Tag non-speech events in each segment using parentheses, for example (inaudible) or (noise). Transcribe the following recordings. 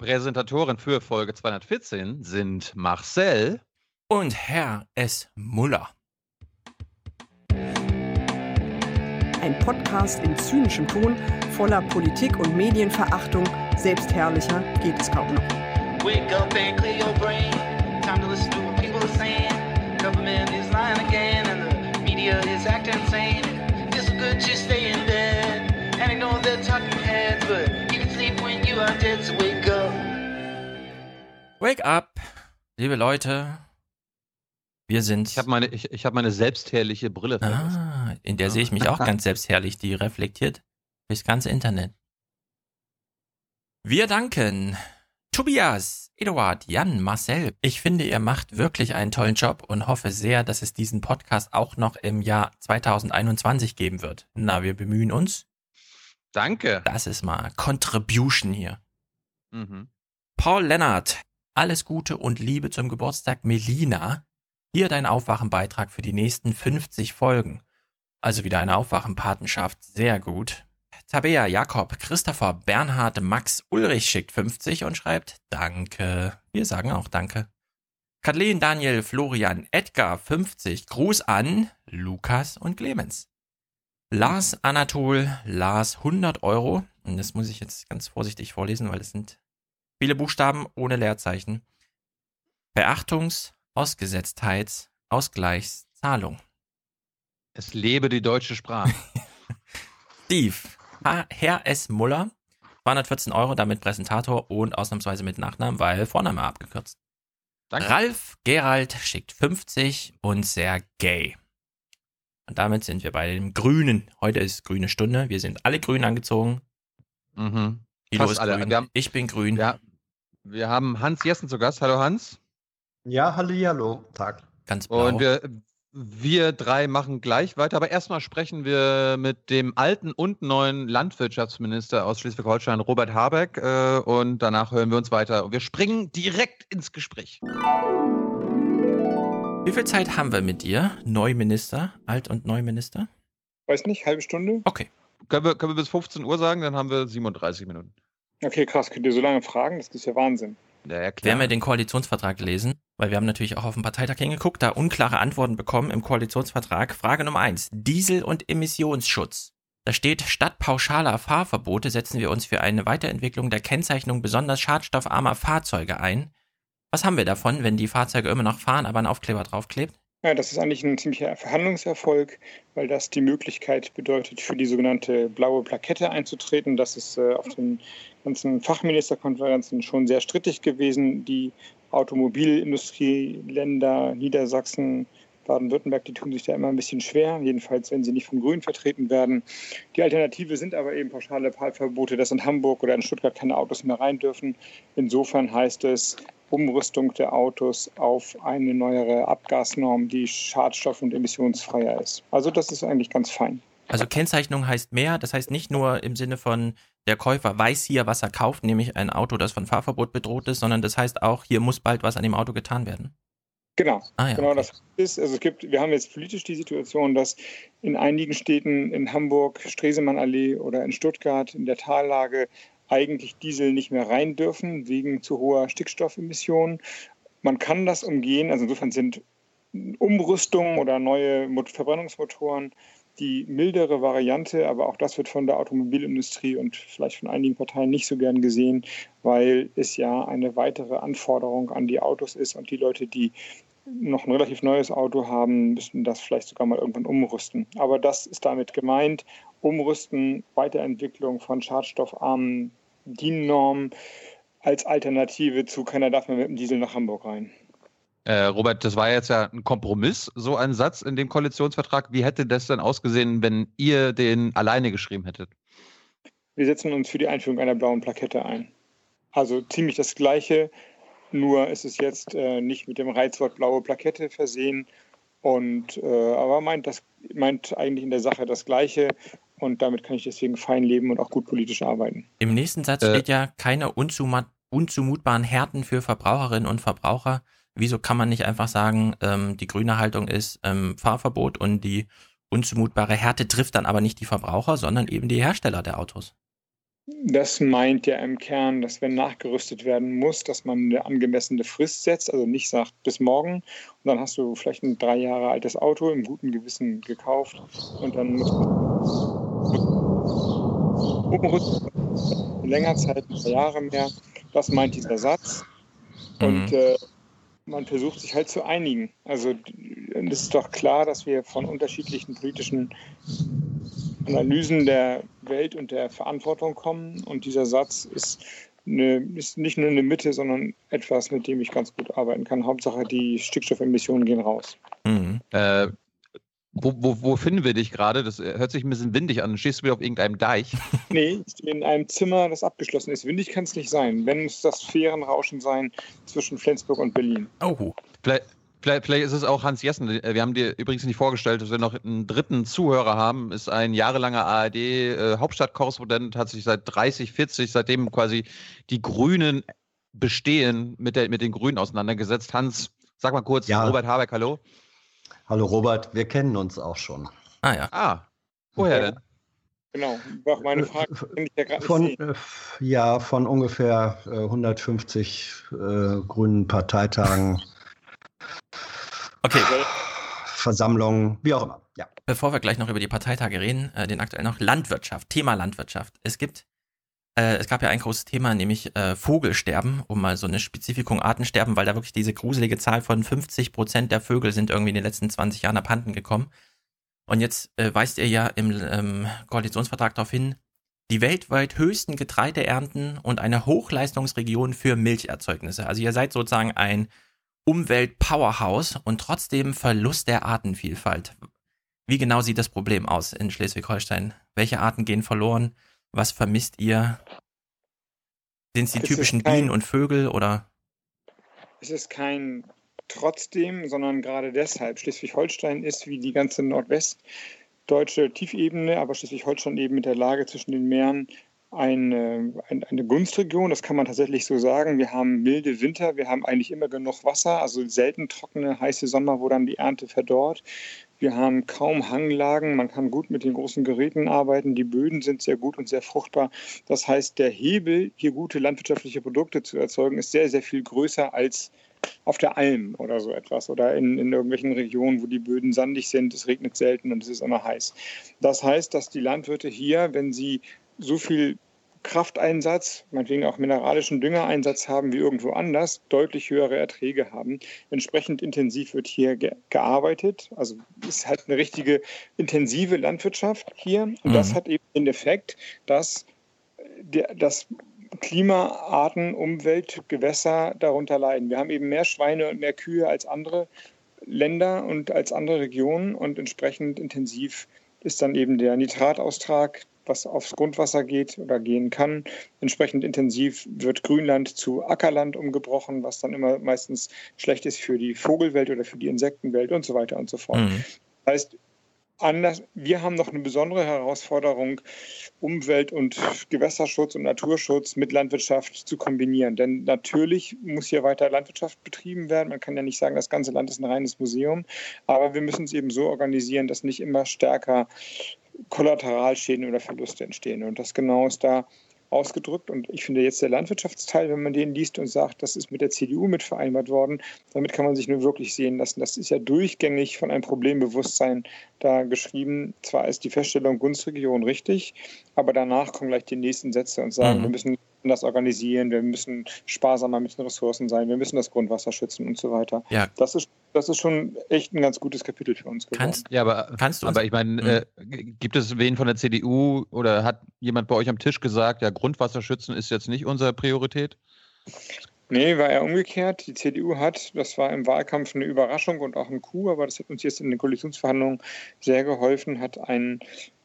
Präsentatoren für Folge 214 sind Marcel und Herr S. Muller. Ein Podcast in zynischem Ton, voller Politik und Medienverachtung. Selbstherrlicher geht es kaum noch. Wake up and clear your brain. Time to listen to what people are saying. Government is lying again and the media is acting insane. It's good to stay in bed and ignore the talking heads, but you can sleep when you are dead, so wake up. Wake up, liebe Leute. Wir sind. Ich habe meine, ich, ich hab meine selbstherrliche Brille vergessen. Ah, in der ja. sehe ich mich auch (laughs) ganz selbstherrlich, die reflektiert durchs ganze Internet. Wir danken Tobias, Eduard, Jan, Marcel. Ich finde, ihr macht wirklich einen tollen Job und hoffe sehr, dass es diesen Podcast auch noch im Jahr 2021 geben wird. Na, wir bemühen uns. Danke. Das ist mal Contribution hier. Mhm. Paul Lennart, alles Gute und Liebe zum Geburtstag Melina. Hier dein Aufwachenbeitrag für die nächsten 50 Folgen. Also wieder eine Aufwachenpatenschaft. Sehr gut. Tabea, Jakob, Christopher, Bernhard, Max, Ulrich schickt 50 und schreibt Danke. Wir sagen auch Danke. Kathleen, Daniel, Florian, Edgar 50. Gruß an Lukas und Clemens. Lars Anatol, Lars 100 Euro. Und das muss ich jetzt ganz vorsichtig vorlesen, weil es sind viele Buchstaben ohne Leerzeichen. Beachtungs-, Ausgesetztheits-, Ausgleichszahlung. Es lebe die deutsche Sprache. (laughs) Steve, Herr S. Muller, 214 Euro, damit Präsentator und ausnahmsweise mit Nachnamen, weil Vorname abgekürzt. Danke. Ralf Gerald schickt 50 und sehr gay. Und damit sind wir bei dem Grünen. Heute ist grüne Stunde. Wir sind alle grün angezogen. Mhm. Fast alle. Grün. Haben, ich bin grün. Ja, wir haben Hans Jessen zu Gast. Hallo Hans. Ja, hallo, hallo. Tag. Ganz blau. Und wir, wir drei machen gleich weiter, aber erstmal sprechen wir mit dem alten und neuen Landwirtschaftsminister aus Schleswig-Holstein, Robert Habeck, äh, und danach hören wir uns weiter. Und wir springen direkt ins Gespräch. Wie viel Zeit haben wir mit dir, Neuminister, Alt- und Neuminister? Weiß nicht, halbe Stunde? Okay. Können wir, können wir bis 15 Uhr sagen, dann haben wir 37 Minuten. Okay, krass. Könnt ihr so lange fragen? Das ist ja Wahnsinn. Ja, klar. Wir den Koalitionsvertrag lesen, weil wir haben natürlich auch auf den Parteitag hingeguckt, da unklare Antworten bekommen im Koalitionsvertrag. Frage Nummer eins: Diesel- und Emissionsschutz. Da steht, statt pauschaler Fahrverbote setzen wir uns für eine Weiterentwicklung der Kennzeichnung besonders schadstoffarmer Fahrzeuge ein. Was haben wir davon, wenn die Fahrzeuge immer noch fahren, aber ein Aufkleber draufklebt? Ja, das ist eigentlich ein ziemlicher Verhandlungserfolg, weil das die Möglichkeit bedeutet, für die sogenannte blaue Plakette einzutreten. Das ist äh, auf den ganzen Fachministerkonferenzen schon sehr strittig gewesen. Die Automobilindustrieländer Niedersachsen, Baden-Württemberg, die tun sich da immer ein bisschen schwer, jedenfalls wenn sie nicht vom Grünen vertreten werden. Die Alternative sind aber eben pauschale Fahrverbote, dass in Hamburg oder in Stuttgart keine Autos mehr rein dürfen. Insofern heißt es, Umrüstung der Autos auf eine neuere Abgasnorm, die schadstoff- und emissionsfreier ist. Also das ist eigentlich ganz fein. Also Kennzeichnung heißt mehr, das heißt nicht nur im Sinne von der Käufer weiß hier, was er kauft, nämlich ein Auto, das von Fahrverbot bedroht ist, sondern das heißt auch, hier muss bald was an dem Auto getan werden. Genau, ah, ja, genau okay. das ist, also es gibt, wir haben jetzt politisch die Situation, dass in einigen Städten in Hamburg, Stresemannallee oder in Stuttgart in der Tallage eigentlich Diesel nicht mehr rein dürfen wegen zu hoher Stickstoffemissionen. Man kann das umgehen, also insofern sind Umrüstungen oder neue Verbrennungsmotoren die mildere Variante, aber auch das wird von der Automobilindustrie und vielleicht von einigen Parteien nicht so gern gesehen, weil es ja eine weitere Anforderung an die Autos ist und die Leute, die noch ein relativ neues Auto haben, müssten das vielleicht sogar mal irgendwann umrüsten. Aber das ist damit gemeint. Umrüsten, Weiterentwicklung von schadstoffarmen DIN-Normen als Alternative zu keiner darf mehr mit dem Diesel nach Hamburg rein. Äh, Robert, das war jetzt ja ein Kompromiss, so ein Satz in dem Koalitionsvertrag. Wie hätte das denn ausgesehen, wenn ihr den alleine geschrieben hättet? Wir setzen uns für die Einführung einer blauen Plakette ein. Also ziemlich das Gleiche, nur ist es jetzt äh, nicht mit dem Reizwort blaue Plakette versehen. Und äh, aber meint das meint eigentlich in der Sache das Gleiche und damit kann ich deswegen fein leben und auch gut politisch arbeiten. Im nächsten Satz äh. steht ja keine unzumutbaren Härten für Verbraucherinnen und Verbraucher. Wieso kann man nicht einfach sagen, ähm, die grüne Haltung ist ähm, Fahrverbot und die unzumutbare Härte trifft dann aber nicht die Verbraucher, sondern eben die Hersteller der Autos? Das meint ja im Kern, dass wenn nachgerüstet werden muss, dass man eine angemessene Frist setzt, also nicht sagt bis morgen und dann hast du vielleicht ein drei Jahre altes Auto im guten Gewissen gekauft und dann muss man umrüsten, länger Zeit, ein paar Jahre mehr. Das meint dieser Satz. Und mhm. äh, man versucht sich halt zu einigen. Also es ist doch klar, dass wir von unterschiedlichen politischen Analysen der Welt und der Verantwortung kommen. Und dieser Satz ist, eine, ist nicht nur eine Mitte, sondern etwas, mit dem ich ganz gut arbeiten kann. Hauptsache, die Stickstoffemissionen gehen raus. Mhm. Äh, wo, wo, wo, finden wir dich gerade? Das hört sich ein bisschen windig an. Stehst du wieder auf irgendeinem Deich? (laughs) Nee, ich stehe in einem Zimmer, das abgeschlossen ist. Windig kann es nicht sein. Wenn es das Fährenrauschen sein zwischen Flensburg und Berlin. Oh. Vielleicht, vielleicht, vielleicht, ist es auch Hans Jessen. Wir haben dir übrigens nicht vorgestellt, dass wir noch einen dritten Zuhörer haben. Ist ein jahrelanger ARD-Hauptstadtkorrespondent, äh, hat sich seit 30, 40, seitdem quasi die Grünen bestehen, mit, der, mit den Grünen auseinandergesetzt. Hans, sag mal kurz, ja. Robert Habeck, hallo. Hallo Robert, wir kennen uns auch schon. Ah ja. Ah, woher denn? Genau, war meine Frage. Ja, von, äh, ja, von ungefähr äh, 150 äh, grünen Parteitagen. Okay. Versammlungen, wie auch immer. Ja. Bevor wir gleich noch über die Parteitage reden, äh, den aktuell noch Landwirtschaft, Thema Landwirtschaft. Es gibt äh, es gab ja ein großes Thema, nämlich äh, Vogelsterben, um mal so eine Spezifikung Artensterben, weil da wirklich diese gruselige Zahl von 50 Prozent der Vögel sind irgendwie in den letzten 20 Jahren abhanden gekommen. Und jetzt äh, weist ihr ja im ähm, Koalitionsvertrag darauf hin, die weltweit höchsten Getreideernten und eine Hochleistungsregion für Milcherzeugnisse. Also ihr seid sozusagen ein Umwelt-Powerhouse und trotzdem Verlust der Artenvielfalt. Wie genau sieht das Problem aus in Schleswig-Holstein? Welche Arten gehen verloren? Was vermisst ihr? Sind es die es typischen kein, Bienen und Vögel oder? Es ist kein trotzdem, sondern gerade deshalb. Schleswig-Holstein ist wie die ganze nordwestdeutsche Tiefebene, aber Schleswig-Holstein eben mit der Lage zwischen den Meeren eine, eine Gunstregion, das kann man tatsächlich so sagen. Wir haben milde Winter, wir haben eigentlich immer genug Wasser, also selten trockene, heiße Sommer, wo dann die Ernte verdorrt. Wir haben kaum Hanglagen, man kann gut mit den großen Geräten arbeiten, die Böden sind sehr gut und sehr fruchtbar. Das heißt, der Hebel, hier gute landwirtschaftliche Produkte zu erzeugen, ist sehr, sehr viel größer als auf der Alm oder so etwas oder in, in irgendwelchen Regionen, wo die Böden sandig sind, es regnet selten und es ist immer heiß. Das heißt, dass die Landwirte hier, wenn sie so viel Krafteinsatz, meinetwegen auch mineralischen Düngereinsatz haben wie irgendwo anders, deutlich höhere Erträge haben. Entsprechend intensiv wird hier ge gearbeitet. Also ist halt eine richtige intensive Landwirtschaft hier. Und mhm. das hat eben den Effekt, dass der, das Klima, Arten, Umwelt, Gewässer darunter leiden. Wir haben eben mehr Schweine und mehr Kühe als andere Länder und als andere Regionen und entsprechend intensiv ist dann eben der Nitrataustrag, was aufs Grundwasser geht oder gehen kann. Entsprechend intensiv wird Grünland zu Ackerland umgebrochen, was dann immer meistens schlecht ist für die Vogelwelt oder für die Insektenwelt und so weiter und so fort. Mhm. Das heißt, anders, wir haben noch eine besondere Herausforderung, Umwelt- und Gewässerschutz und Naturschutz mit Landwirtschaft zu kombinieren. Denn natürlich muss hier weiter Landwirtschaft betrieben werden. Man kann ja nicht sagen, das ganze Land ist ein reines Museum, aber wir müssen es eben so organisieren, dass nicht immer stärker Kollateralschäden oder Verluste entstehen. Und das genau ist da ausgedrückt. Und ich finde jetzt der Landwirtschaftsteil, wenn man den liest und sagt, das ist mit der CDU mit vereinbart worden, damit kann man sich nur wirklich sehen lassen. Das ist ja durchgängig von einem Problembewusstsein da geschrieben. Zwar ist die Feststellung Gunstregion richtig, aber danach kommen gleich die nächsten Sätze und sagen, mhm. wir müssen das organisieren, wir müssen sparsamer mit den Ressourcen sein, wir müssen das Grundwasser schützen und so weiter. Ja. Das ist das ist schon echt ein ganz gutes Kapitel für uns geworden. Kannst, ja, aber, kannst du aber ich meine, mhm. äh, gibt es wen von der CDU oder hat jemand bei euch am Tisch gesagt, ja, Grundwasser schützen ist jetzt nicht unsere Priorität? Nee, war ja umgekehrt. Die CDU hat, das war im Wahlkampf eine Überraschung und auch ein Coup, aber das hat uns jetzt in den Koalitionsverhandlungen sehr geholfen, hat ein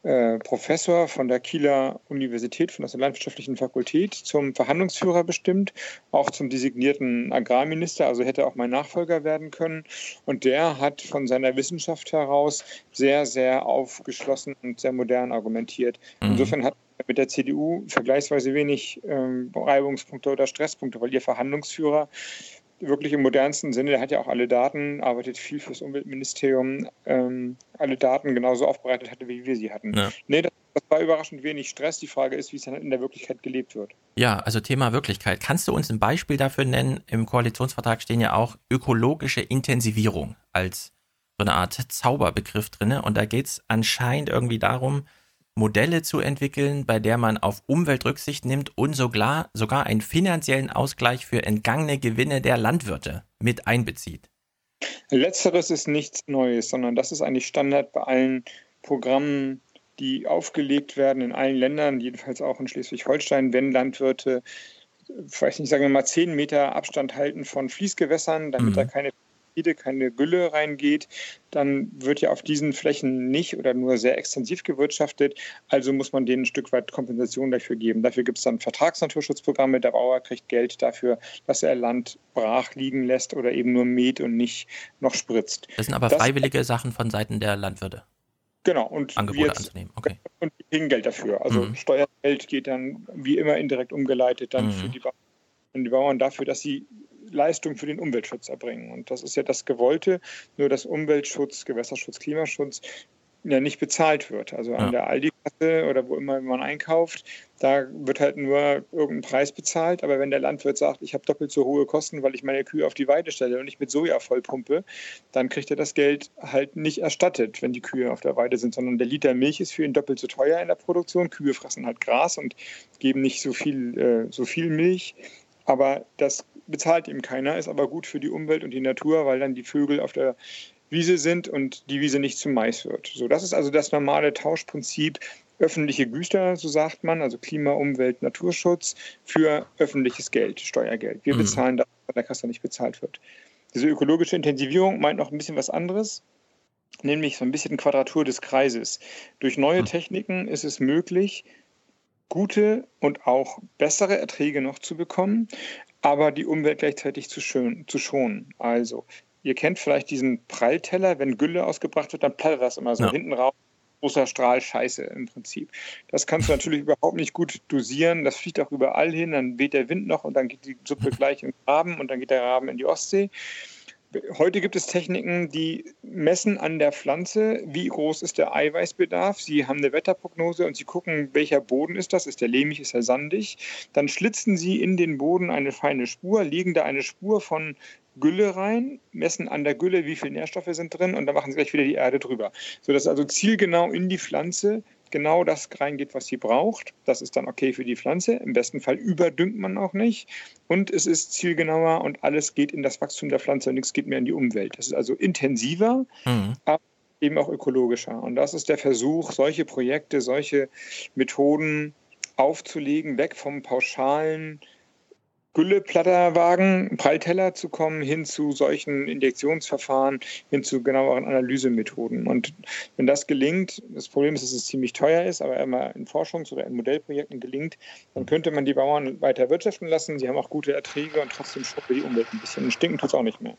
äh, Professor von der Kieler Universität, von der Landwirtschaftlichen Fakultät, zum Verhandlungsführer bestimmt, auch zum designierten Agrarminister, also hätte auch mein Nachfolger werden können. Und der hat von seiner Wissenschaft heraus sehr, sehr aufgeschlossen und sehr modern argumentiert. Mhm. Insofern hat mit der CDU vergleichsweise wenig ähm, Reibungspunkte oder Stresspunkte, weil ihr Verhandlungsführer wirklich im modernsten Sinne, der hat ja auch alle Daten, arbeitet viel fürs Umweltministerium, ähm, alle Daten genauso aufbereitet hatte, wie wir sie hatten. Ja. Nee, das, das war überraschend wenig Stress. Die Frage ist, wie es dann in der Wirklichkeit gelebt wird. Ja, also Thema Wirklichkeit. Kannst du uns ein Beispiel dafür nennen? Im Koalitionsvertrag stehen ja auch ökologische Intensivierung als so eine Art Zauberbegriff drin. Und da geht es anscheinend irgendwie darum, Modelle zu entwickeln, bei der man auf Umwelt Rücksicht nimmt und sogar, sogar einen finanziellen Ausgleich für entgangene Gewinne der Landwirte mit einbezieht. Letzteres ist nichts Neues, sondern das ist eigentlich Standard bei allen Programmen, die aufgelegt werden in allen Ländern, jedenfalls auch in Schleswig-Holstein, wenn Landwirte, weiß nicht, sagen wir mal, zehn Meter Abstand halten von Fließgewässern, damit mhm. da keine keine Gülle reingeht, dann wird ja auf diesen Flächen nicht oder nur sehr extensiv gewirtschaftet. Also muss man denen ein Stück weit Kompensation dafür geben. Dafür gibt es dann Vertragsnaturschutzprogramme. Der Bauer kriegt Geld dafür, dass er Land brach liegen lässt oder eben nur mäht und nicht noch spritzt. Das sind aber das, freiwillige Sachen von Seiten der Landwirte. Genau, und Angebote jetzt, anzunehmen. Okay. Und die kriegen Geld dafür. Also mhm. Steuergeld geht dann wie immer indirekt umgeleitet dann mhm. für die Bauern, die Bauern dafür, dass sie Leistung für den Umweltschutz erbringen. Und das ist ja das Gewollte, nur dass Umweltschutz, Gewässerschutz, Klimaschutz ja nicht bezahlt wird. Also an der Aldi-Kasse oder wo immer man einkauft, da wird halt nur irgendein Preis bezahlt. Aber wenn der Landwirt sagt, ich habe doppelt so hohe Kosten, weil ich meine Kühe auf die Weide stelle und nicht mit Soja vollpumpe, dann kriegt er das Geld halt nicht erstattet, wenn die Kühe auf der Weide sind, sondern der Liter Milch ist für ihn doppelt so teuer in der Produktion. Kühe fressen halt Gras und geben nicht so viel, äh, so viel Milch. Aber das bezahlt ihm keiner, ist aber gut für die Umwelt und die Natur, weil dann die Vögel auf der Wiese sind und die Wiese nicht zum Mais wird. So, das ist also das normale Tauschprinzip öffentliche Güter, so sagt man, also Klima, Umwelt, Naturschutz für öffentliches Geld, Steuergeld. Wir mhm. bezahlen das, was an der Kasse nicht bezahlt wird. Diese ökologische Intensivierung meint noch ein bisschen was anderes, nämlich so ein bisschen Quadratur des Kreises. Durch neue mhm. Techniken ist es möglich, gute und auch bessere Erträge noch zu bekommen, aber die Umwelt gleichzeitig zu, schön, zu schonen. Also, ihr kennt vielleicht diesen Prallteller, wenn Gülle ausgebracht wird, dann plattert das immer so ja. hinten raus. Großer Strahl Scheiße im Prinzip. Das kannst du natürlich überhaupt nicht gut dosieren. Das fliegt auch überall hin. Dann weht der Wind noch und dann geht die Suppe (laughs) gleich in den Raben und dann geht der Raben in die Ostsee. Heute gibt es Techniken, die messen an der Pflanze, wie groß ist der Eiweißbedarf. Sie haben eine Wetterprognose und sie gucken, welcher Boden ist das. Ist der lehmig, ist er sandig? Dann schlitzen sie in den Boden eine feine Spur, legen da eine Spur von Gülle rein, messen an der Gülle, wie viele Nährstoffe sind drin und dann machen sie gleich wieder die Erde drüber. Sodass also zielgenau in die Pflanze genau das reingeht, was sie braucht. Das ist dann okay für die Pflanze. Im besten Fall überdüngt man auch nicht. Und es ist zielgenauer und alles geht in das Wachstum der Pflanze und nichts geht mehr in die Umwelt. Das ist also intensiver, mhm. aber eben auch ökologischer. Und das ist der Versuch, solche Projekte, solche Methoden aufzulegen, weg vom pauschalen Gülleplatterwagen, Prallteller zu kommen, hin zu solchen Injektionsverfahren, hin zu genaueren Analysemethoden. Und wenn das gelingt, das Problem ist, dass es ziemlich teuer ist, aber immer in Forschungs- oder in Modellprojekten gelingt, dann könnte man die Bauern weiter wirtschaften lassen. Sie haben auch gute Erträge und trotzdem schrumpft die Umwelt ein bisschen. Stinken tut es auch nicht mehr.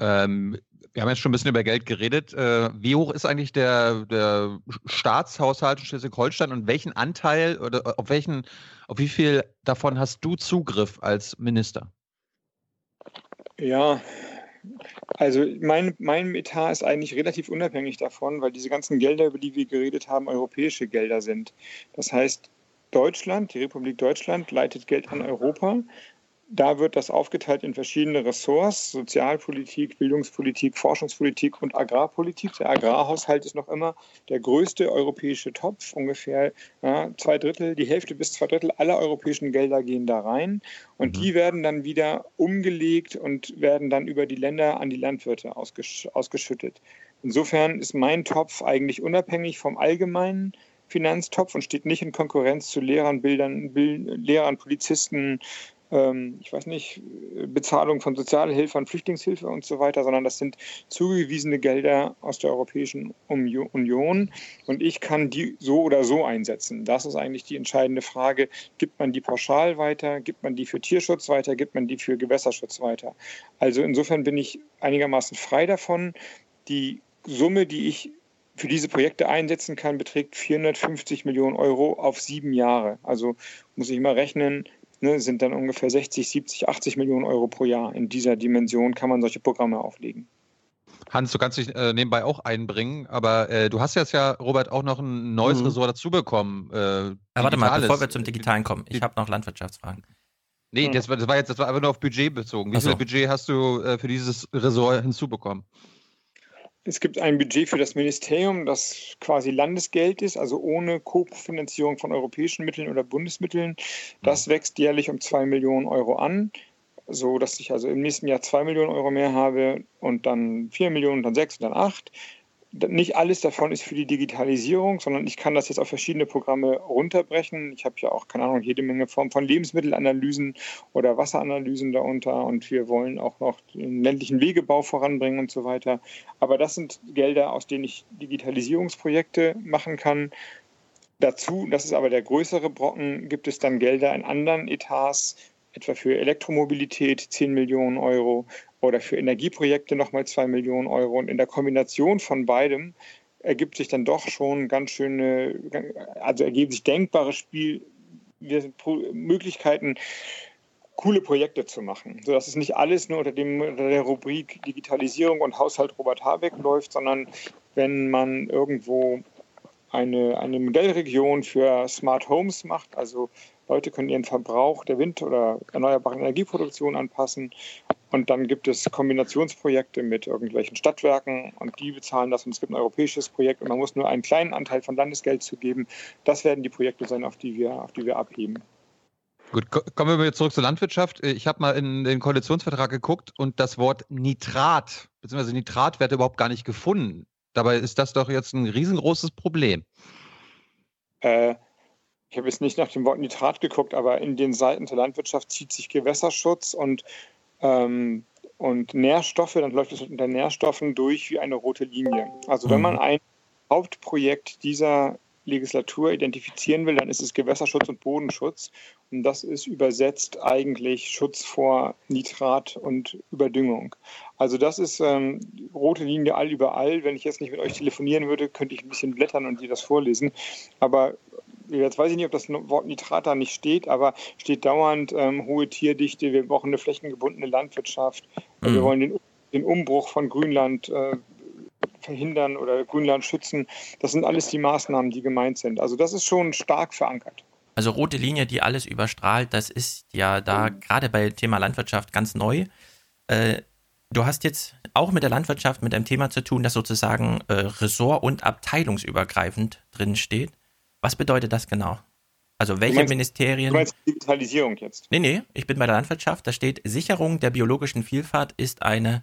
Ähm, wir haben jetzt schon ein bisschen über Geld geredet. Äh, wie hoch ist eigentlich der, der Staatshaushalt in Schleswig-Holstein und welchen Anteil oder auf welchen, auf wie viel davon hast du Zugriff als Minister? Ja, also mein, mein Etat ist eigentlich relativ unabhängig davon, weil diese ganzen Gelder, über die wir geredet haben, europäische Gelder sind. Das heißt, Deutschland, die Republik Deutschland leitet Geld an Europa da wird das aufgeteilt in verschiedene Ressorts, Sozialpolitik, Bildungspolitik, Forschungspolitik und Agrarpolitik. Der Agrarhaushalt ist noch immer der größte europäische Topf. Ungefähr ja, zwei Drittel, die Hälfte bis zwei Drittel aller europäischen Gelder gehen da rein. Und mhm. die werden dann wieder umgelegt und werden dann über die Länder an die Landwirte ausgesch ausgeschüttet. Insofern ist mein Topf eigentlich unabhängig vom allgemeinen Finanztopf und steht nicht in Konkurrenz zu Lehrern, Bildern, Bild, Lehrern, Polizisten, ich weiß nicht, Bezahlung von Sozialhilfe, Flüchtlingshilfe und so weiter, sondern das sind zugewiesene Gelder aus der Europäischen Union und ich kann die so oder so einsetzen. Das ist eigentlich die entscheidende Frage. Gibt man die pauschal weiter? Gibt man die für Tierschutz weiter? Gibt man die für Gewässerschutz weiter? Also insofern bin ich einigermaßen frei davon. Die Summe, die ich für diese Projekte einsetzen kann, beträgt 450 Millionen Euro auf sieben Jahre. Also muss ich mal rechnen, ne, sind dann ungefähr 60, 70, 80 Millionen Euro pro Jahr. In dieser Dimension kann man solche Programme auflegen. Hans, du kannst dich äh, nebenbei auch einbringen, aber äh, du hast jetzt ja, Robert, auch noch ein neues mhm. Ressort dazu bekommen. Äh, ja, warte mal, bevor wir zum Digitalen kommen, ich habe noch Landwirtschaftsfragen. Nee, das war, das war jetzt das war einfach nur auf Budget bezogen. Wie so. viel Budget hast du äh, für dieses Ressort hinzubekommen? Es gibt ein Budget für das Ministerium, das quasi Landesgeld ist, also ohne Kofinanzierung von europäischen Mitteln oder Bundesmitteln. Das hm. wächst jährlich um zwei Millionen Euro an, so dass ich also im nächsten Jahr zwei Millionen Euro mehr habe und dann vier Millionen, dann sechs und dann acht nicht alles davon ist für die Digitalisierung, sondern ich kann das jetzt auf verschiedene Programme runterbrechen. Ich habe ja auch, keine Ahnung, jede Menge Form von Lebensmittelanalysen oder Wasseranalysen darunter und wir wollen auch noch den ländlichen Wegebau voranbringen und so weiter. Aber das sind Gelder, aus denen ich Digitalisierungsprojekte machen kann. Dazu, das ist aber der größere Brocken, gibt es dann Gelder in anderen Etats, etwa für Elektromobilität 10 Millionen Euro oder für Energieprojekte nochmal 2 Millionen Euro. Und in der Kombination von beidem ergibt sich dann doch schon ganz schöne, also ergeben sich denkbare Spiel, Möglichkeiten, coole Projekte zu machen, sodass es nicht alles nur unter, dem, unter der Rubrik Digitalisierung und Haushalt Robert Habeck läuft, sondern wenn man irgendwo eine, eine Modellregion für Smart Homes macht, also Leute können ihren Verbrauch der Wind- oder erneuerbaren Energieproduktion anpassen. Und dann gibt es Kombinationsprojekte mit irgendwelchen Stadtwerken und die bezahlen das. Und es gibt ein europäisches Projekt und man muss nur einen kleinen Anteil von Landesgeld zugeben. Das werden die Projekte sein, auf die wir, auf die wir abheben. Gut, kommen wir wieder zurück zur Landwirtschaft. Ich habe mal in den Koalitionsvertrag geguckt und das Wort Nitrat bzw. Nitratwert überhaupt gar nicht gefunden. Dabei ist das doch jetzt ein riesengroßes Problem. Äh, ich habe jetzt nicht nach dem Wort Nitrat geguckt, aber in den Seiten der Landwirtschaft zieht sich Gewässerschutz und, ähm, und Nährstoffe, dann läuft es unter Nährstoffen durch wie eine rote Linie. Also wenn man mhm. ein Hauptprojekt dieser Legislatur identifizieren will, dann ist es Gewässerschutz und Bodenschutz. Und das ist übersetzt eigentlich Schutz vor Nitrat und Überdüngung. Also das ist ähm, rote Linie all überall. Wenn ich jetzt nicht mit euch telefonieren würde, könnte ich ein bisschen blättern und dir das vorlesen. Aber jetzt weiß ich nicht, ob das Wort Nitrat da nicht steht, aber steht dauernd ähm, hohe Tierdichte, wir brauchen eine flächengebundene Landwirtschaft, mhm. wir wollen den, den, Umbruch von Grünland äh, verhindern oder Grünland schützen. Das sind alles die Maßnahmen, die gemeint sind. Also das ist schon stark verankert. Also rote Linie, die alles überstrahlt, das ist ja da mhm. gerade bei Thema Landwirtschaft ganz neu. Äh, du hast jetzt auch mit der Landwirtschaft mit einem Thema zu tun, das sozusagen äh, ressort- und abteilungsübergreifend drin steht. Was bedeutet das genau? Also welche du meinst, Ministerien. Du meinst Digitalisierung jetzt? Nee, nee, ich bin bei der Landwirtschaft. Da steht, Sicherung der biologischen Vielfalt ist eine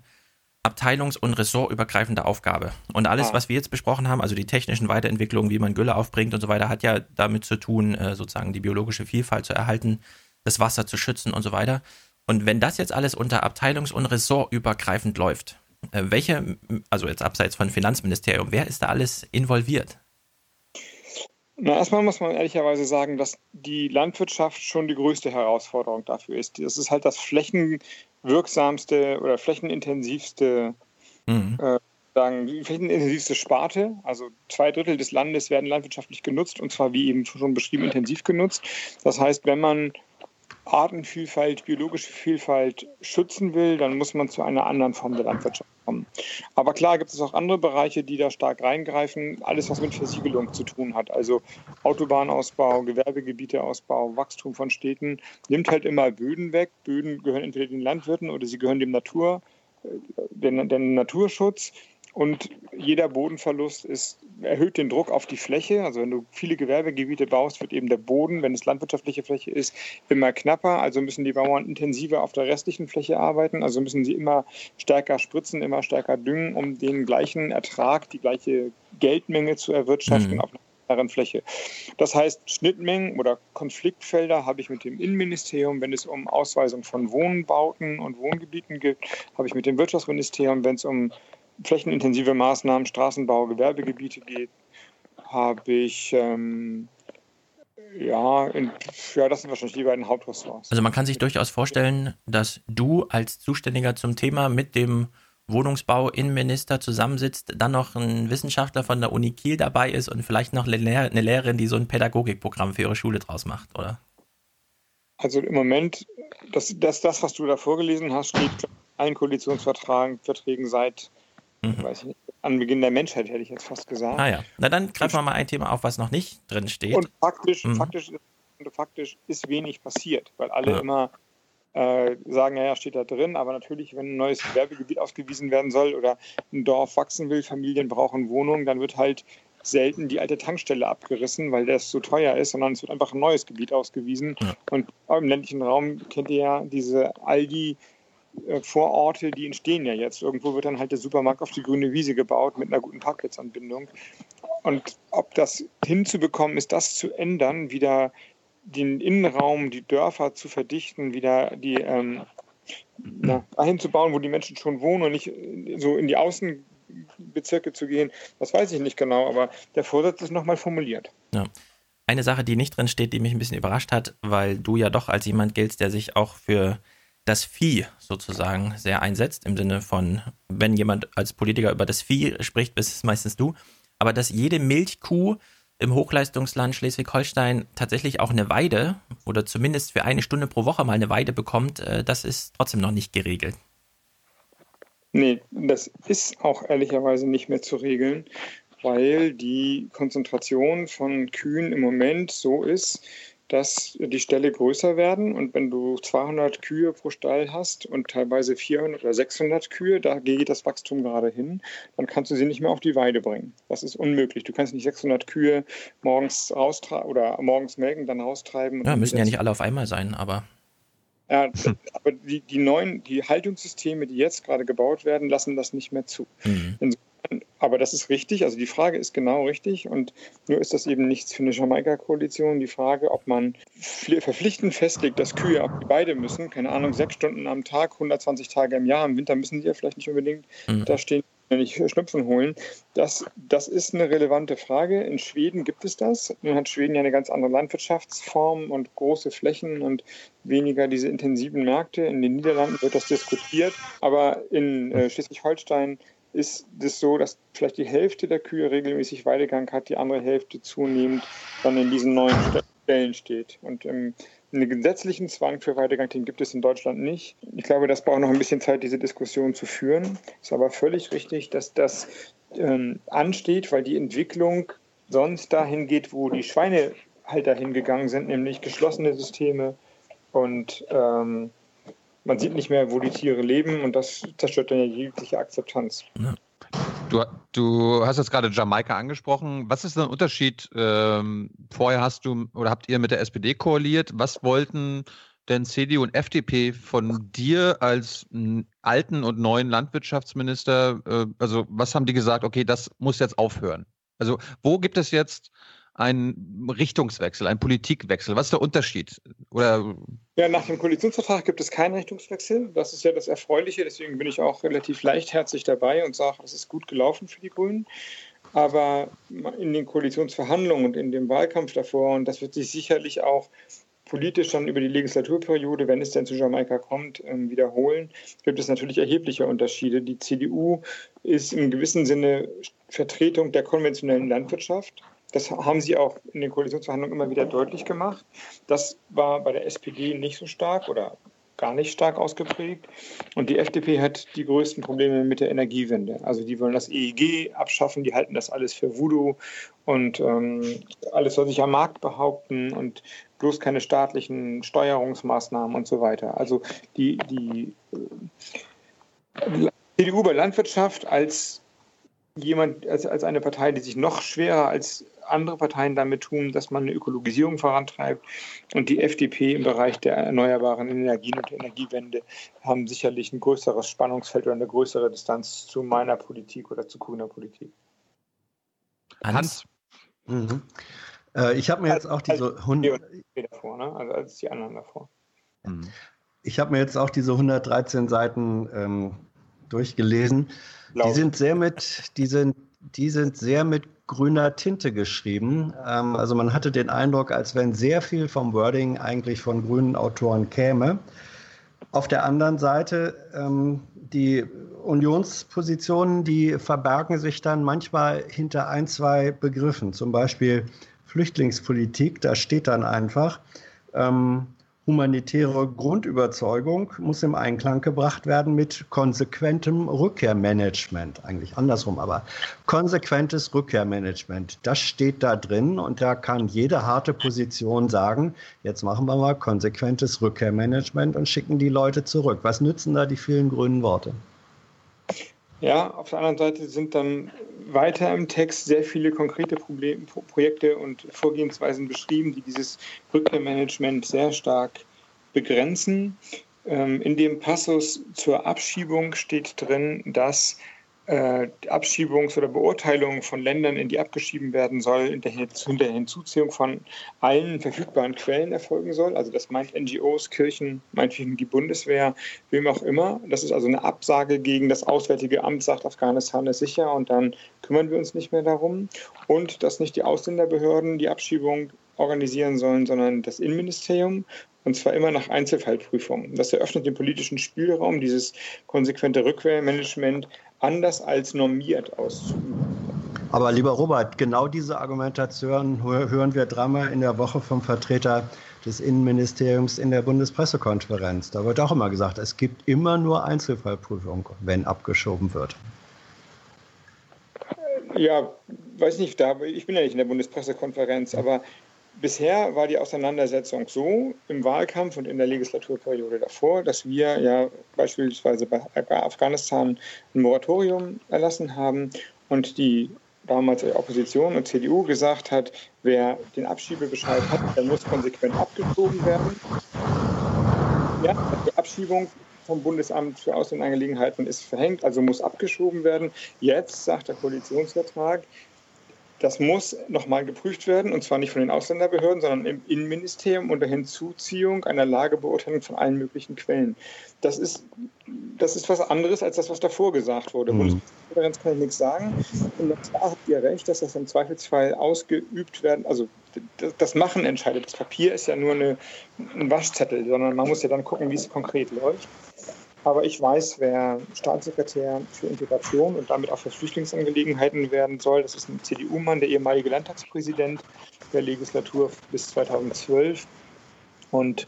abteilungs- und ressortübergreifende Aufgabe. Und alles, ah. was wir jetzt besprochen haben, also die technischen Weiterentwicklungen, wie man Gülle aufbringt und so weiter, hat ja damit zu tun, äh, sozusagen die biologische Vielfalt zu erhalten, das Wasser zu schützen und so weiter. Und wenn das jetzt alles unter abteilungs- und ressortübergreifend läuft, äh, welche, also jetzt abseits von Finanzministerium, wer ist da alles involviert? Na, erstmal muss man ehrlicherweise sagen, dass die Landwirtschaft schon die größte Herausforderung dafür ist. Das ist halt das flächenwirksamste oder flächenintensivste, mhm. äh, sagen, die flächenintensivste Sparte. Also zwei Drittel des Landes werden landwirtschaftlich genutzt und zwar wie eben schon beschrieben intensiv genutzt. Das heißt, wenn man Artenvielfalt, biologische Vielfalt schützen will, dann muss man zu einer anderen Form der Landwirtschaft kommen. Aber klar gibt es auch andere Bereiche, die da stark reingreifen. Alles, was mit Versiegelung zu tun hat, also Autobahnausbau, Gewerbegebieteausbau, Wachstum von Städten, nimmt halt immer Böden weg. Böden gehören entweder den Landwirten oder sie gehören dem Natur, äh, dem, dem Naturschutz. Und jeder Bodenverlust ist, erhöht den Druck auf die Fläche. Also wenn du viele Gewerbegebiete baust, wird eben der Boden, wenn es landwirtschaftliche Fläche ist, immer knapper. Also müssen die Bauern intensiver auf der restlichen Fläche arbeiten. Also müssen sie immer stärker spritzen, immer stärker düngen, um den gleichen Ertrag, die gleiche Geldmenge zu erwirtschaften mhm. auf einer Fläche. Das heißt, Schnittmengen oder Konfliktfelder habe ich mit dem Innenministerium, wenn es um Ausweisung von Wohnbauten und Wohngebieten geht, habe ich mit dem Wirtschaftsministerium, wenn es um flächenintensive Maßnahmen, Straßenbau, Gewerbegebiete geht, habe ich ähm, ja, in, ja, das sind wahrscheinlich die beiden Hauptressorts. Also man kann sich durchaus vorstellen, dass du als Zuständiger zum Thema mit dem Wohnungsbau-Innenminister zusammensitzt, dann noch ein Wissenschaftler von der Uni Kiel dabei ist und vielleicht noch eine, Lehr eine Lehrerin, die so ein Pädagogikprogramm für ihre Schule draus macht, oder? Also im Moment, das, das, das was du da vorgelesen hast, steht allen Koalitionsverträgen seit mhm. weiß ich nicht, an Beginn der Menschheit hätte ich jetzt fast gesagt. Ah ja, na dann greifen wir mal ein Thema auf, was noch nicht drin steht. Und faktisch, mhm. faktisch, faktisch ist wenig passiert, weil alle ja. immer äh, sagen, ja, ja, steht da drin, aber natürlich, wenn ein neues Gewerbegebiet ausgewiesen werden soll oder ein Dorf wachsen will, Familien brauchen Wohnungen, dann wird halt selten die alte Tankstelle abgerissen, weil das so teuer ist, sondern es wird einfach ein neues Gebiet ausgewiesen. Ja. Und im ländlichen Raum kennt ihr ja diese Aldi, Vororte, die entstehen ja jetzt. Irgendwo wird dann halt der Supermarkt auf die grüne Wiese gebaut mit einer guten Parkplatzanbindung. Und ob das hinzubekommen ist, das zu ändern, wieder den Innenraum, die Dörfer zu verdichten, wieder die ähm, na, dahin zu bauen, wo die Menschen schon wohnen und nicht so in die Außenbezirke zu gehen, das weiß ich nicht genau, aber der Vorsatz ist nochmal formuliert. Ja. Eine Sache, die nicht drin steht, die mich ein bisschen überrascht hat, weil du ja doch als jemand giltst, der sich auch für das Vieh sozusagen sehr einsetzt, im Sinne von, wenn jemand als Politiker über das Vieh spricht, bist es meistens du, aber dass jede Milchkuh im Hochleistungsland Schleswig-Holstein tatsächlich auch eine Weide oder zumindest für eine Stunde pro Woche mal eine Weide bekommt, äh, das ist trotzdem noch nicht geregelt. Nee, das ist auch ehrlicherweise nicht mehr zu regeln, weil die Konzentration von Kühen im Moment so ist, dass die Ställe größer werden. Und wenn du 200 Kühe pro Stall hast und teilweise 400 oder 600 Kühe, da geht das Wachstum gerade hin, dann kannst du sie nicht mehr auf die Weide bringen. Das ist unmöglich. Du kannst nicht 600 Kühe morgens raustreiben oder morgens melken, dann raustreiben. Ja, müssen ja nicht alle auf einmal sein, aber. Ja, aber die, die neuen, die Haltungssysteme, die jetzt gerade gebaut werden, lassen das nicht mehr zu. Mhm. Aber das ist richtig, also die Frage ist genau richtig und nur ist das eben nichts für eine Jamaika-Koalition. Die Frage, ob man verpflichtend festlegt, dass Kühe auf die Weide müssen, keine Ahnung, sechs Stunden am Tag, 120 Tage im Jahr, im Winter müssen die ja vielleicht nicht unbedingt mhm. da stehen, wenn ich Schnupfen holen. Das, das ist eine relevante Frage. In Schweden gibt es das. Nun hat Schweden ja eine ganz andere Landwirtschaftsform und große Flächen und weniger diese intensiven Märkte. In den Niederlanden wird das diskutiert. Aber in äh, Schleswig-Holstein ist es so, dass vielleicht die Hälfte der Kühe regelmäßig Weidegang hat, die andere Hälfte zunehmend dann in diesen neuen Stellen steht. Und ähm, einen gesetzlichen Zwang für Weidegang, den gibt es in Deutschland nicht. Ich glaube, das braucht noch ein bisschen Zeit, diese Diskussion zu führen. Ist aber völlig richtig, dass das ähm, ansteht, weil die Entwicklung sonst dahin geht, wo die Schweinehalter hingegangen sind, nämlich geschlossene Systeme und ähm, man sieht nicht mehr, wo die Tiere leben und das zerstört dann ja jegliche Akzeptanz. Ja. Du, du, hast jetzt gerade Jamaika angesprochen. Was ist der Unterschied? Ähm, vorher hast du oder habt ihr mit der SPD koaliert. Was wollten denn CDU und FDP von dir als alten und neuen Landwirtschaftsminister? Äh, also was haben die gesagt? Okay, das muss jetzt aufhören. Also wo gibt es jetzt ein Richtungswechsel, ein Politikwechsel? Was ist der Unterschied? Oder ja, nach dem Koalitionsvertrag gibt es keinen Richtungswechsel. Das ist ja das Erfreuliche. Deswegen bin ich auch relativ leichtherzig dabei und sage, es ist gut gelaufen für die Grünen. Aber in den Koalitionsverhandlungen und in dem Wahlkampf davor, und das wird sich sicherlich auch politisch dann über die Legislaturperiode, wenn es denn zu Jamaika kommt, ähm, wiederholen, gibt es natürlich erhebliche Unterschiede. Die CDU ist im gewissen Sinne Vertretung der konventionellen Landwirtschaft. Das haben sie auch in den Koalitionsverhandlungen immer wieder deutlich gemacht. Das war bei der SPD nicht so stark oder gar nicht stark ausgeprägt. Und die FDP hat die größten Probleme mit der Energiewende. Also die wollen das EEG abschaffen, die halten das alles für Voodoo und ähm, alles soll sich am Markt behaupten und bloß keine staatlichen Steuerungsmaßnahmen und so weiter. Also die, die, äh, CDU bei Landwirtschaft als jemand, als, als eine Partei, die sich noch schwerer als andere Parteien damit tun, dass man eine Ökologisierung vorantreibt. Und die FDP im Bereich der erneuerbaren Energien und der Energiewende haben sicherlich ein größeres Spannungsfeld oder eine größere Distanz zu meiner Politik oder zu grüner Politik. Hans? Mhm. Äh, ich habe mir jetzt auch diese 100... Davor, ne? Also als die anderen davor. Mhm. Ich habe mir jetzt auch diese 113 Seiten ähm, durchgelesen. Blau. Die sind sehr mit, die sind, die sind sehr mit grüner Tinte geschrieben. Ähm, also man hatte den Eindruck, als wenn sehr viel vom Wording eigentlich von grünen Autoren käme. Auf der anderen Seite, ähm, die Unionspositionen, die verbergen sich dann manchmal hinter ein, zwei Begriffen. Zum Beispiel Flüchtlingspolitik, da steht dann einfach, ähm, humanitäre Grundüberzeugung muss im Einklang gebracht werden mit konsequentem Rückkehrmanagement. Eigentlich andersrum, aber konsequentes Rückkehrmanagement. Das steht da drin und da kann jede harte Position sagen, jetzt machen wir mal konsequentes Rückkehrmanagement und schicken die Leute zurück. Was nützen da die vielen grünen Worte? Ja, auf der anderen Seite sind dann weiter im Text sehr viele konkrete Problem, Projekte und Vorgehensweisen beschrieben, die dieses Rückkehrmanagement sehr stark begrenzen. Ähm, in dem Passus zur Abschiebung steht drin, dass Abschiebungs- oder Beurteilung von Ländern, in die abgeschieben werden soll, hinter der Hinzuziehung von allen verfügbaren Quellen erfolgen soll. Also das meint NGOs, Kirchen, meinetwegen die Bundeswehr, wem auch immer. Das ist also eine Absage gegen das Auswärtige Amt, sagt Afghanistan ist sicher und dann kümmern wir uns nicht mehr darum. Und dass nicht die Ausländerbehörden die Abschiebung organisieren sollen, sondern das Innenministerium. Und zwar immer nach Einzelfallprüfung. Das eröffnet den politischen Spielraum, dieses konsequente Rückkehrmanagement anders als normiert auszuüben. Aber lieber Robert, genau diese Argumentation hören wir dreimal in der Woche vom Vertreter des Innenministeriums in der Bundespressekonferenz. Da wird auch immer gesagt, es gibt immer nur Einzelfallprüfung, wenn abgeschoben wird. Ja, weiß nicht, da, ich bin ja nicht in der Bundespressekonferenz, aber Bisher war die Auseinandersetzung so im Wahlkampf und in der Legislaturperiode davor, dass wir ja beispielsweise bei Afghanistan ein Moratorium erlassen haben und die damals Opposition und CDU gesagt hat, wer den Abschiebebescheid hat, der muss konsequent abgeschoben werden. Ja, die Abschiebung vom Bundesamt für Ausländerangelegenheiten ist verhängt, also muss abgeschoben werden. Jetzt sagt der Koalitionsvertrag, das muss nochmal geprüft werden, und zwar nicht von den Ausländerbehörden, sondern im Innenministerium unter Hinzuziehung einer Lagebeurteilung von allen möglichen Quellen. Das ist, das ist was anderes als das, was davor gesagt wurde. Mhm. Bundeskonferenz kann ich nichts sagen. Und da habt ihr recht, dass das im Zweifelsfall ausgeübt werden, also das Machen entscheidet. Das Papier ist ja nur eine, ein Waschzettel, sondern man muss ja dann gucken, wie es konkret läuft. Aber ich weiß, wer Staatssekretär für Integration und damit auch für Flüchtlingsangelegenheiten werden soll. Das ist ein CDU-Mann, der ehemalige Landtagspräsident der Legislatur bis 2012. Und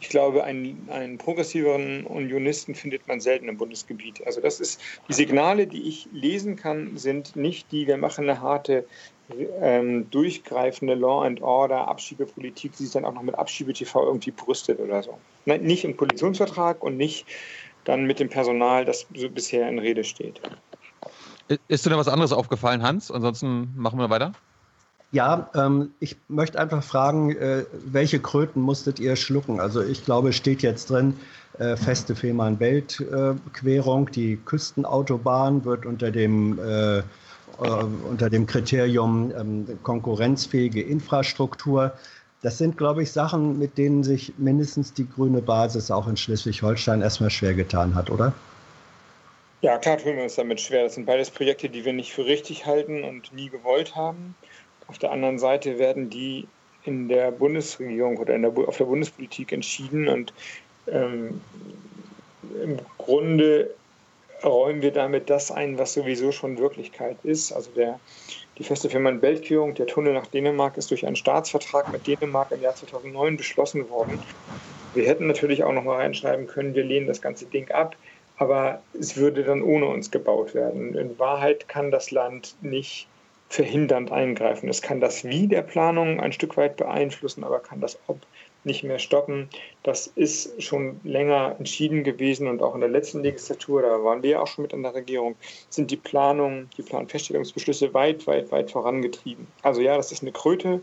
ich glaube, einen, einen progressiveren Unionisten findet man selten im Bundesgebiet. Also das ist die Signale, die ich lesen kann, sind nicht die, wir machen eine harte, ähm, durchgreifende Law and Order Abschiebepolitik, die sich dann auch noch mit Abschiebe-TV irgendwie brüstet oder so. Nein, nicht im Koalitionsvertrag und nicht dann mit dem Personal, das so bisher in Rede steht. Ist dir denn was anderes aufgefallen, Hans? Ansonsten machen wir weiter. Ja, ähm, ich möchte einfach fragen, äh, welche Kröten musstet ihr schlucken? Also ich glaube, steht jetzt drin, äh, feste Fehmarn-Belt-Querung. Die Küstenautobahn wird unter dem, äh, äh unter dem Kriterium ähm, konkurrenzfähige Infrastruktur das sind, glaube ich, Sachen, mit denen sich mindestens die grüne Basis auch in Schleswig-Holstein erstmal schwer getan hat, oder? Ja, klar tun wir uns damit schwer. Das sind beides Projekte, die wir nicht für richtig halten und nie gewollt haben. Auf der anderen Seite werden die in der Bundesregierung oder der, auf der Bundespolitik entschieden und ähm, im Grunde räumen wir damit das ein, was sowieso schon Wirklichkeit ist. Also der die feste Fehmarn-Belt-Querung, der Tunnel nach Dänemark, ist durch einen Staatsvertrag mit Dänemark im Jahr 2009 beschlossen worden. Wir hätten natürlich auch noch mal reinschreiben können, wir lehnen das ganze Ding ab, aber es würde dann ohne uns gebaut werden. In Wahrheit kann das Land nicht verhindernd eingreifen. Es kann das Wie der Planung ein Stück weit beeinflussen, aber kann das Ob nicht mehr stoppen. Das ist schon länger entschieden gewesen und auch in der letzten Legislatur, da waren wir auch schon mit in der Regierung, sind die Planungen, die Planfeststellungsbeschlüsse weit, weit, weit vorangetrieben. Also ja, das ist eine Kröte,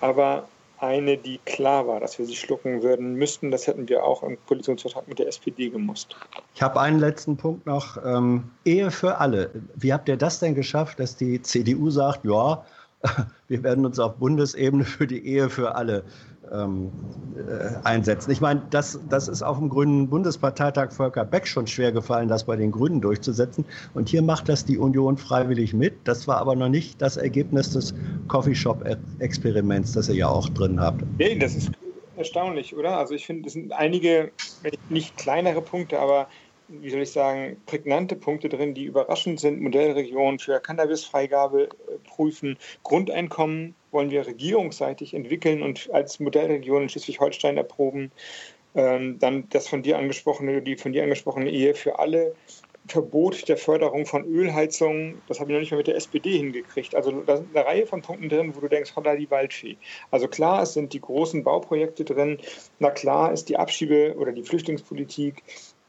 aber eine, die klar war, dass wir sie schlucken würden müssten. Das hätten wir auch im Koalitionsvertrag mit der SPD gemusst. Ich habe einen letzten Punkt noch. Ähm, Ehe für alle. Wie habt ihr das denn geschafft, dass die CDU sagt, ja, (laughs) wir werden uns auf Bundesebene für die Ehe für alle ähm, äh, einsetzen. Ich meine, das, das ist auf dem Grünen Bundesparteitag Volker Beck schon schwer gefallen, das bei den Grünen durchzusetzen. Und hier macht das die Union freiwillig mit. Das war aber noch nicht das Ergebnis des Coffeeshop-Experiments, das ihr ja auch drin habt. Nee, das ist erstaunlich, oder? Also ich finde, es sind einige, nicht kleinere Punkte, aber wie soll ich sagen, prägnante Punkte drin, die überraschend sind. Modellregion für Cannabisfreigabe äh, prüfen, Grundeinkommen wollen wir regierungsseitig entwickeln und als Modellregion in Schleswig-Holstein erproben. Ähm, dann das von dir angesprochene, die von dir angesprochene Ehe für alle, Verbot der Förderung von Ölheizungen, das habe ich noch nicht mal mit der SPD hingekriegt. Also da sind eine Reihe von Punkten drin, wo du denkst, holla die Waldfee. Also klar, es sind die großen Bauprojekte drin. Na klar ist die Abschiebe- oder die Flüchtlingspolitik,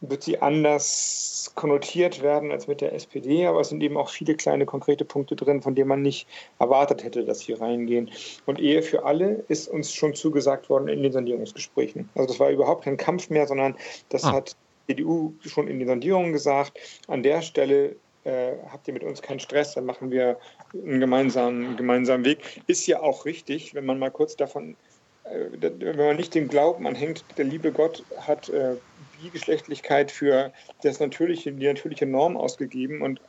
wird sie anders konnotiert werden als mit der SPD, aber es sind eben auch viele kleine konkrete Punkte drin, von denen man nicht erwartet hätte, dass sie reingehen. Und Ehe für alle ist uns schon zugesagt worden in den Sondierungsgesprächen. Also das war überhaupt kein Kampf mehr, sondern das ah. hat CDU schon in den Sondierungen gesagt, an der Stelle äh, habt ihr mit uns keinen Stress, dann machen wir einen gemeinsamen, gemeinsamen Weg. Ist ja auch richtig, wenn man mal kurz davon, äh, wenn man nicht den Glauben anhängt, der liebe Gott hat äh, Bigeschlechtlichkeit für das natürliche, die natürliche Norm ausgegeben und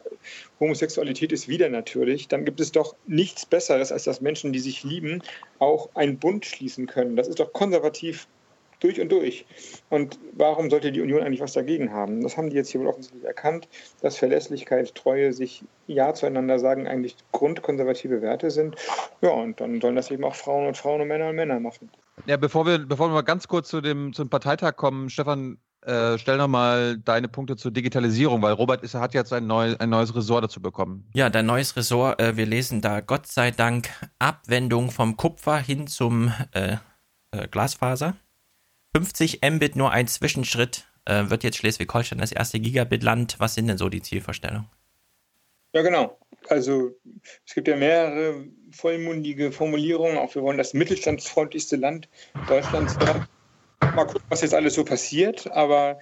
Homosexualität ist wieder natürlich, dann gibt es doch nichts Besseres, als dass Menschen, die sich lieben, auch einen Bund schließen können. Das ist doch konservativ durch und durch. Und warum sollte die Union eigentlich was dagegen haben? Das haben die jetzt hier wohl offensichtlich erkannt, dass Verlässlichkeit, Treue, sich Ja zueinander sagen, eigentlich grundkonservative Werte sind. Ja, und dann sollen das eben auch Frauen und Frauen und Männer und Männer machen. Ja, bevor wir, bevor wir mal ganz kurz zu dem, zum Parteitag kommen, Stefan, äh, stell nochmal deine Punkte zur Digitalisierung, weil Robert ist, hat jetzt ein, neu, ein neues Ressort dazu bekommen. Ja, dein neues Ressort, äh, wir lesen da Gott sei Dank Abwendung vom Kupfer hin zum äh, äh Glasfaser. 50 Mbit nur ein Zwischenschritt. Äh, wird jetzt Schleswig-Holstein das erste Gigabit-Land? Was sind denn so die Zielvorstellungen? Ja, genau. Also es gibt ja mehrere vollmundige Formulierungen. Auch wir wollen das mittelstandsfreundlichste Land Deutschlands werden. Mal gucken, was jetzt alles so passiert. Aber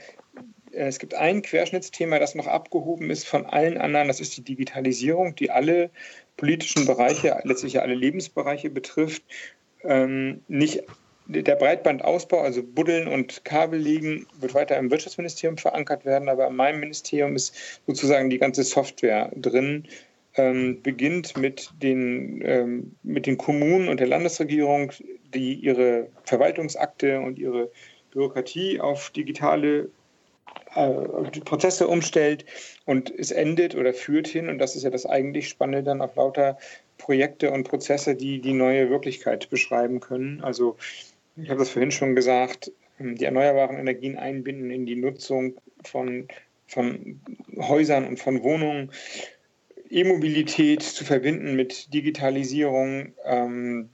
äh, es gibt ein Querschnittsthema, das noch abgehoben ist von allen anderen. Das ist die Digitalisierung, die alle politischen Bereiche, letztlich alle Lebensbereiche betrifft. Ähm, nicht der Breitbandausbau, also Buddeln und Kabel liegen, wird weiter im Wirtschaftsministerium verankert werden, aber in meinem Ministerium ist sozusagen die ganze Software drin. Ähm, beginnt mit den, ähm, mit den Kommunen und der Landesregierung, die ihre Verwaltungsakte und ihre Bürokratie auf digitale äh, Prozesse umstellt und es endet oder führt hin, und das ist ja das eigentlich Spannende, dann auf lauter Projekte und Prozesse, die die neue Wirklichkeit beschreiben können. Also ich habe das vorhin schon gesagt, ähm, die erneuerbaren Energien einbinden in die Nutzung von, von Häusern und von Wohnungen, E-Mobilität zu verbinden mit Digitalisierung, ähm,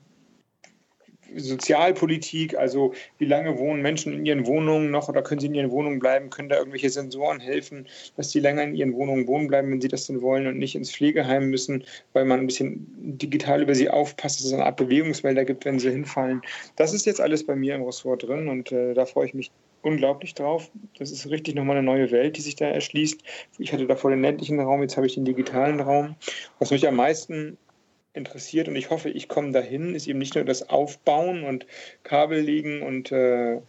Sozialpolitik, also wie lange wohnen Menschen in ihren Wohnungen noch oder können sie in ihren Wohnungen bleiben, können da irgendwelche Sensoren helfen, dass die länger in ihren Wohnungen wohnen bleiben, wenn sie das denn wollen und nicht ins Pflegeheim müssen, weil man ein bisschen digital über sie aufpasst, dass es eine Art Bewegungsmelder gibt, wenn sie hinfallen. Das ist jetzt alles bei mir im Ressort drin und äh, da freue ich mich unglaublich drauf. Das ist richtig nochmal eine neue Welt, die sich da erschließt. Ich hatte davor den ländlichen Raum, jetzt habe ich den digitalen Raum. Was mich am meisten interessiert und ich hoffe, ich komme dahin, ist eben nicht nur das Aufbauen und Kabel legen und äh,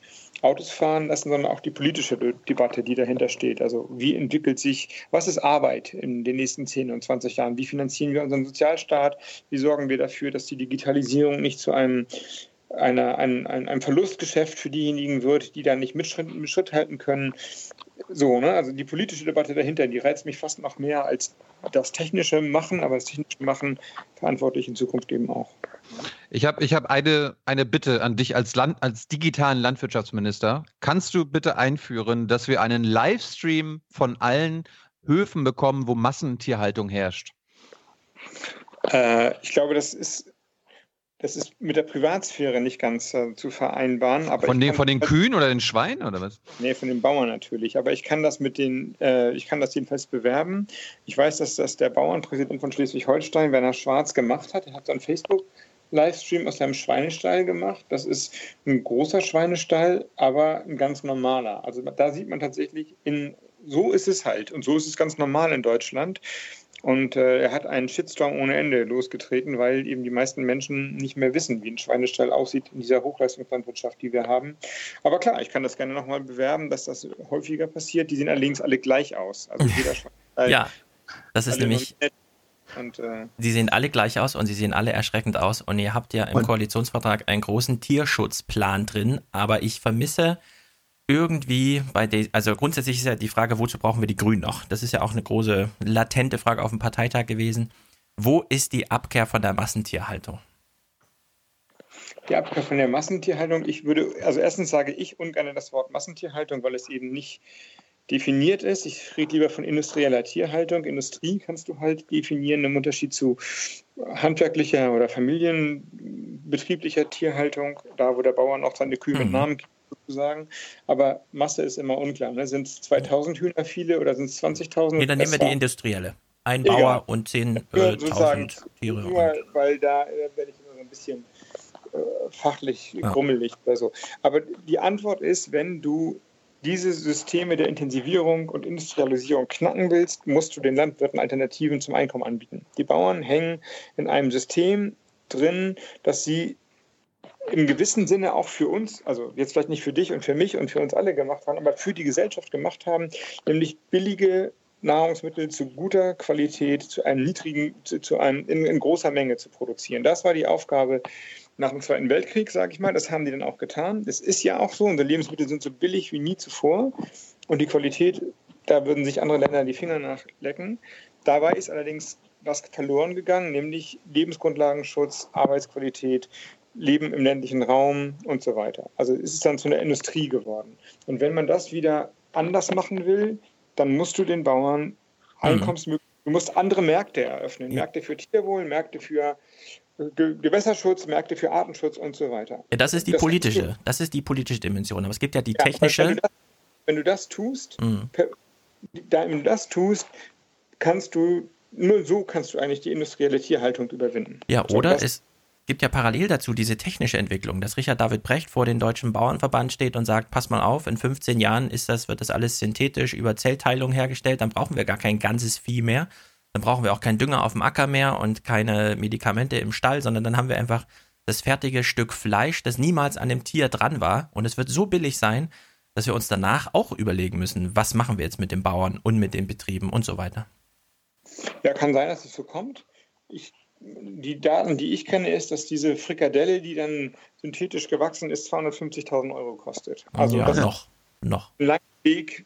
Autos fahren lassen, sondern auch die politische Debatte, die dahinter steht. Also wie entwickelt sich, was ist Arbeit in den nächsten 10 und 20 Jahren? Wie finanzieren wir unseren Sozialstaat? Wie sorgen wir dafür, dass die Digitalisierung nicht zu einem einer, ein, ein, einem Verlustgeschäft für diejenigen wird, die da nicht mit Schritt, halten können. So, ne? Also die politische Debatte dahinter, die reizt mich fast noch mehr als das technische Machen, aber das technische Machen verantworte ich in Zukunft eben auch. Ich habe ich hab eine, eine Bitte an dich als, Land, als digitalen Landwirtschaftsminister. Kannst du bitte einführen, dass wir einen Livestream von allen Höfen bekommen, wo Massentierhaltung herrscht? Äh, ich glaube, das ist das ist mit der Privatsphäre nicht ganz äh, zu vereinbaren. Aber von, den, von den Kühen oder den Schweinen oder was? Nee, von den Bauern natürlich. Aber ich kann das mit den, äh, ich kann das jedenfalls bewerben. Ich weiß, dass das der Bauernpräsident von Schleswig-Holstein, Werner Schwarz, gemacht hat. Er hat so einen Facebook-Livestream aus seinem Schweinestall gemacht. Das ist ein großer Schweinestall, aber ein ganz normaler. Also da sieht man tatsächlich in so ist es halt. Und so ist es ganz normal in Deutschland. Und äh, er hat einen Shitstorm ohne Ende losgetreten, weil eben die meisten Menschen nicht mehr wissen, wie ein Schweinestall aussieht in dieser Hochleistungslandwirtschaft, die wir haben. Aber klar, ich kann das gerne nochmal bewerben, dass das häufiger passiert. Die sehen allerdings alle gleich aus. Also (laughs) jeder Schweinestall. ja, das ist nämlich. Und, äh, sie sehen alle gleich aus und sie sehen alle erschreckend aus. Und ihr habt ja im Koalitionsvertrag einen großen Tierschutzplan drin, aber ich vermisse irgendwie bei der, also grundsätzlich ist ja die Frage, wozu brauchen wir die Grünen noch? Das ist ja auch eine große latente Frage auf dem Parteitag gewesen. Wo ist die Abkehr von der Massentierhaltung? die Abschaffung der Massentierhaltung. Ich würde, also erstens sage ich ungern das Wort Massentierhaltung, weil es eben nicht definiert ist. Ich rede lieber von industrieller Tierhaltung. Industrie kannst du halt definieren im Unterschied zu handwerklicher oder familienbetrieblicher Tierhaltung, da wo der Bauer noch seine Kühe mit mhm. Namen gibt sozusagen. Aber Masse ist immer unklar. Ne? Sind es 2000 Hühner viele oder sind es 20.000? Nee, dann nehmen wir die industrielle. Ein Egal. Bauer und 10.000 äh, Tiere. Nur, weil da äh, werde ich immer so ein bisschen äh, fachlich ja. grummelig oder so. Aber die Antwort ist, wenn du diese Systeme der Intensivierung und Industrialisierung knacken willst, musst du den Landwirten Alternativen zum Einkommen anbieten. Die Bauern hängen in einem System drin, dass sie im gewissen Sinne auch für uns, also jetzt vielleicht nicht für dich und für mich und für uns alle gemacht haben, aber für die Gesellschaft gemacht haben, nämlich billige Nahrungsmittel zu guter Qualität, zu einem niedrigen, zu, zu einem in, in, großer Menge zu produzieren. Das war die Aufgabe nach dem Zweiten Weltkrieg, sage ich mal. Das haben die dann auch getan. Es ist ja auch so, unsere Lebensmittel sind so billig wie nie zuvor und die Qualität, da würden sich andere Länder die Finger nachlecken. Dabei ist allerdings was verloren gegangen, nämlich Lebensgrundlagenschutz, Arbeitsqualität, Leben im ländlichen Raum und so weiter. Also es ist dann zu einer Industrie geworden. Und wenn man das wieder anders machen will, dann musst du den Bauern mhm. Einkommensmöglichkeiten, du musst andere Märkte eröffnen. Märkte für Tierwohl, Märkte für äh, Ge Gewässerschutz, Märkte für Artenschutz und so weiter. Ja, das ist die das politische, das ist die politische Dimension. Aber es gibt ja die ja, technische. Wenn du, das, wenn du das, tust, mhm. per, wenn du das tust, kannst du nur so kannst du eigentlich die industrielle Tierhaltung überwinden. Ja, oder es, gibt ja parallel dazu diese technische Entwicklung, dass Richard David Brecht vor den Deutschen Bauernverband steht und sagt, pass mal auf, in 15 Jahren ist das, wird das alles synthetisch über Zellteilung hergestellt, dann brauchen wir gar kein ganzes Vieh mehr, dann brauchen wir auch keinen Dünger auf dem Acker mehr und keine Medikamente im Stall, sondern dann haben wir einfach das fertige Stück Fleisch, das niemals an dem Tier dran war und es wird so billig sein, dass wir uns danach auch überlegen müssen, was machen wir jetzt mit den Bauern und mit den Betrieben und so weiter. Ja, kann sein, dass es so kommt. Ich die Daten, die ich kenne, ist, dass diese Frikadelle, die dann synthetisch gewachsen ist, 250.000 Euro kostet. Also ja, noch, noch. Ein langer Weg,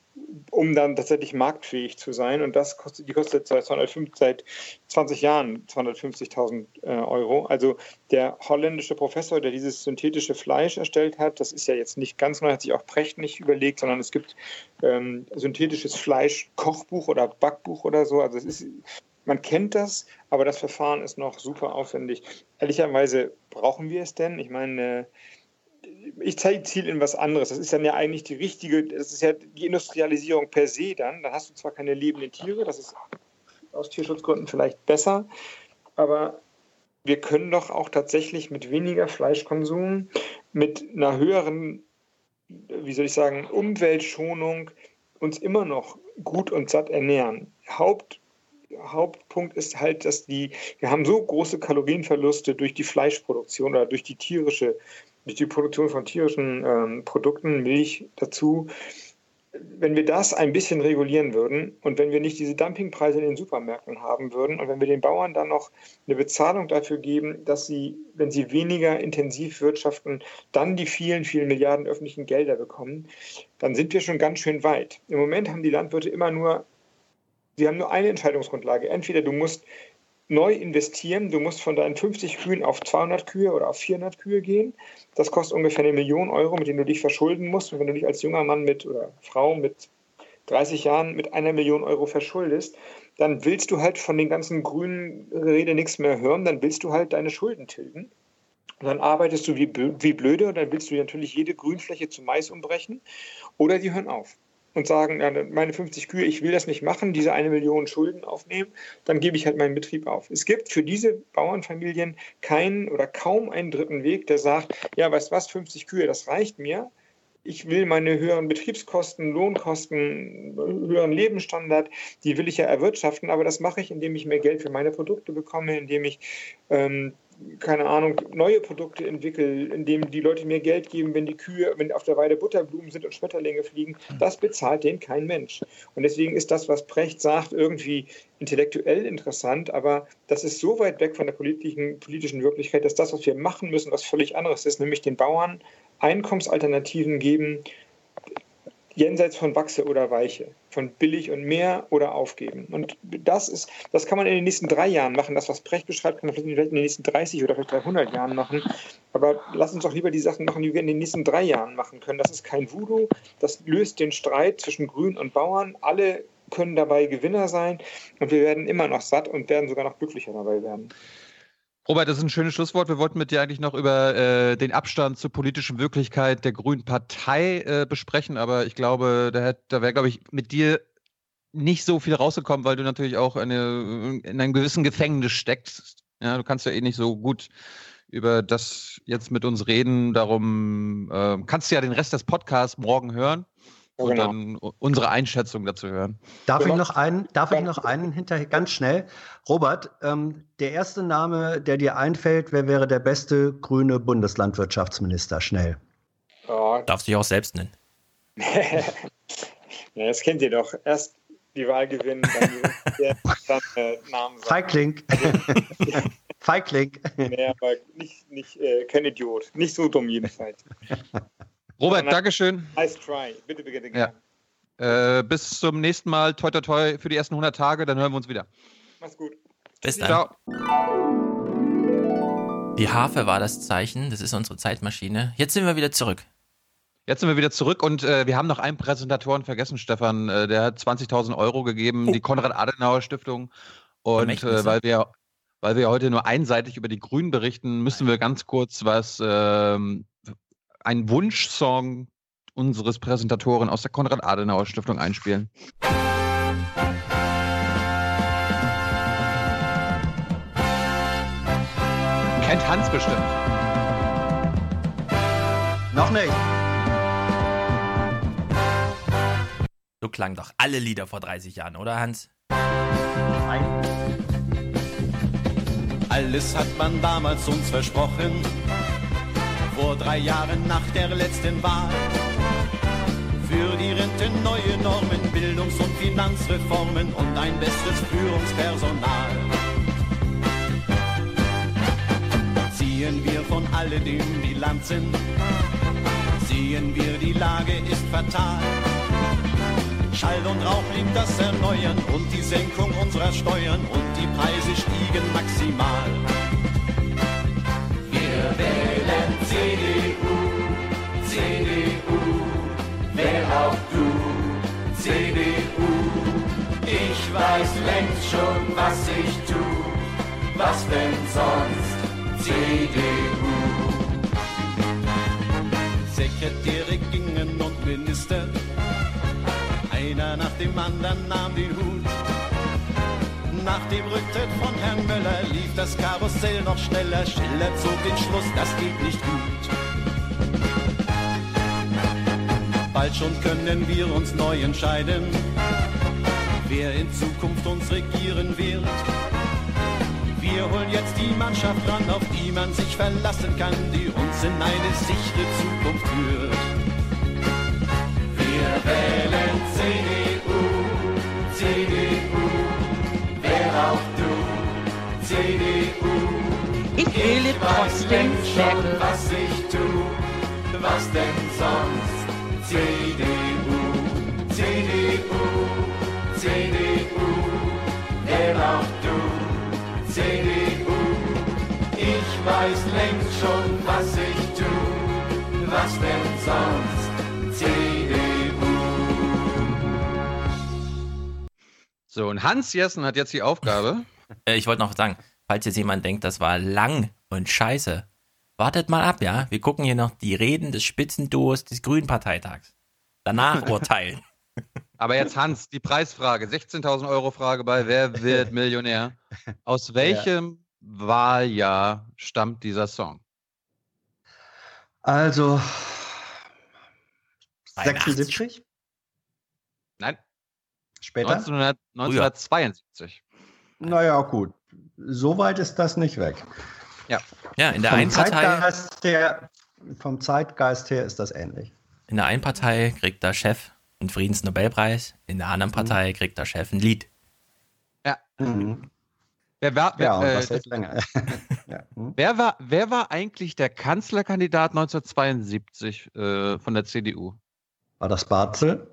um dann tatsächlich marktfähig zu sein. Und das kostet, die kostet seit, 205, seit 20 Jahren 250.000 äh, Euro. Also der holländische Professor, der dieses synthetische Fleisch erstellt hat, das ist ja jetzt nicht ganz neu, hat sich auch Precht nicht überlegt, sondern es gibt ähm, synthetisches Fleisch, Kochbuch oder Backbuch oder so. Also es ist man kennt das, aber das Verfahren ist noch super aufwendig. Ehrlicherweise brauchen wir es denn? Ich meine, ich ziele in was anderes. Das ist dann ja eigentlich die richtige, das ist ja die Industrialisierung per se dann. Dann hast du zwar keine lebenden Tiere, das ist aus Tierschutzgründen vielleicht besser, aber wir können doch auch tatsächlich mit weniger Fleischkonsum, mit einer höheren, wie soll ich sagen, Umweltschonung uns immer noch gut und satt ernähren. Haupt Hauptpunkt ist halt, dass die, wir haben so große Kalorienverluste durch die Fleischproduktion oder durch die tierische, durch die Produktion von tierischen ähm, Produkten, Milch dazu. Wenn wir das ein bisschen regulieren würden und wenn wir nicht diese Dumpingpreise in den Supermärkten haben würden und wenn wir den Bauern dann noch eine Bezahlung dafür geben, dass sie, wenn sie weniger intensiv wirtschaften, dann die vielen, vielen Milliarden öffentlichen Gelder bekommen, dann sind wir schon ganz schön weit. Im Moment haben die Landwirte immer nur Sie haben nur eine Entscheidungsgrundlage. Entweder du musst neu investieren, du musst von deinen 50 Kühen auf 200 Kühe oder auf 400 Kühe gehen. Das kostet ungefähr eine Million Euro, mit denen du dich verschulden musst. Und wenn du dich als junger Mann mit oder Frau mit 30 Jahren mit einer Million Euro verschuldest, dann willst du halt von den ganzen grünen Rede nichts mehr hören, dann willst du halt deine Schulden tilgen. Und dann arbeitest du wie, wie blöde und dann willst du natürlich jede Grünfläche zu Mais umbrechen oder die hören auf und sagen, ja, meine 50 Kühe, ich will das nicht machen, diese eine Million Schulden aufnehmen, dann gebe ich halt meinen Betrieb auf. Es gibt für diese Bauernfamilien keinen oder kaum einen dritten Weg, der sagt, ja, weißt was, 50 Kühe, das reicht mir. Ich will meine höheren Betriebskosten, Lohnkosten, höheren Lebensstandard, die will ich ja erwirtschaften, aber das mache ich, indem ich mehr Geld für meine Produkte bekomme, indem ich ähm, keine Ahnung, neue Produkte entwickle, indem die Leute mir Geld geben, wenn die Kühe, wenn auf der Weide Butterblumen sind und Schmetterlinge fliegen, das bezahlt denen kein Mensch. Und deswegen ist das, was Precht sagt, irgendwie intellektuell interessant, aber das ist so weit weg von der politischen, politischen Wirklichkeit, dass das, was wir machen müssen, was völlig anderes ist, nämlich den Bauern Einkommensalternativen geben, jenseits von Wachse oder Weiche, von billig und mehr oder aufgeben. Und das ist, das kann man in den nächsten drei Jahren machen. Das, was Brecht beschreibt, kann man vielleicht in den nächsten 30 oder vielleicht 300 Jahren machen. Aber lass uns doch lieber die Sachen machen, die wir in den nächsten drei Jahren machen können. Das ist kein Voodoo. Das löst den Streit zwischen Grün und Bauern. Alle können dabei Gewinner sein und wir werden immer noch satt und werden sogar noch glücklicher dabei werden. Robert, das ist ein schönes Schlusswort. Wir wollten mit dir eigentlich noch über äh, den Abstand zur politischen Wirklichkeit der Grünen Partei äh, besprechen, aber ich glaube, da, da wäre, glaube ich, mit dir nicht so viel rausgekommen, weil du natürlich auch eine, in einem gewissen Gefängnis steckst. Ja, du kannst ja eh nicht so gut über das jetzt mit uns reden. Darum äh, kannst du ja den Rest des Podcasts morgen hören und genau. dann unsere Einschätzung dazu hören. Darf genau. ich noch einen, darf ich noch einen hinterher ganz schnell? Robert, ähm, der erste Name, der dir einfällt, wer wäre der beste grüne Bundeslandwirtschaftsminister? Schnell. Oh. Darfst du dich auch selbst nennen. (laughs) ja, das kennt ihr doch. Erst die Wahl gewinnen, dann, die, (laughs) dann äh, Namen sagen. Feigling. (laughs) Feigling. Nee, aber nicht, nicht äh, kein Idiot. Nicht so dumm jedenfalls. Robert, Dankeschön. Nice try. Bitte beginne gerne. Ja. Äh, bis zum nächsten Mal. Toi, toi, toi für die ersten 100 Tage. Dann hören wir uns wieder. Mach's gut. Bis dann. Ciao. Die Harfe war das Zeichen. Das ist unsere Zeitmaschine. Jetzt sind wir wieder zurück. Jetzt sind wir wieder zurück und äh, wir haben noch einen Präsentatoren vergessen, Stefan. Äh, der hat 20.000 Euro gegeben, oh. die Konrad-Adenauer-Stiftung. Und äh, weil wir weil wir heute nur einseitig über die Grünen berichten, müssen wir ganz kurz was ähm, einen Wunschsong unseres Präsentatoren aus der Konrad-Adenauer-Stiftung einspielen. Kennt Hans bestimmt. Noch nicht. So klangen doch alle Lieder vor 30 Jahren, oder Hans? Nein. Alles hat man damals uns versprochen vor drei Jahren nach der letzten Wahl. Für die Rente neue Normen, Bildungs- und Finanzreformen und ein besseres Führungspersonal. Ziehen wir von alledem die Lanzen, sehen wir, die Lage ist fatal. Schall und Rauch blieb das Erneuern und die Senkung unserer Steuern und die Preise stiegen maximal. Wir wählen CDU, CDU, wer auch du, CDU. Ich weiß längst schon, was ich tu, was denn sonst, CDU. Sekretäre gingen und Minister, einer nach dem anderen nahm den Hut nach dem Rücktritt von Herrn Möller lief das Karussell noch schneller. Schiller zog den Schluss, das geht nicht gut. Bald schon können wir uns neu entscheiden, wer in Zukunft uns regieren wird. Wir holen jetzt die Mannschaft ran, auf die man sich verlassen kann, die uns in eine sichere Zukunft führt. Wir wählen CDU, CDU auch du, CDU. Ich wähle trotzdem schon, was ich tu, was denn sonst? CDU, CDU, CDU, wähl auch du, CDU. Ich weiß längst schon, was ich tu, was denn sonst? CDU. So, und Hans Jessen hat jetzt die Aufgabe. (laughs) Äh, ich wollte noch sagen, falls jetzt jemand denkt, das war lang und scheiße, wartet mal ab, ja? Wir gucken hier noch die Reden des Spitzenduos des Grünen Parteitags. Danach (laughs) urteilen. Aber jetzt Hans, die Preisfrage, 16.000 Euro Frage bei Wer wird Millionär? Aus (laughs) welchem ja. Wahljahr stammt dieser Song? Also 76? Später? 1900, 1972. Naja, gut. So weit ist das nicht weg. Ja, ja in der vom einen Partei. Her, vom Zeitgeist her ist das ähnlich. In der einen Partei kriegt der Chef einen Friedensnobelpreis, in der anderen Partei mhm. kriegt der Chef ein Lied. Ja. Mhm. Wer war, wer, ja, und was äh, länger. (laughs) ja. hm? wer, war, wer war eigentlich der Kanzlerkandidat 1972 äh, von der CDU? War das Barzel?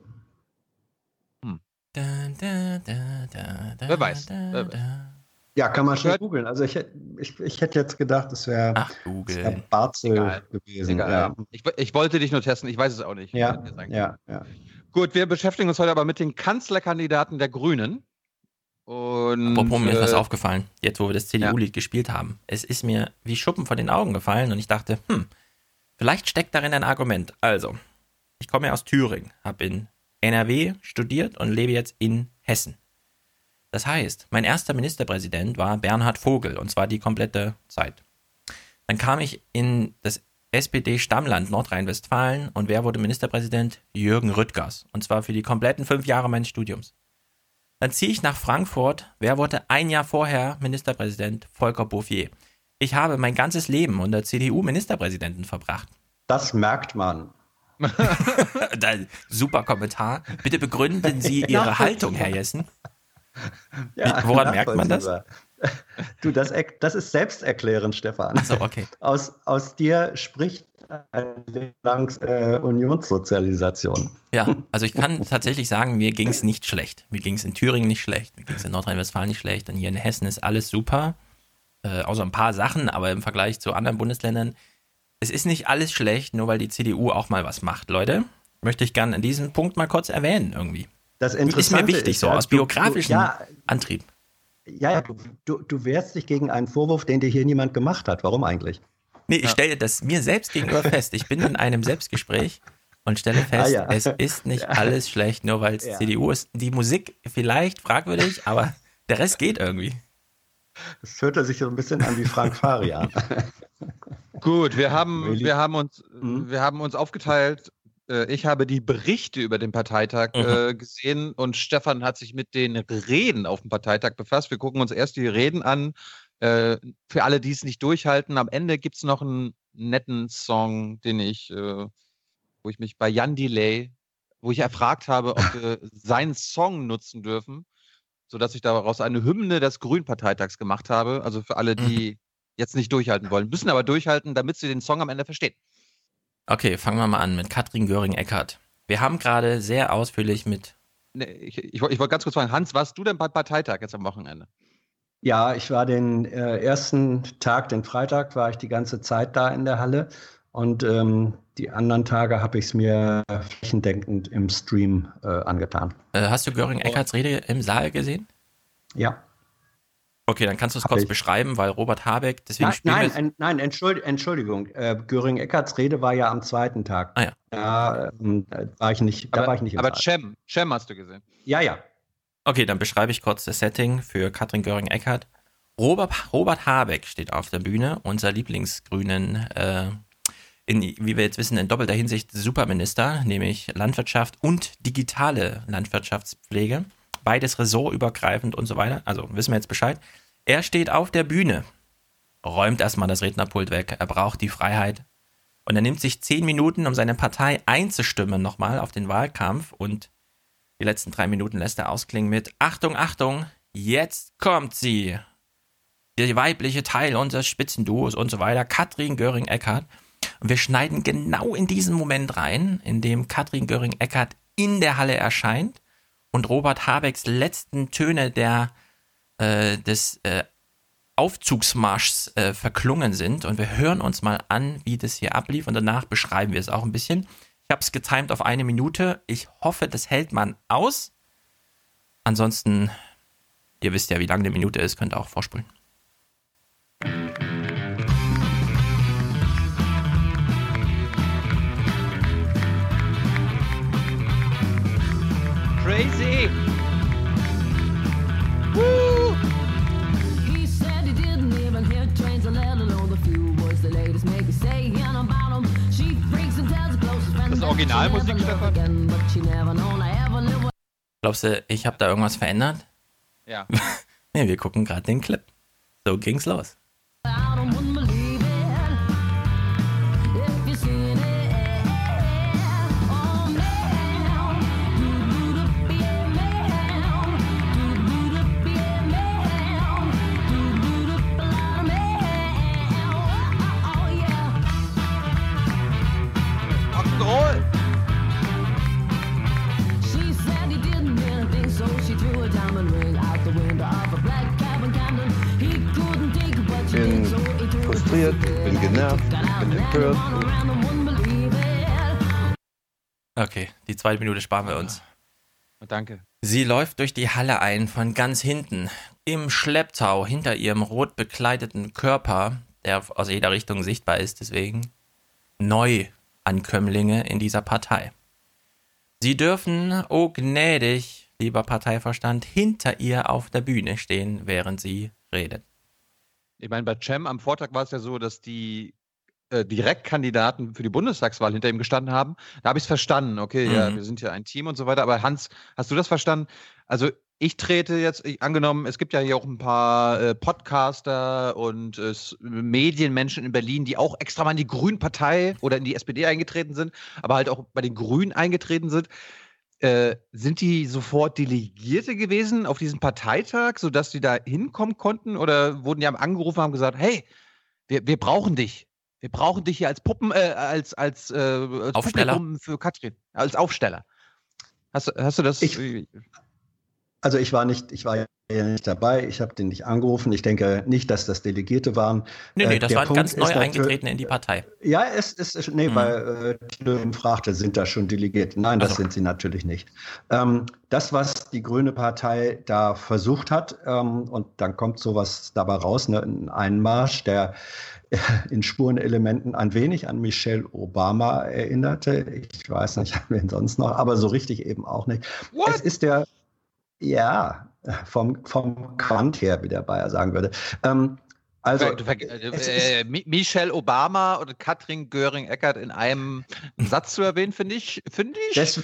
Da, da, da, wer weiß. Wer weiß. Ja, kann man schon googeln. Also ich, ich, ich hätte jetzt gedacht, es wäre Barzel gewesen. Ja. Ich, ich, wollte dich nur testen, ich weiß es auch nicht. Ja, ja, ja. Gut, wir beschäftigen uns heute aber mit den Kanzlerkandidaten der Grünen. Und, Apropos, mir ist was äh, aufgefallen, jetzt wo wir das CDU-Lied ja. gespielt haben. Es ist mir wie Schuppen von den Augen gefallen und ich dachte, hm, vielleicht steckt darin ein Argument. Also, ich komme ja aus Thüringen, habe in NRW studiert und lebe jetzt in Hessen. Das heißt, mein erster Ministerpräsident war Bernhard Vogel und zwar die komplette Zeit. Dann kam ich in das SPD-Stammland Nordrhein-Westfalen und wer wurde Ministerpräsident? Jürgen Rüttgers. Und zwar für die kompletten fünf Jahre meines Studiums. Dann ziehe ich nach Frankfurt. Wer wurde ein Jahr vorher Ministerpräsident? Volker Bouffier. Ich habe mein ganzes Leben unter CDU-Ministerpräsidenten verbracht. Das merkt man. Super Kommentar. Bitte begründen Sie (laughs) Ihre Haltung, Herr Jessen. Ja, Woran merkt man das? Du, das, das ist selbsterklärend, Stefan. Ach so, okay. Aus, aus dir spricht eine äh, Unionssozialisation. Ja, (laughs) also ich kann tatsächlich sagen, mir ging es nicht schlecht. Mir ging es in Thüringen nicht schlecht, mir ging es in Nordrhein-Westfalen nicht schlecht und hier in Hessen ist alles super. Äh, außer ein paar Sachen, aber im Vergleich zu anderen Bundesländern, es ist nicht alles schlecht, nur weil die CDU auch mal was macht, Leute. Möchte ich gerne an diesem Punkt mal kurz erwähnen irgendwie. Das Interessante ist mir wichtig, ist, so aus biografischem ja, Antrieb. Ja, du, du, du wehrst dich gegen einen Vorwurf, den dir hier niemand gemacht hat. Warum eigentlich? Nee, ich stelle das mir selbst gegenüber fest. Ich bin in einem Selbstgespräch und stelle ah, fest, ah, ja. es ist nicht alles schlecht, nur weil es ja. CDU ist. Die Musik vielleicht fragwürdig, aber der Rest geht irgendwie. Das hört sich so ein bisschen an wie Frank Farian. (laughs) Gut, wir haben, wir haben uns, mhm. wir haben uns aufgeteilt. Äh, ich habe die Berichte über den Parteitag mhm. äh, gesehen und Stefan hat sich mit den Reden auf dem Parteitag befasst. Wir gucken uns erst die Reden an äh, für alle, die es nicht durchhalten, am Ende gibt es noch einen netten Song, den ich, äh, wo ich mich bei Jan Delay, wo ich erfragt habe, ob wir (laughs) seinen Song nutzen dürfen, sodass ich daraus eine Hymne des Grünparteitags gemacht habe. Also für alle, die mhm. jetzt nicht durchhalten wollen, müssen aber durchhalten, damit sie den Song am Ende verstehen. Okay, fangen wir mal an mit Katrin Göring-Eckardt. Wir haben gerade sehr ausführlich mit. Nee, ich, ich, ich wollte ganz kurz fragen, Hans, warst du denn bei Parteitag jetzt am Wochenende? Ja, ich war den äh, ersten Tag, den Freitag, war ich die ganze Zeit da in der Halle und ähm, die anderen Tage habe ich es mir flächendeckend im Stream äh, angetan. Äh, hast du Göring-Eckarts Rede im Saal gesehen? Ja. Okay, dann kannst du es kurz ich. beschreiben, weil Robert Habeck, deswegen nein, nein, ein, nein, Entschuldigung, Entschuldigung. Äh, Göring-Eckarts Rede war ja am zweiten Tag. Ah ja. Da, ähm, war ich nicht, aber, da war ich nicht im Aber Saal. Cem, Cem hast du gesehen. Ja, ja. Okay, dann beschreibe ich kurz das Setting für Katrin Göring-Eckardt. Robert, Robert Habeck steht auf der Bühne, unser Lieblingsgrünen, äh, in, wie wir jetzt wissen, in doppelter Hinsicht Superminister, nämlich Landwirtschaft und digitale Landwirtschaftspflege. Beides ressortübergreifend und so weiter. Also wissen wir jetzt Bescheid. Er steht auf der Bühne, räumt erstmal das Rednerpult weg. Er braucht die Freiheit. Und er nimmt sich zehn Minuten, um seine Partei einzustimmen, nochmal auf den Wahlkampf und die letzten drei Minuten lässt er ausklingen mit Achtung, Achtung, jetzt kommt sie. Der weibliche Teil unseres Spitzenduos und so weiter, Katrin Göring-Eckardt. Und wir schneiden genau in diesen Moment rein, in dem Katrin Göring-Eckardt in der Halle erscheint und Robert Habecks letzten Töne der, äh, des äh, Aufzugsmarschs äh, verklungen sind. Und wir hören uns mal an, wie das hier ablief und danach beschreiben wir es auch ein bisschen habe es getimt auf eine Minute. Ich hoffe, das hält man aus. Ansonsten, ihr wisst ja, wie lang eine Minute ist, könnt ihr auch vorspulen. Crazy! Woo! He said he didn't even hear trains, let alone the few words the ladies make me say about him. She freaks and tells das ist Originalmusik, Stefan? Glaubst du, ich habe da irgendwas verändert? Ja. (laughs) nee, wir gucken gerade den Clip. So ging's los. Frustriert, bin genervt, bin empört. Okay, die zweite Minute sparen wir uns. Danke. Sie läuft durch die Halle ein, von ganz hinten, im Schlepptau, hinter ihrem rot bekleideten Körper, der aus jeder Richtung sichtbar ist, deswegen Neuankömmlinge in dieser Partei. Sie dürfen, oh gnädig, lieber Parteiverstand, hinter ihr auf der Bühne stehen, während sie redet. Ich meine, bei Cem am Vortag war es ja so, dass die äh, Direktkandidaten für die Bundestagswahl hinter ihm gestanden haben. Da habe ich es verstanden. Okay, mhm. ja, wir sind ja ein Team und so weiter. Aber Hans, hast du das verstanden? Also ich trete jetzt, ich, angenommen, es gibt ja hier auch ein paar äh, Podcaster und äh, Medienmenschen in Berlin, die auch extra mal in die Grünen-Partei oder in die SPD eingetreten sind, aber halt auch bei den Grünen eingetreten sind. Äh, sind die sofort Delegierte gewesen auf diesem Parteitag, sodass die da hinkommen konnten? Oder wurden die angerufen und haben gesagt, hey, wir, wir brauchen dich. Wir brauchen dich hier als Puppen, äh, als, als, äh, als Aufsteller. Publikum für Katrin, als Aufsteller. Hast, hast du das? Ich, also ich war nicht, ich war ja nicht dabei, ich habe den nicht angerufen. Ich denke nicht, dass das Delegierte waren. Nee, nee, äh, das waren Punkt ganz neu eingetreten in die Partei. Ja, es ist, nee, mhm. weil äh, fragte, sind da schon Delegierte? Nein, das also. sind sie natürlich nicht. Ähm, das, was die Grüne Partei da versucht hat, ähm, und dann kommt sowas dabei raus, ne, ein Einmarsch, der in Spurenelementen ein wenig an Michelle Obama erinnerte. Ich weiß nicht, (laughs) wen sonst noch, aber so richtig eben auch nicht. What? Es ist der ja, vom, vom Quant her, wie der Bayer sagen würde. Ähm, also, äh, Michelle Obama und Katrin Göring-Eckert in einem Satz zu erwähnen, finde ich, finde ich, das,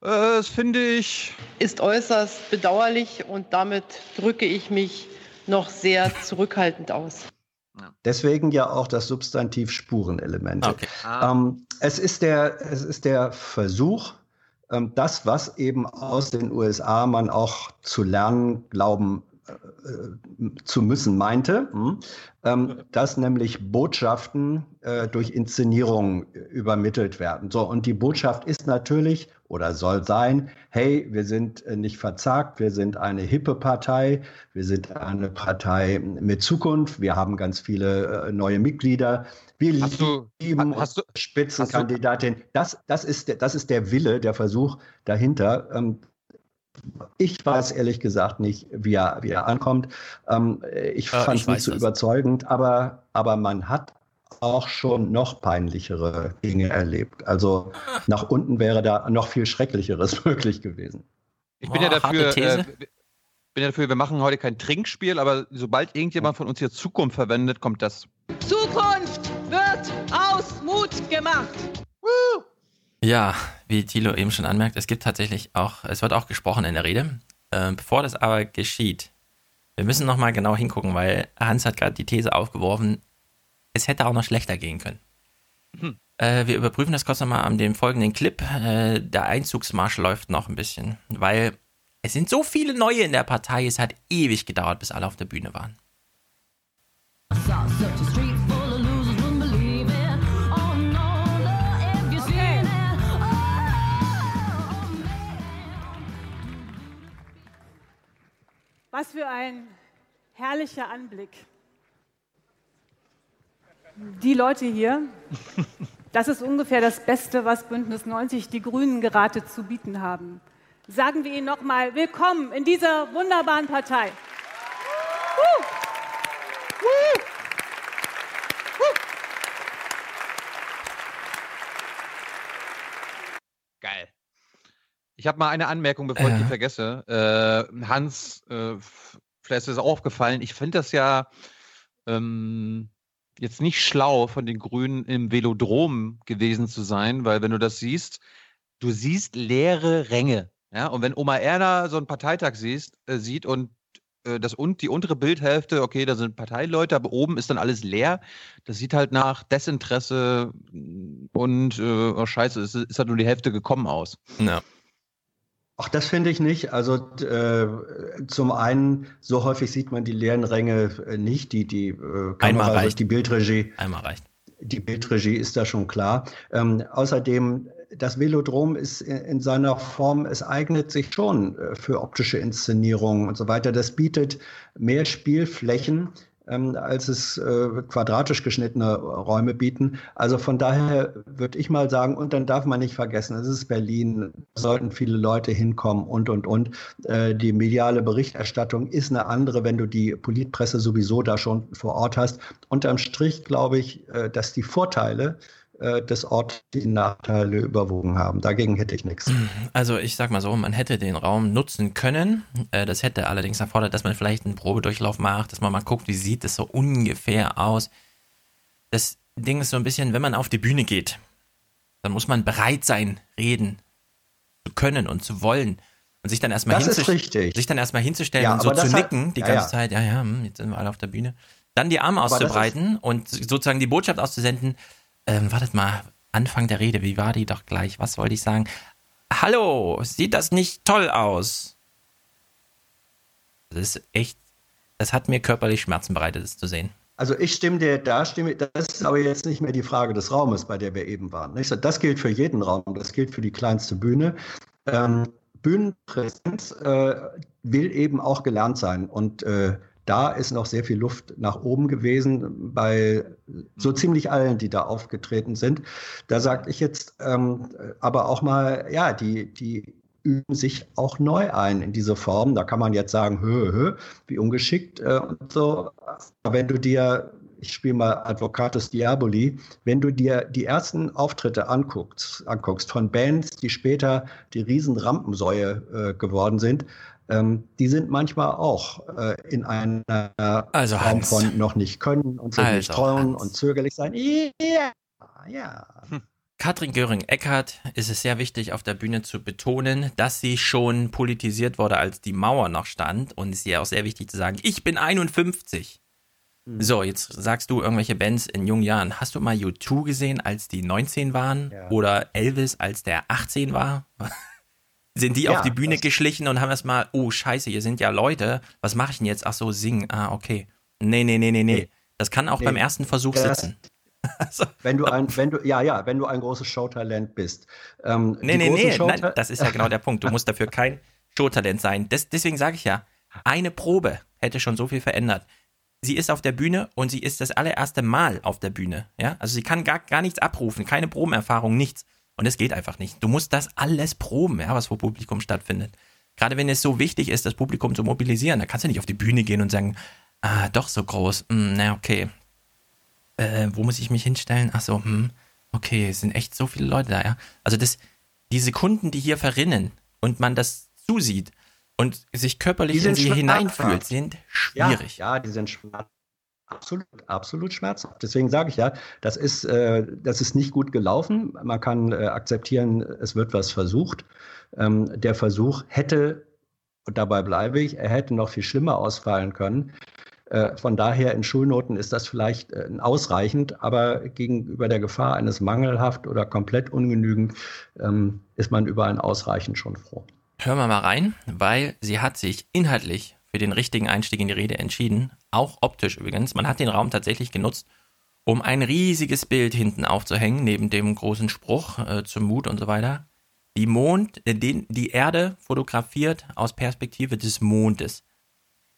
äh, finde ich. Ist äußerst bedauerlich und damit drücke ich mich noch sehr zurückhaltend aus. Deswegen ja auch das Substantiv Spurenelemente. Okay. Ah. Ähm, es, ist der, es ist der Versuch, das, was eben aus den USA man auch zu lernen glauben zu müssen meinte, hm, ähm, dass nämlich Botschaften äh, durch Inszenierung übermittelt werden. So, und die Botschaft ist natürlich oder soll sein, hey, wir sind äh, nicht verzagt, wir sind eine hippe Partei, wir sind eine Partei mit Zukunft, wir haben ganz viele neue Mitglieder, wir hast lieben du, hast du, Spitzenkandidatin. Das, das, ist der, das ist der Wille, der Versuch dahinter. Ich weiß ehrlich gesagt nicht, wie er, wie er ankommt. Ähm, ich äh, fand es nicht so das. überzeugend, aber, aber man hat auch schon noch peinlichere Dinge erlebt. Also nach unten wäre da noch viel Schrecklicheres (laughs) möglich gewesen. Ich bin oh, ja dafür, äh, bin ja dafür, wir machen heute kein Trinkspiel, aber sobald irgendjemand von uns hier Zukunft verwendet, kommt das. Zukunft wird aus Mut gemacht. Woo! Ja, wie Thilo eben schon anmerkt, es gibt tatsächlich auch, es wird auch gesprochen in der Rede. Äh, bevor das aber geschieht, wir müssen nochmal genau hingucken, weil Hans hat gerade die These aufgeworfen, es hätte auch noch schlechter gehen können. Hm. Äh, wir überprüfen das kurz nochmal an dem folgenden Clip. Äh, der Einzugsmarsch läuft noch ein bisschen, weil es sind so viele Neue in der Partei, es hat ewig gedauert, bis alle auf der Bühne waren. Was für ein herrlicher Anblick. Die Leute hier, das ist ungefähr das Beste, was Bündnis 90 die Grünen gerade zu bieten haben. Sagen wir ihnen nochmal willkommen in dieser wunderbaren Partei. Uh. Uh. Ich habe mal eine Anmerkung, bevor ja. ich die vergesse. Äh, Hans, äh, vielleicht ist es aufgefallen, ich finde das ja ähm, jetzt nicht schlau von den Grünen im Velodrom gewesen zu sein, weil wenn du das siehst, du siehst leere Ränge. Ja? Und wenn Oma Erna so einen Parteitag siehst, äh, sieht und äh, das und die untere Bildhälfte, okay, da sind Parteileute, aber oben ist dann alles leer. Das sieht halt nach Desinteresse und äh, oh Scheiße, es ist, ist halt nur die Hälfte gekommen aus. Ja. Ach, das finde ich nicht. Also äh, zum einen, so häufig sieht man die leeren Ränge äh, nicht. Die, die äh, Kamera, reicht. die Bildregie. Einmal reicht. Die Bildregie ist da schon klar. Ähm, außerdem das Velodrom ist in seiner Form, es eignet sich schon äh, für optische Inszenierungen und so weiter. Das bietet mehr Spielflächen ähm, als es äh, quadratisch geschnittene Räume bieten. Also von daher würde ich mal sagen, und dann darf man nicht vergessen, es ist Berlin, sollten viele Leute hinkommen und, und, und. Äh, die mediale Berichterstattung ist eine andere, wenn du die Politpresse sowieso da schon vor Ort hast. Unterm Strich glaube ich, äh, dass die Vorteile des Ortes die Nachteile überwogen haben. Dagegen hätte ich nichts. Also ich sag mal so, man hätte den Raum nutzen können. Äh, das hätte allerdings erfordert, dass man vielleicht einen Probedurchlauf macht, dass man mal guckt, wie sieht es so ungefähr aus. Das Ding ist so ein bisschen, wenn man auf die Bühne geht, dann muss man bereit sein, reden zu können und zu wollen. Und sich dann erstmal sich dann erstmal hinzustellen ja, und so zu nicken hat, die ganze ja, ja. Zeit, ja, ja, hm, jetzt sind wir alle auf der Bühne. Dann die Arme auszubreiten und sozusagen die Botschaft auszusenden, ähm, wartet mal, Anfang der Rede, wie war die doch gleich? Was wollte ich sagen? Hallo, sieht das nicht toll aus? Das ist echt, das hat mir körperlich Schmerzen bereitet, das zu sehen. Also ich stimme dir, da stimme das ist aber jetzt nicht mehr die Frage des Raumes, bei der wir eben waren. Nicht? Das gilt für jeden Raum, das gilt für die kleinste Bühne. Ähm, Bühnenpräsenz äh, will eben auch gelernt sein und äh, da ist noch sehr viel Luft nach oben gewesen bei so mhm. ziemlich allen, die da aufgetreten sind. Da sage ich jetzt ähm, aber auch mal, ja, die, die üben sich auch neu ein in diese Form. Da kann man jetzt sagen, hö, hö, wie ungeschickt äh, und so. Aber wenn du dir, ich spiele mal Advocatus Diaboli, wenn du dir die ersten Auftritte anguckst, anguckst von Bands, die später die Riesenrampensäue äh, geworden sind, ähm, die sind manchmal auch äh, in einer also Form Hans. von noch nicht können und sich also nicht trauen und zögerlich sein. Ja, ja. Hm. Katrin Göring-Eckardt ist es sehr wichtig, auf der Bühne zu betonen, dass sie schon politisiert wurde, als die Mauer noch stand. Und es ist ja auch sehr wichtig zu sagen, ich bin 51. Hm. So, jetzt sagst du irgendwelche Bands in jungen Jahren. Hast du mal U2 gesehen, als die 19 waren? Ja. Oder Elvis, als der 18 war? (laughs) sind die ja, auf die Bühne geschlichen und haben erstmal, oh Scheiße, hier sind ja Leute, was mache ich denn jetzt? Ach so, singen. Ah, okay. Nee, nee, nee, nee, nee. Das kann auch nee. beim ersten Versuch das, sitzen. (laughs) also, wenn du ein, wenn du, ja, ja, wenn du ein großes Showtalent bist. Ähm, nee, nee, nee, nein, das ist ja genau der Punkt. Du musst dafür kein Showtalent sein. Das, deswegen sage ich ja, eine Probe hätte schon so viel verändert. Sie ist auf der Bühne und sie ist das allererste Mal auf der Bühne. Ja? Also sie kann gar, gar nichts abrufen, keine Probenerfahrung, nichts. Und es geht einfach nicht. Du musst das alles proben, ja, was vor Publikum stattfindet. Gerade wenn es so wichtig ist, das Publikum zu mobilisieren, da kannst du nicht auf die Bühne gehen und sagen, ah, doch so groß, hm, na okay. Äh, wo muss ich mich hinstellen? Ach so, hm, okay, es sind echt so viele Leute da, ja. Also das, die Sekunden, die hier verrinnen und man das zusieht und sich körperlich in sie hineinfühlt, sind schwierig. Ja, ja, die sind schwarz. Absolut, absolut schmerzhaft. Deswegen sage ich ja, das ist, äh, das ist nicht gut gelaufen. Man kann äh, akzeptieren, es wird was versucht. Ähm, der Versuch hätte, und dabei bleibe ich, er hätte noch viel schlimmer ausfallen können. Äh, von daher in Schulnoten ist das vielleicht äh, ausreichend, aber gegenüber der Gefahr eines mangelhaft oder komplett ungenügend ähm, ist man über ein Ausreichend schon froh. Hören wir mal rein, weil sie hat sich inhaltlich für den richtigen Einstieg in die Rede entschieden. Auch optisch übrigens. Man hat den Raum tatsächlich genutzt, um ein riesiges Bild hinten aufzuhängen, neben dem großen Spruch äh, zum Mut und so weiter. Die Mond, äh, den, die Erde fotografiert aus Perspektive des Mondes.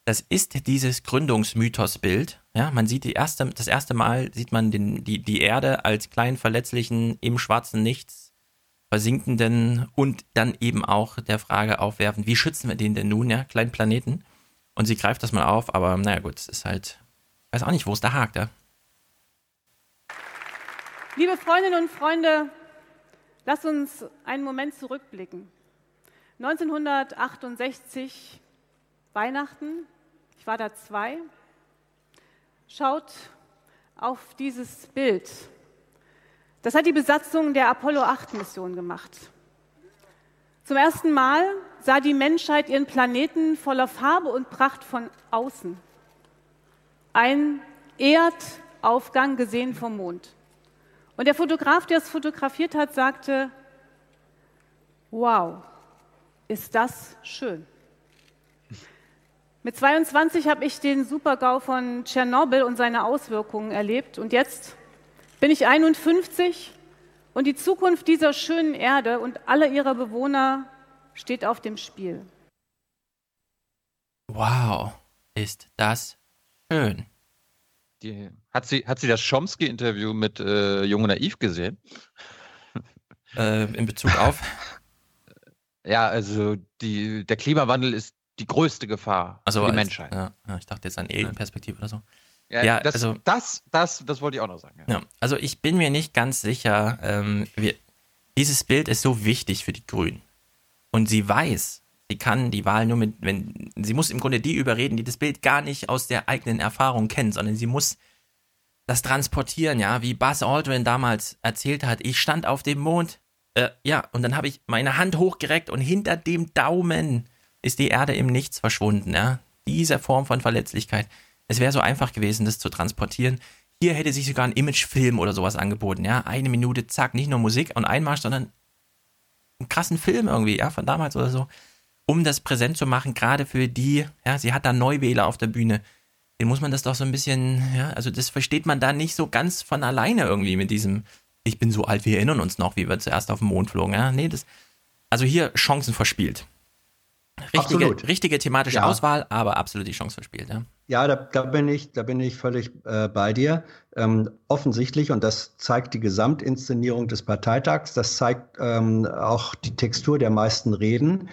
Das ist dieses Gründungsmythosbild. Ja, man sieht die erste, das erste Mal sieht man den, die, die Erde als kleinen verletzlichen, im schwarzen Nichts versinkenden und dann eben auch der Frage aufwerfen, wie schützen wir den denn nun, ja, kleinen Planeten? Und sie greift das mal auf, aber naja gut, es ist halt, weiß auch nicht, wo es da hakt, ja. Liebe Freundinnen und Freunde, lasst uns einen Moment zurückblicken. 1968, Weihnachten, ich war da zwei. Schaut auf dieses Bild. Das hat die Besatzung der Apollo 8 Mission gemacht. Zum ersten Mal sah die Menschheit ihren Planeten voller Farbe und Pracht von außen. Ein Erdaufgang gesehen vom Mond. Und der Fotograf, der es fotografiert hat, sagte, wow, ist das schön. Mit 22 habe ich den Supergau von Tschernobyl und seine Auswirkungen erlebt und jetzt bin ich 51 Und die Zukunft dieser schönen Erde und aller ihrer Bewohner steht auf dem Spiel. Wow, ist das schön. Die, hat, sie, hat sie das Chomsky-Interview mit äh, Jung Naiv gesehen? (laughs) Äh, in Bezug auf? (laughs) ja, also die, der Klimawandel ist die größte Gefahr also für die als, Menschheit. Ja, ich dachte jetzt an Alienperspektive oder so. Ja, ja das, also, das, das, das wollte ich auch noch sagen. Ja. ja also ich bin mir nicht ganz sicher, ähm, wir, dieses Bild ist so wichtig für die Grünen. Und sie weiß, sie kann die Wahl nur mit, wenn, sie muss im Grunde die überreden, die das Bild gar nicht aus der eigenen Erfahrung kennt, sondern sie muss das transportieren, ja, wie Buzz Aldrin damals erzählt hat, ich stand auf dem Mond, äh, ja, und dann habe ich meine Hand hochgereckt und hinter dem Daumen ist die Erde im Nichts verschwunden, ja. Diese Form von Verletzlichkeit. Es wäre so einfach gewesen, das zu transportieren. Hier hätte sich sogar ein Imagefilm oder sowas angeboten, ja. Eine Minute, zack, nicht nur Musik und Einmarsch, sondern einen krassen Film irgendwie, ja, von damals oder so, um das präsent zu machen, gerade für die, ja, sie hat da Neuwähler auf der Bühne. Den muss man das doch so ein bisschen, ja, also das versteht man da nicht so ganz von alleine irgendwie mit diesem, ich bin so alt, wir erinnern uns noch, wie wir zuerst auf den Mond flogen, ja. Nee, das, also hier Chancen verspielt. Richtige, richtige thematische ja. Auswahl, aber absolut die Chance verspielt. Ja, ja da, da, bin ich, da bin ich völlig äh, bei dir. Ähm, offensichtlich, und das zeigt die Gesamtinszenierung des Parteitags, das zeigt ähm, auch die Textur der meisten Reden.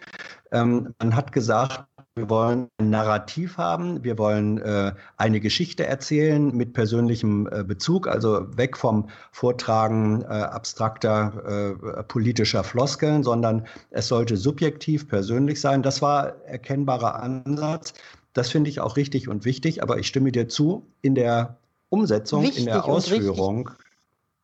Ähm, man hat gesagt, wir wollen ein Narrativ haben, wir wollen äh, eine Geschichte erzählen mit persönlichem äh, Bezug, also weg vom Vortragen äh, abstrakter äh, politischer Floskeln, sondern es sollte subjektiv, persönlich sein. Das war erkennbarer Ansatz. Das finde ich auch richtig und wichtig, aber ich stimme dir zu, in der Umsetzung, wichtig in der Ausführung.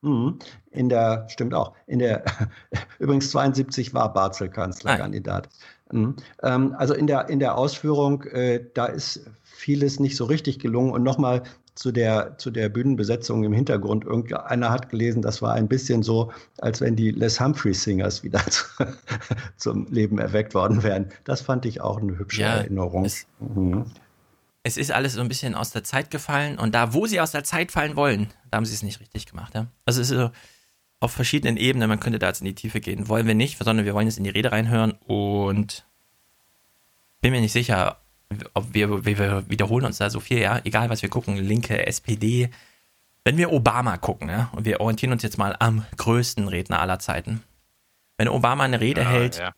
Mhm. In der, stimmt auch, in der, (laughs) übrigens 72 war Barzel Kanzlerkandidat. Mhm. Ähm, also in der, in der Ausführung, äh, da ist vieles nicht so richtig gelungen. Und nochmal zu der, zu der Bühnenbesetzung im Hintergrund. Irgendeiner hat gelesen, das war ein bisschen so, als wenn die Les Humphrey Singers wieder (laughs) zu, zum Leben erweckt worden wären. Das fand ich auch eine hübsche ja, Erinnerung. Es, mhm. es, ist alles so ein bisschen aus der Zeit gefallen und da, wo sie aus der Zeit fallen wollen, da haben sie es nicht richtig gemacht. Ja? Also es ist so auf verschiedenen Ebenen, man könnte da jetzt in die Tiefe gehen. Wollen wir nicht, sondern wir wollen jetzt in die Rede reinhören und bin mir nicht sicher, wir, wir wiederholen uns da so viel, ja, egal was wir gucken, Linke, SPD. Wenn wir Obama gucken, ja, und wir orientieren uns jetzt mal am größten Redner aller Zeiten. Wenn Obama eine Rede ja, hält, ja.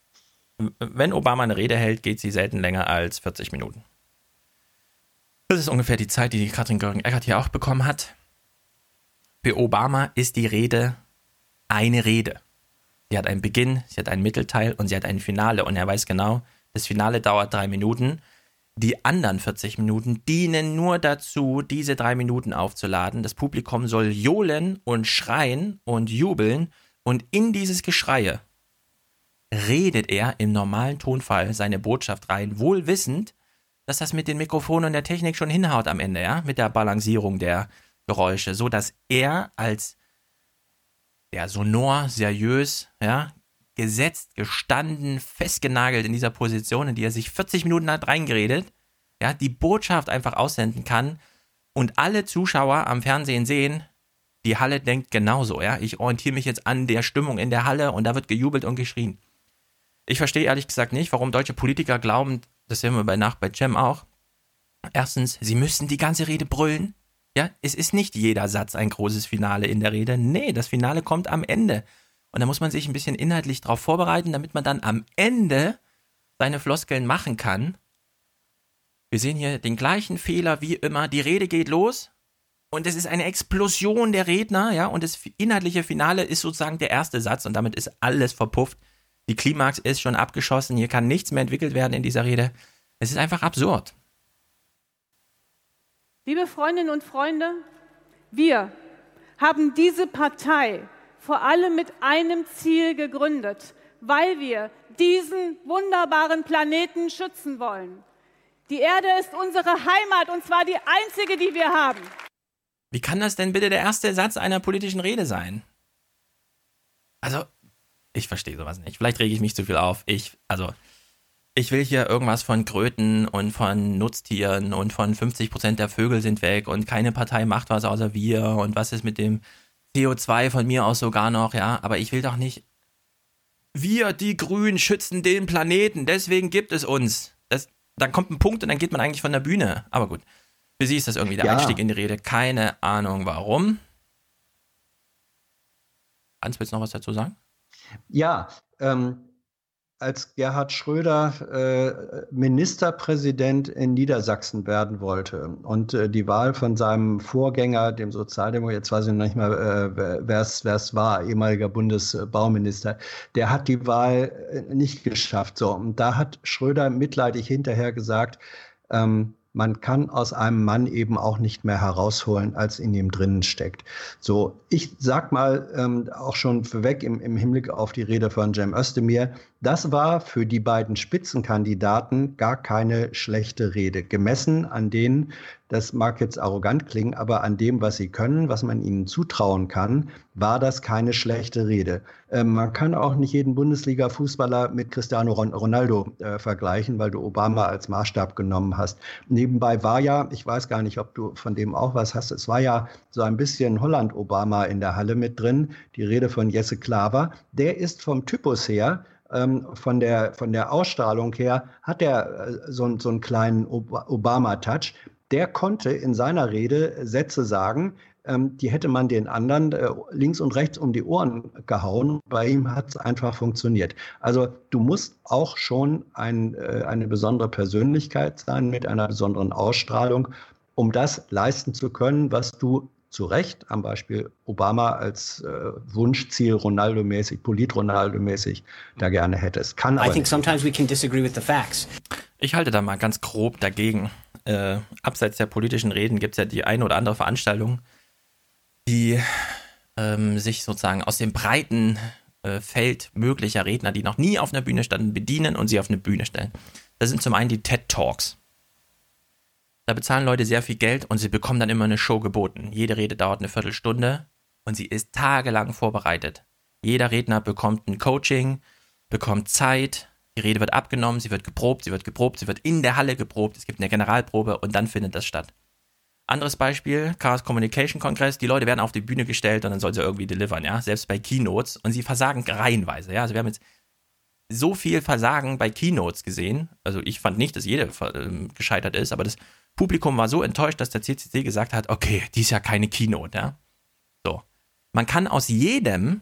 wenn Obama eine Rede hält, geht sie selten länger als 40 Minuten. Das ist ungefähr die Zeit, die Katrin Göring-Eckert hier auch bekommen hat. Für Obama ist die Rede eine Rede. Sie hat einen Beginn, sie hat einen Mittelteil und sie hat ein Finale. Und er weiß genau, das Finale dauert drei Minuten. Die anderen 40 Minuten dienen nur dazu, diese drei Minuten aufzuladen. Das Publikum soll johlen und schreien und jubeln. Und in dieses Geschreie redet er im normalen Tonfall seine Botschaft rein, wohl wissend, dass das mit den Mikrofonen und der Technik schon hinhaut am Ende, ja, mit der Balancierung der Geräusche, so dass er als der sonor, seriös, ja, gesetzt, gestanden, festgenagelt in dieser Position, in die er sich 40 Minuten hat reingeredet, ja, die Botschaft einfach aussenden kann und alle Zuschauer am Fernsehen sehen, die Halle denkt genauso, ja. Ich orientiere mich jetzt an der Stimmung in der Halle und da wird gejubelt und geschrien. Ich verstehe ehrlich gesagt nicht, warum deutsche Politiker glauben, das sehen wir bei Nacht bei Cem auch. Erstens, sie müssen die ganze Rede brüllen. Ja, es ist nicht jeder Satz ein großes Finale in der Rede. Nee, das Finale kommt am Ende. Und da muss man sich ein bisschen inhaltlich darauf vorbereiten, damit man dann am Ende seine Floskeln machen kann. Wir sehen hier den gleichen Fehler wie immer. Die Rede geht los und es ist eine Explosion der Redner, ja, und das inhaltliche Finale ist sozusagen der erste Satz und damit ist alles verpufft. Die Klimax ist schon abgeschossen, hier kann nichts mehr entwickelt werden in dieser Rede. Es ist einfach absurd. Liebe Freundinnen und Freunde, wir haben diese Partei vor allem mit einem Ziel gegründet, weil wir diesen wunderbaren Planeten schützen wollen. Die Erde ist unsere Heimat und zwar die einzige, die wir haben. Wie kann das denn bitte der erste Satz einer politischen Rede sein? Also, ich verstehe sowas nicht. Vielleicht rege ich mich zu viel auf. Ich, also, ich will hier irgendwas von Kröten und von Nutztieren und von 50% der Vögel sind weg und keine Partei macht was außer wir und was ist mit dem CO2 von mir aus sogar noch, ja, aber ich will doch nicht. Wir, die Grünen, schützen den Planeten, deswegen gibt es uns. Das, dann kommt ein Punkt und dann geht man eigentlich von der Bühne. Aber gut, für sie ist das irgendwie der ja. Einstieg in die Rede. Keine Ahnung warum. Hans, willst du noch was dazu sagen? Ja, ähm, als Gerhard Schröder äh, Ministerpräsident in Niedersachsen werden wollte und äh, die Wahl von seinem Vorgänger, dem Sozialdemokrat, jetzt weiß ich noch nicht mal, äh, wer es war, ehemaliger Bundesbauminister, der hat die Wahl äh, nicht geschafft. So, und da hat Schröder mitleidig hinterher gesagt, ähm, man kann aus einem Mann eben auch nicht mehr herausholen, als in ihm drinnen steckt. So, ich sag mal ähm, auch schon vorweg im, im Hinblick auf die Rede von Cem Özdemir, das war für die beiden Spitzenkandidaten gar keine schlechte Rede, gemessen an denen, das mag jetzt arrogant klingen, aber an dem, was sie können, was man ihnen zutrauen kann, war das keine schlechte Rede. Ähm, man kann auch nicht jeden Bundesliga-Fußballer mit Cristiano Ronaldo äh, vergleichen, weil du Obama als Maßstab genommen hast. Nebenbei war ja, ich weiß gar nicht, ob du von dem auch was hast, es war ja so ein bisschen Holland-Obama in der Halle mit drin, die Rede von Jesse Klaver. Der ist vom Typus her ähm, von, der, von der Ausstrahlung her hat er äh, so, so einen kleinen Obama-Touch der konnte in seiner Rede Sätze sagen, ähm, die hätte man den anderen äh, links und rechts um die Ohren gehauen. Bei ihm hat es einfach funktioniert. Also du musst auch schon ein, äh, eine besondere Persönlichkeit sein mit einer besonderen Ausstrahlung, um das leisten zu können, was du zu Recht am Beispiel Obama als äh, Wunschziel Ronaldo-mäßig, Polit-Ronaldo-mäßig da gerne hättest. Kann I think sometimes we can disagree with the facts. Ich halte da mal ganz grob dagegen äh, abseits der politischen Reden gibt es ja die eine oder andere Veranstaltung, die ähm, sich sozusagen aus dem breiten äh, Feld möglicher Redner, die noch nie auf einer Bühne standen, bedienen und sie auf eine Bühne stellen. Das sind zum einen die TED Talks. Da bezahlen Leute sehr viel Geld und sie bekommen dann immer eine Show geboten. Jede Rede dauert eine Viertelstunde und sie ist tagelang vorbereitet. Jeder Redner bekommt ein Coaching, bekommt Zeit, die Rede wird abgenommen, sie wird geprobt, sie wird geprobt, sie wird in der Halle geprobt, es gibt eine Generalprobe und dann findet das statt. Anderes Beispiel, Chaos Communication Kongress, die Leute werden auf die Bühne gestellt und dann sollen sie irgendwie delivern, ja, selbst bei Keynotes und sie versagen reihenweise, ja, also wir haben jetzt so viel Versagen bei Keynotes gesehen, also ich fand nicht, dass jeder ähm, gescheitert ist, aber das Publikum war so enttäuscht, dass der CCC gesagt hat, okay, die ist ja keine Keynote, ja. So. Man kann aus jedem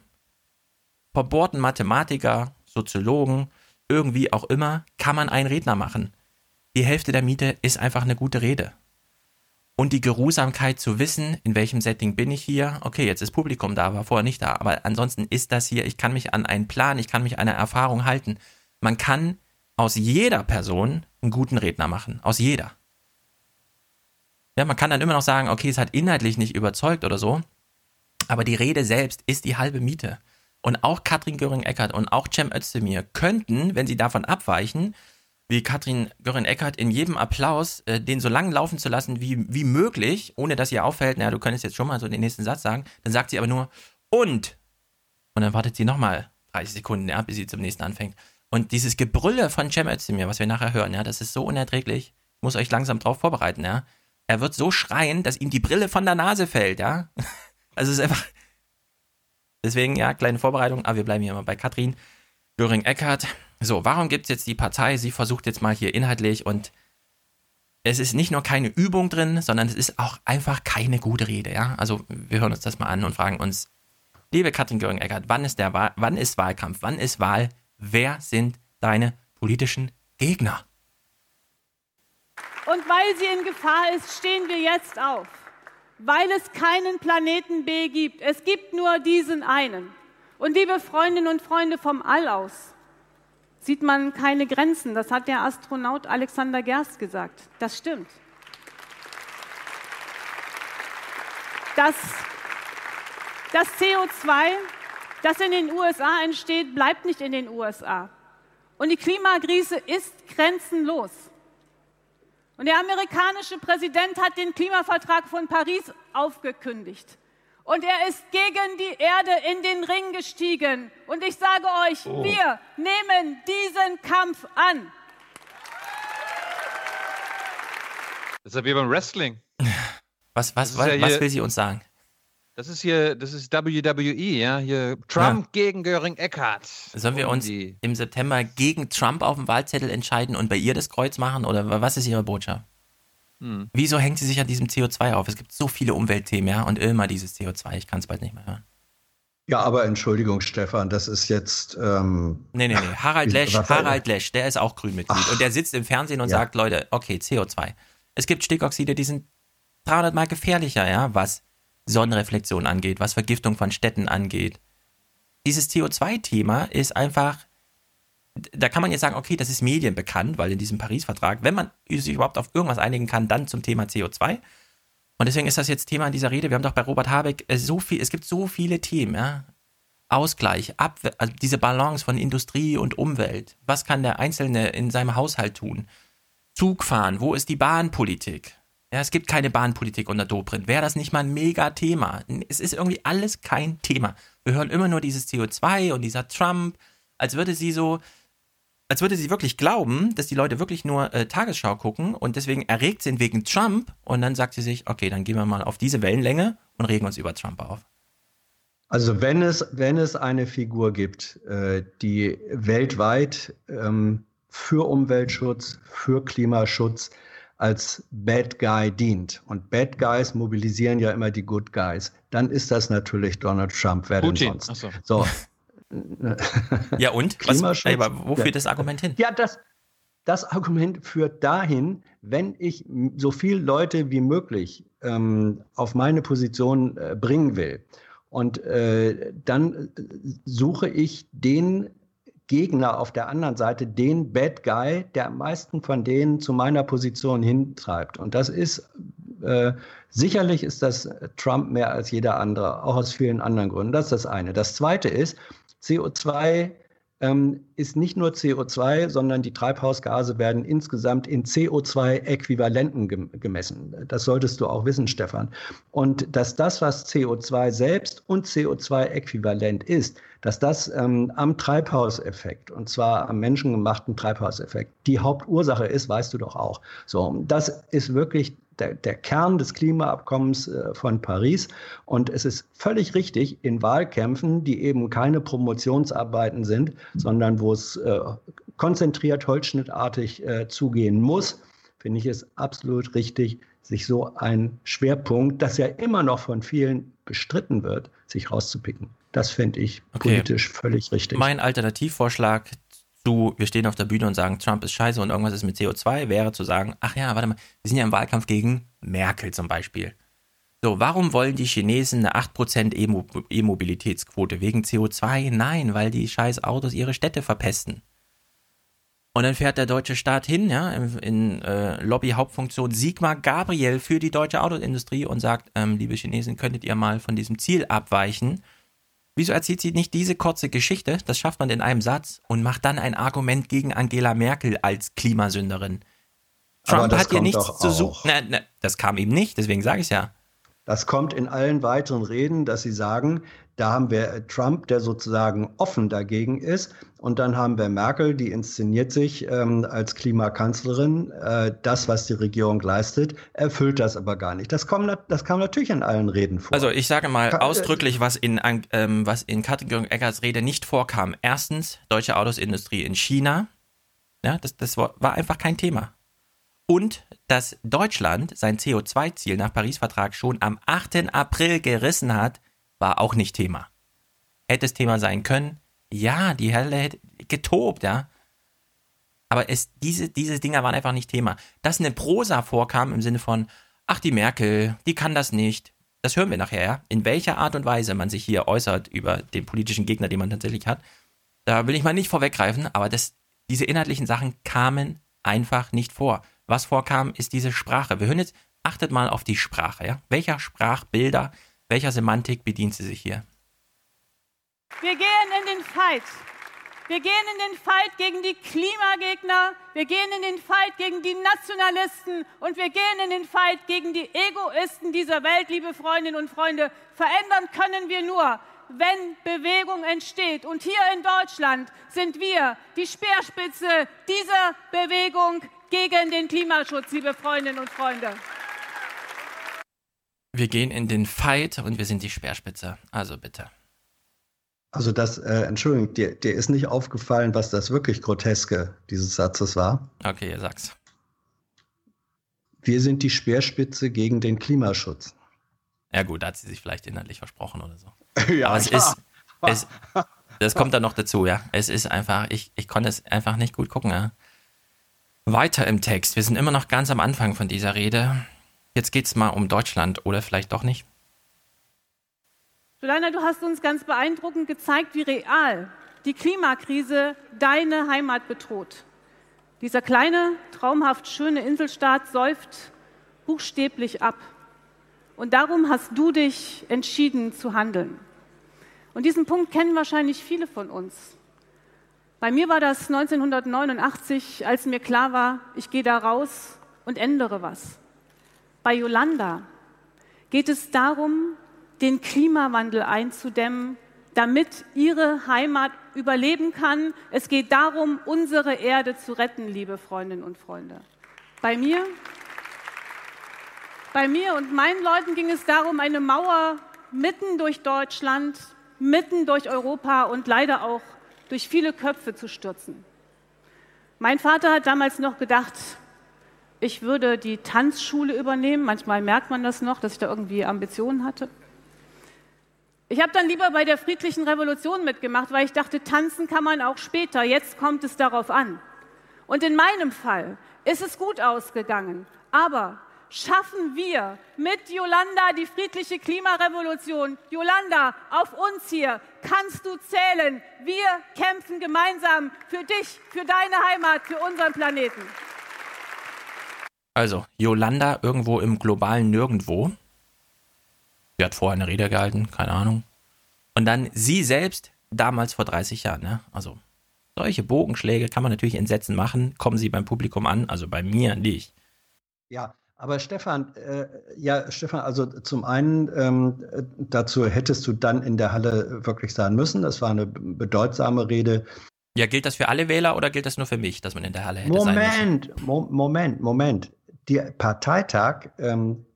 verbohrten Mathematiker, Soziologen, irgendwie auch immer, kann man einen Redner machen. Die Hälfte der Miete ist einfach eine gute Rede. Und die Geruhsamkeit zu wissen, in welchem Setting bin ich hier. Okay, jetzt ist Publikum da, war vorher nicht da. Aber ansonsten ist das hier, ich kann mich an einen Plan, ich kann mich an eine Erfahrung halten. Man kann aus jeder Person einen guten Redner machen. Aus jeder. Ja, man kann dann immer noch sagen, okay, es hat inhaltlich nicht überzeugt oder so. Aber die Rede selbst ist die halbe Miete. Und auch Katrin Göring-Eckardt und auch Cem Özdemir könnten, wenn sie davon abweichen, wie Katrin Göring-Eckardt in jedem Applaus, äh, den so lang laufen zu lassen wie, wie möglich, ohne dass ihr auffällt, naja, du könntest jetzt schon mal so den nächsten Satz sagen, dann sagt sie aber nur und. Und dann wartet sie nochmal 30 Sekunden, ja, bis sie zum nächsten anfängt. Und dieses Gebrülle von Cem Özdemir, was wir nachher hören, ja, das ist so unerträglich. Ich muss euch langsam drauf vorbereiten, ja. Er wird so schreien, dass ihm die Brille von der Nase fällt, ja. (laughs) Also es ist einfach, Deswegen, ja, kleine Vorbereitung, aber wir bleiben hier mal bei Katrin Göring-Eckardt. So, warum gibt es jetzt die Partei? Sie versucht jetzt mal hier inhaltlich und es ist nicht nur keine Übung drin, sondern es ist auch einfach keine gute Rede, ja. Also wir hören uns das mal an und fragen uns, liebe Katrin Göring-Eckardt, wann ist der Wahl, wann ist Wahlkampf, wann ist Wahl, wer sind deine politischen Gegner? Und weil sie in Gefahr ist, stehen wir jetzt auf weil es keinen Planeten B gibt. Es gibt nur diesen einen. Und liebe Freundinnen und Freunde vom All aus, sieht man keine Grenzen. Das hat der Astronaut Alexander Gerst gesagt. Das stimmt. Das, das CO2, das in den USA entsteht, bleibt nicht in den USA. Und die Klimakrise ist grenzenlos. Und der amerikanische Präsident hat den Klimavertrag von Paris aufgekündigt. Und er ist gegen die Erde in den Ring gestiegen. Und ich sage euch, oh. wir nehmen diesen Kampf an. Das ist ja wie beim Wrestling. Was, was, was, ja was will sie uns sagen? Das ist hier, das ist WWE, ja, hier Trump ja. gegen Göring Eckardt. Sollen wir uns im September gegen Trump auf dem Wahlzettel entscheiden und bei ihr das Kreuz machen oder was ist ihre Botschaft? Hm. Wieso hängt sie sich an diesem CO2 auf? Es gibt so viele Umweltthemen, ja, und immer dieses CO2. Ich kann es bald nicht mehr hören. Ja, aber Entschuldigung, Stefan, das ist jetzt. Ähm, nee, nee, nee. (laughs) Harald Lesch, Harald Lesch, der ist auch Grünmitglied. Ach, und der sitzt im Fernsehen und ja. sagt, Leute, okay, CO2. Es gibt Stickoxide, die sind 300 Mal gefährlicher, ja, was Sonnenreflexion angeht, was Vergiftung von Städten angeht. Dieses CO2-Thema ist einfach, da kann man jetzt sagen, okay, das ist medienbekannt, weil in diesem Paris-Vertrag, wenn man sich überhaupt auf irgendwas einigen kann, dann zum Thema CO2. Und deswegen ist das jetzt Thema in dieser Rede. Wir haben doch bei Robert Habeck äh, so viel, es gibt so viele Themen, ja. Ausgleich, Abwehr, also diese Balance von Industrie und Umwelt. Was kann der Einzelne in seinem Haushalt tun? Zug fahren, wo ist die Bahnpolitik? Ja, es gibt keine Bahnpolitik unter Dobrindt. Wäre das nicht mal ein Mega-Thema? Es ist irgendwie alles kein Thema. Wir hören immer nur dieses CO2 und dieser Trump, als würde sie so, als würde sie wirklich glauben, dass die Leute wirklich nur äh, Tagesschau gucken und deswegen erregt sind wegen Trump und dann sagt sie sich, okay, dann gehen wir mal auf diese Wellenlänge und regen uns über Trump auf. Also wenn es, wenn es eine Figur gibt, äh, die weltweit ähm, für Umweltschutz, für Klimaschutz, als Bad Guy dient. Und Bad Guys mobilisieren ja immer die Good Guys. Dann ist das natürlich Donald Trump. Wer Putin. denn sonst? So. ja und? Was, ey, aber wo führt das Argument hin? Ja, das, das Argument führt dahin, wenn ich so viele Leute wie möglich ähm, auf meine Position äh, bringen will. Und äh, dann suche ich den Gegner auf der anderen Seite den Bad Guy, der am meisten von denen zu meiner Position hintreibt. Und das ist äh, sicherlich ist das Trump mehr als jeder andere, auch aus vielen anderen Gründen. Das ist das eine. Das zweite ist, CO2 ähm, ist nicht nur CO2, sondern die Treibhausgase werden insgesamt in CO2-Äquivalenten gemessen. Das solltest du auch wissen, Stefan. Und dass das, was CO2 selbst und CO2-Äquivalent ist, dass das ähm, am Treibhauseffekt, und zwar am menschengemachten Treibhauseffekt, die Hauptursache ist, weißt du doch auch. So, das ist wirklich der, der Kern des Klimaabkommens äh, von Paris. Und es ist völlig richtig, in Wahlkämpfen, die eben keine Promotionsarbeiten sind, sondern wo es äh, konzentriert, holzschnittartig äh, zugehen muss, finde ich es absolut richtig, sich so ein Schwerpunkt, das ja immer noch von vielen bestritten wird, sich rauszupicken. Das finde ich okay. politisch völlig richtig. Mein Alternativvorschlag zu, wir stehen auf der Bühne und sagen, Trump ist scheiße und irgendwas ist mit CO2, wäre zu sagen, ach ja, warte mal, wir sind ja im Wahlkampf gegen Merkel zum Beispiel. So, warum wollen die Chinesen eine 8% E-Mobilitätsquote? Wegen CO2? Nein, weil die scheiß Autos ihre Städte verpesten. Und dann fährt der deutsche Staat hin, ja, in, in äh, Lobby-Hauptfunktion Sigmar Gabriel für die deutsche Autoindustrie und sagt, ähm, liebe Chinesen, könntet ihr mal von diesem Ziel abweichen? Wieso erzählt sie nicht diese kurze Geschichte, das schafft man in einem Satz, und macht dann ein Argument gegen Angela Merkel als Klimasünderin? Trump hat hier nichts zu suchen. das kam eben nicht, deswegen sage ich es ja. Das kommt in allen weiteren Reden, dass sie sagen, da haben wir Trump, der sozusagen offen dagegen ist. Und dann haben wir Merkel, die inszeniert sich ähm, als Klimakanzlerin. Äh, das, was die Regierung leistet, erfüllt das aber gar nicht. Das, kommt, das kam natürlich in allen Reden vor. Also ich sage mal Ka ausdrücklich, was in, ähm, was in Katrin Eckers Rede nicht vorkam. Erstens, deutsche Autosindustrie in China. Ja, das, das war einfach kein Thema. Und dass Deutschland sein CO2-Ziel nach Paris-Vertrag schon am 8. April gerissen hat, war auch nicht Thema. Hätte es Thema sein können, ja, die Hölle hätte getobt, ja. Aber es, diese, diese Dinger waren einfach nicht Thema. Dass eine Prosa vorkam im Sinne von, ach, die Merkel, die kann das nicht. Das hören wir nachher, ja. In welcher Art und Weise man sich hier äußert über den politischen Gegner, den man tatsächlich hat. Da will ich mal nicht vorweggreifen, aber das, diese inhaltlichen Sachen kamen einfach nicht vor. Was vorkam, ist diese Sprache. Wir hören jetzt, achtet mal auf die Sprache. Ja? Welcher Sprachbilder, welcher Semantik bedient sie sich hier? Wir gehen in den Fight. Wir gehen in den Fight gegen die Klimagegner, wir gehen in den Fight gegen die Nationalisten und wir gehen in den Fight gegen die Egoisten dieser Welt, liebe Freundinnen und Freunde. Verändern können wir nur, wenn Bewegung entsteht. Und hier in Deutschland sind wir die Speerspitze dieser Bewegung gegen den Klimaschutz, liebe Freundinnen und Freunde. Wir gehen in den Fight und wir sind die Speerspitze. Also bitte. Also das, äh, Entschuldigung, dir, dir ist nicht aufgefallen, was das wirklich Groteske dieses Satzes war? Okay, sag's. Wir sind die Speerspitze gegen den Klimaschutz. Ja gut, da hat sie sich vielleicht inhaltlich versprochen oder so. (laughs) ja, Aber es ist, es, das kommt dann noch dazu, ja. Es ist einfach, ich, ich konnte es einfach nicht gut gucken, ja. Weiter im Text. Wir sind immer noch ganz am Anfang von dieser Rede. Jetzt geht's mal um Deutschland oder vielleicht doch nicht. Jolana, du hast uns ganz beeindruckend gezeigt, wie real die Klimakrise deine Heimat bedroht. Dieser kleine, traumhaft schöne Inselstaat säuft buchstäblich ab. Und darum hast du dich entschieden zu handeln. Und diesen Punkt kennen wahrscheinlich viele von uns. Bei mir war das 1989, als mir klar war, ich gehe da raus und ändere was. Bei Yolanda geht es darum, den Klimawandel einzudämmen, damit ihre Heimat überleben kann. Es geht darum, unsere Erde zu retten, liebe Freundinnen und Freunde. Bei mir, bei mir und meinen Leuten ging es darum, eine Mauer mitten durch Deutschland, mitten durch Europa und leider auch durch viele Köpfe zu stürzen. Mein Vater hat damals noch gedacht, ich würde die Tanzschule übernehmen. Manchmal merkt man das noch, dass ich da irgendwie Ambitionen hatte. Ich habe dann lieber bei der friedlichen Revolution mitgemacht, weil ich dachte, tanzen kann man auch später. Jetzt kommt es darauf an. Und in meinem Fall ist es gut ausgegangen. Aber schaffen wir mit Yolanda die friedliche Klimarevolution. Yolanda, auf uns hier kannst du zählen. Wir kämpfen gemeinsam für dich, für deine Heimat, für unseren Planeten. Also, Yolanda irgendwo im globalen Nirgendwo. Sie hat vorher eine Rede gehalten, keine Ahnung. Und dann sie selbst, damals vor 30 Jahren, ne? Also, solche Bogenschläge kann man natürlich in Sätzen machen. Kommen sie beim Publikum an, also bei mir nicht. Ja, aber Stefan, äh, ja, Stefan, also zum einen, ähm, dazu hättest du dann in der Halle wirklich sein müssen. Das war eine bedeutsame Rede. Ja, gilt das für alle Wähler oder gilt das nur für mich, dass man in der Halle hätte Moment, sein müssen? Mo Moment, Moment der Parteitag ähm,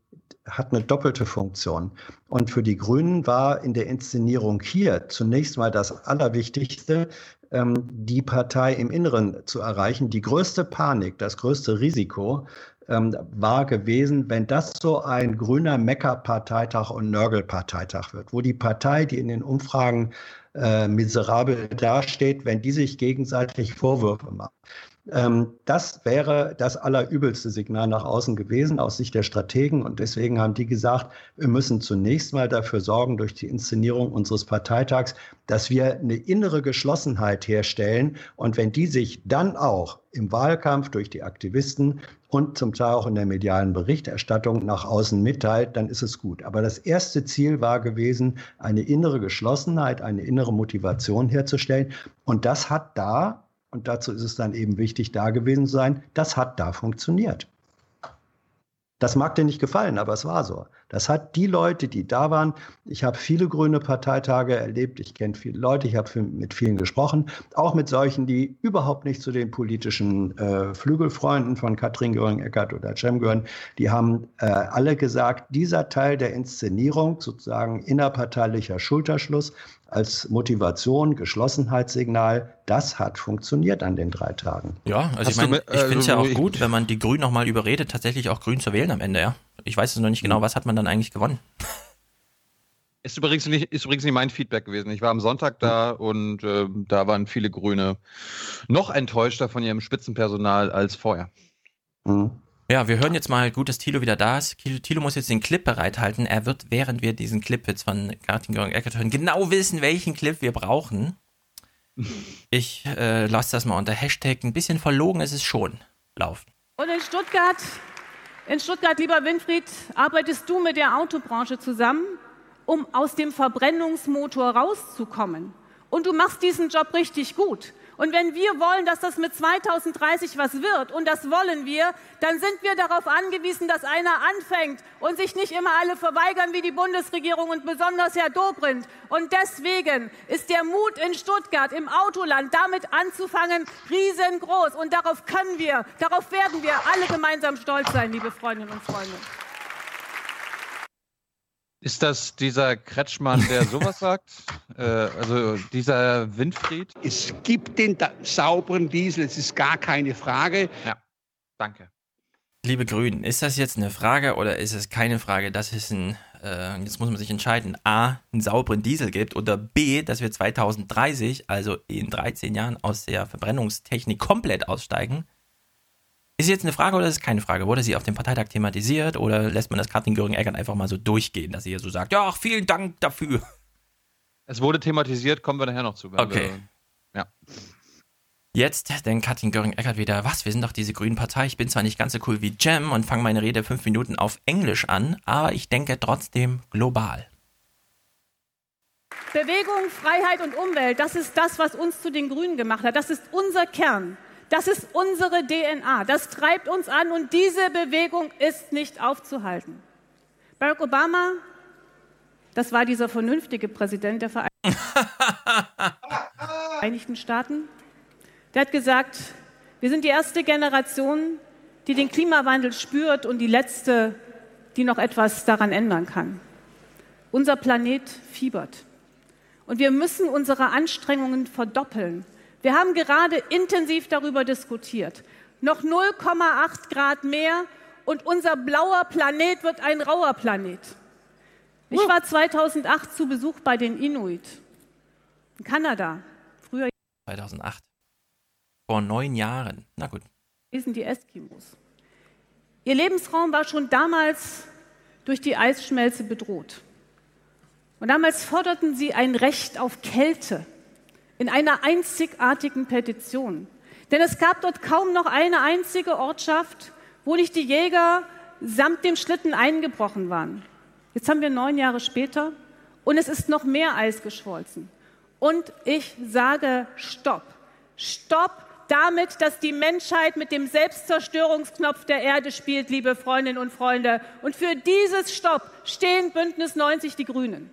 hat eine doppelte Funktion. Und für die Grünen war in der Inszenierung hier zunächst mal das Allerwichtigste, ähm, die Partei im Inneren zu erreichen. Die größte Panik, das größte Risiko ähm, war gewesen, wenn das so ein grüner Mecker-Parteitag und Nörgel-Parteitag wird, wo die Partei, die in den Umfragen äh, miserabel dasteht, wenn die sich gegenseitig Vorwürfe macht. Ähm, das wäre das allerübelste Signal nach außen gewesen aus Sicht der Strategen. Und deswegen haben die gesagt, wir müssen zunächst mal dafür sorgen, durch die Inszenierung unseres Parteitags, dass wir eine innere Geschlossenheit herstellen. Und wenn die sich dann auch im Wahlkampf durch die Aktivisten und zum Teil auch in der medialen Berichterstattung nach außen mitteilt, dann ist es gut. Aber das erste Ziel war gewesen, eine innere Geschlossenheit, eine innere Motivation herzustellen. Und das hat da und dazu ist es dann eben wichtig, da gewesen zu sein. Das hat da funktioniert. Das mag dir nicht gefallen, aber es war so. Das hat die Leute, die da waren, ich habe viele grüne Parteitage erlebt, ich kenne viele Leute, ich habe mit vielen gesprochen, auch mit solchen, die überhaupt nicht zu den politischen äh, Flügelfreunden von Katrin Göring-Eckert oder Cem gehören. Die haben äh, alle gesagt, dieser Teil der Inszenierung, sozusagen innerparteilicher Schulterschluss, als Motivation, Geschlossenheitssignal, das hat funktioniert an den drei Tagen. Ja, also Hast ich meine, ich finde es ja auch gut, wenn man die Grünen nochmal überredet, tatsächlich auch Grün zu wählen am Ende, ja. Ich weiß es noch nicht genau, was hat man dann eigentlich gewonnen? (laughs) Ist übrigens nicht, ist übrigens nicht mein Feedback gewesen. Ich war am Sonntag da und äh, da waren viele Grüne noch enttäuschter von ihrem Spitzenpersonal als vorher. Mhm. Ja, wir hören jetzt mal gut, dass Thilo wieder da ist. Thilo muss jetzt den Clip bereithalten. Er wird, während wir diesen Clip jetzt von Gartin Göring Eckert hören, genau wissen, welchen Clip wir brauchen. (laughs) Ich äh, lasse das mal unter Hashtag ein bisschen verlogen ist es schon laufen. Und in Stuttgart, in Stuttgart, lieber Winfried, arbeitest du mit der Autobranche zusammen, um aus dem Verbrennungsmotor rauszukommen. Und du machst diesen Job richtig gut. Und wenn wir wollen, dass das mit 2030 was wird, und das wollen wir, dann sind wir darauf angewiesen, dass einer anfängt und sich nicht immer alle verweigern wie die Bundesregierung und besonders Herr Dobrindt. Und deswegen ist der Mut in Stuttgart, im Autoland, damit anzufangen, riesengroß. Und darauf können wir, darauf werden wir alle gemeinsam stolz sein, liebe Freundinnen und Freunde. Ist das dieser Kretschmann, der (laughs) sowas sagt? Äh, also dieser Winfried? Es gibt den sauberen Diesel, es ist gar keine Frage. Ja, danke. Liebe Grünen, ist das jetzt eine Frage oder ist es keine Frage, dass es ein, äh, jetzt muss man sich entscheiden, A, einen sauberen Diesel gibt oder B, dass wir 2030, also in 13 Jahren, aus der Verbrennungstechnik komplett aussteigen? Ist jetzt eine Frage oder ist es keine Frage? Wurde sie auf dem Parteitag thematisiert oder lässt man das Katrin Göring-Eckert einfach mal so durchgehen, dass sie hier so sagt, ja, vielen Dank dafür? Es wurde thematisiert, kommen wir nachher noch zu. Okay. Wir, ja. Jetzt denkt Katrin Göring-Eckert wieder, was, wir sind doch diese grünen Partei, ich bin zwar nicht ganz so cool wie Jem und fange meine Rede fünf Minuten auf Englisch an, aber ich denke trotzdem global. Bewegung, Freiheit und Umwelt, das ist das, was uns zu den Grünen gemacht hat. Das ist unser Kern. Das ist unsere DNA. Das treibt uns an und diese Bewegung ist nicht aufzuhalten. Barack Obama, das war dieser vernünftige Präsident der (laughs) Vereinigten Staaten, der hat gesagt, wir sind die erste Generation, die den Klimawandel spürt und die letzte, die noch etwas daran ändern kann. Unser Planet fiebert. Und wir müssen unsere Anstrengungen verdoppeln, wir haben gerade intensiv darüber diskutiert. Noch 0,8 Grad mehr und unser blauer Planet wird ein rauer Planet. Ich war 2008 zu Besuch bei den Inuit in Kanada. Früher 2008. Vor neun Jahren. Na gut. Wir sind die Eskimos. Ihr Lebensraum war schon damals durch die Eisschmelze bedroht. Und damals forderten sie ein Recht auf Kälte in einer einzigartigen Petition. Denn es gab dort kaum noch eine einzige Ortschaft, wo nicht die Jäger samt dem Schlitten eingebrochen waren. Jetzt haben wir neun Jahre später und es ist noch mehr Eis geschmolzen. Und ich sage Stopp. Stopp damit, dass die Menschheit mit dem Selbstzerstörungsknopf der Erde spielt, liebe Freundinnen und Freunde. Und für dieses Stopp stehen Bündnis 90 die Grünen.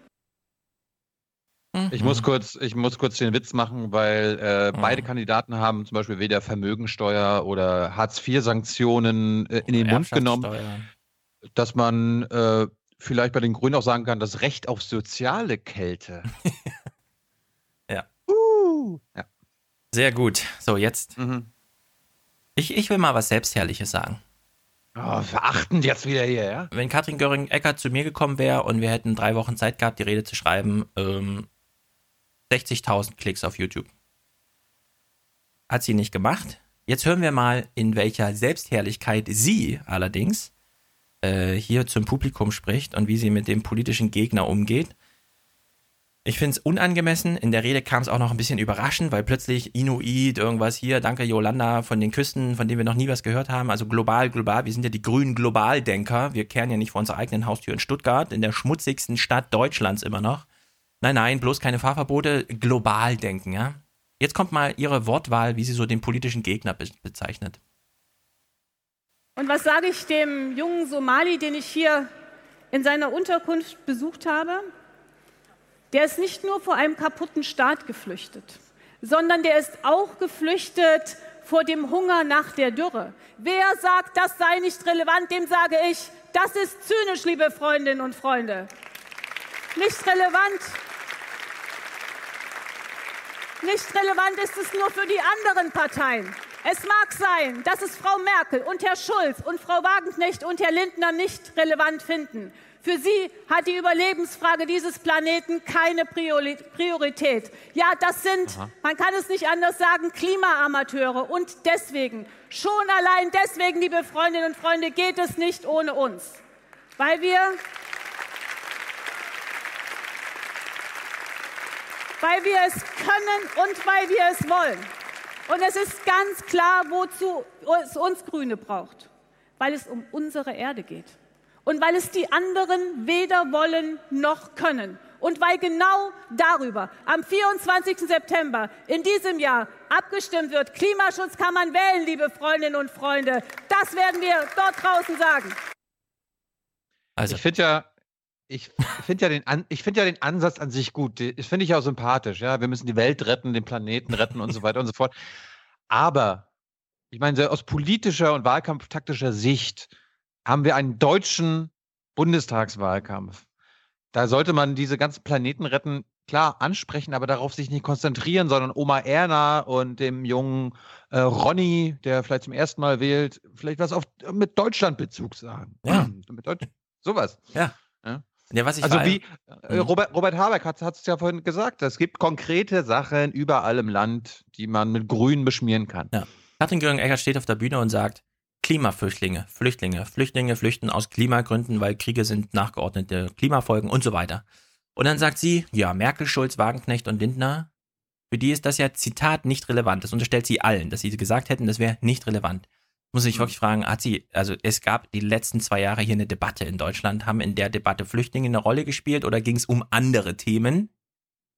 Ich muss mhm. kurz, ich muss kurz den Witz machen, weil äh, mhm. beide Kandidaten haben zum Beispiel weder Vermögensteuer oder Hartz-IV-Sanktionen äh, in den Mund genommen, dass man äh, vielleicht bei den Grünen auch sagen kann, das Recht auf soziale Kälte. (laughs) ja. Uh, ja. Sehr gut. So, jetzt. Mhm. Ich, ich will mal was Selbstherrliches sagen. Oh, verachtend jetzt wieder hier, ja? Wenn Katrin Göring-Eckert zu mir gekommen wäre und wir hätten drei Wochen Zeit gehabt, die Rede zu schreiben, ähm, 60.000 Klicks auf YouTube. Hat sie nicht gemacht. Jetzt hören wir mal, in welcher Selbstherrlichkeit sie allerdings äh, hier zum Publikum spricht und wie sie mit dem politischen Gegner umgeht. Ich finde es unangemessen. In der Rede kam es auch noch ein bisschen überraschend, weil plötzlich Inuit, irgendwas hier, danke Yolanda von den Küsten, von denen wir noch nie was gehört haben. Also global, global. Wir sind ja die grünen Globaldenker. Wir kehren ja nicht vor unserer eigenen Haustür in Stuttgart, in der schmutzigsten Stadt Deutschlands immer noch. Nein, nein, bloß keine Fahrverbote, global denken, ja. Jetzt kommt mal Ihre Wortwahl, wie sie so den politischen Gegner be bezeichnet. Und was sage ich dem jungen Somali, den ich hier in seiner Unterkunft besucht habe? Der ist nicht nur vor einem kaputten Staat geflüchtet, sondern der ist auch geflüchtet vor dem Hunger nach der Dürre. Wer sagt, das sei nicht relevant, dem sage ich, das ist zynisch, liebe Freundinnen und Freunde. Nicht relevant. Nicht relevant ist es nur für die anderen Parteien. Es mag sein, dass es Frau Merkel und Herr Schulz und Frau Wagenknecht und Herr Lindner nicht relevant finden. Für sie hat die Überlebensfrage dieses Planeten keine Priorität. Ja, das sind, Aha. man kann es nicht anders sagen, Klimaamateure. Und deswegen, schon allein deswegen, liebe Freundinnen und Freunde, geht es nicht ohne uns. Weil wir weil wir es können und weil wir es wollen. Und es ist ganz klar, wozu es uns Grüne braucht, weil es um unsere Erde geht und weil es die anderen weder wollen noch können. Und weil genau darüber am 24. September in diesem Jahr abgestimmt wird, Klimaschutz kann man wählen, liebe Freundinnen und Freunde. Das werden wir dort draußen sagen. Also ich finde ja, ich finde ja, den find ja den Ansatz an sich gut. Das finde ich auch sympathisch. Ja, wir müssen die Welt retten, den Planeten retten und so weiter und so fort. Aber ich meine, aus politischer und wahlkampftaktischer Sicht haben wir einen deutschen Bundestagswahlkampf. Da sollte man diese ganzen Planeten retten, klar ansprechen, aber darauf sich nicht konzentrieren, sondern Oma Erna und dem jungen äh, Ronny, der vielleicht zum ersten Mal wählt, vielleicht was auf, mit Deutschlandbezug sagen. Ja. mit Deutsch, sowas. Ja. ja. Ja, was ich also wie äh, mhm. Robert, Robert Habeck hat es ja vorhin gesagt, es gibt konkrete Sachen überall im Land, die man mit Grün beschmieren kann. Ja. Katrin Göring-Eckert steht auf der Bühne und sagt, Klimaflüchtlinge, Flüchtlinge, Flüchtlinge flüchten aus Klimagründen, weil Kriege sind nachgeordnete Klimafolgen und so weiter. Und dann sagt sie, ja, Merkel, Schulz, Wagenknecht und Lindner, für die ist das ja Zitat nicht relevant. Das unterstellt sie allen, dass sie gesagt hätten, das wäre nicht relevant muss ich mhm. wirklich fragen, hat sie, also es gab die letzten zwei Jahre hier eine Debatte in Deutschland, haben in der Debatte Flüchtlinge eine Rolle gespielt oder ging es um andere Themen?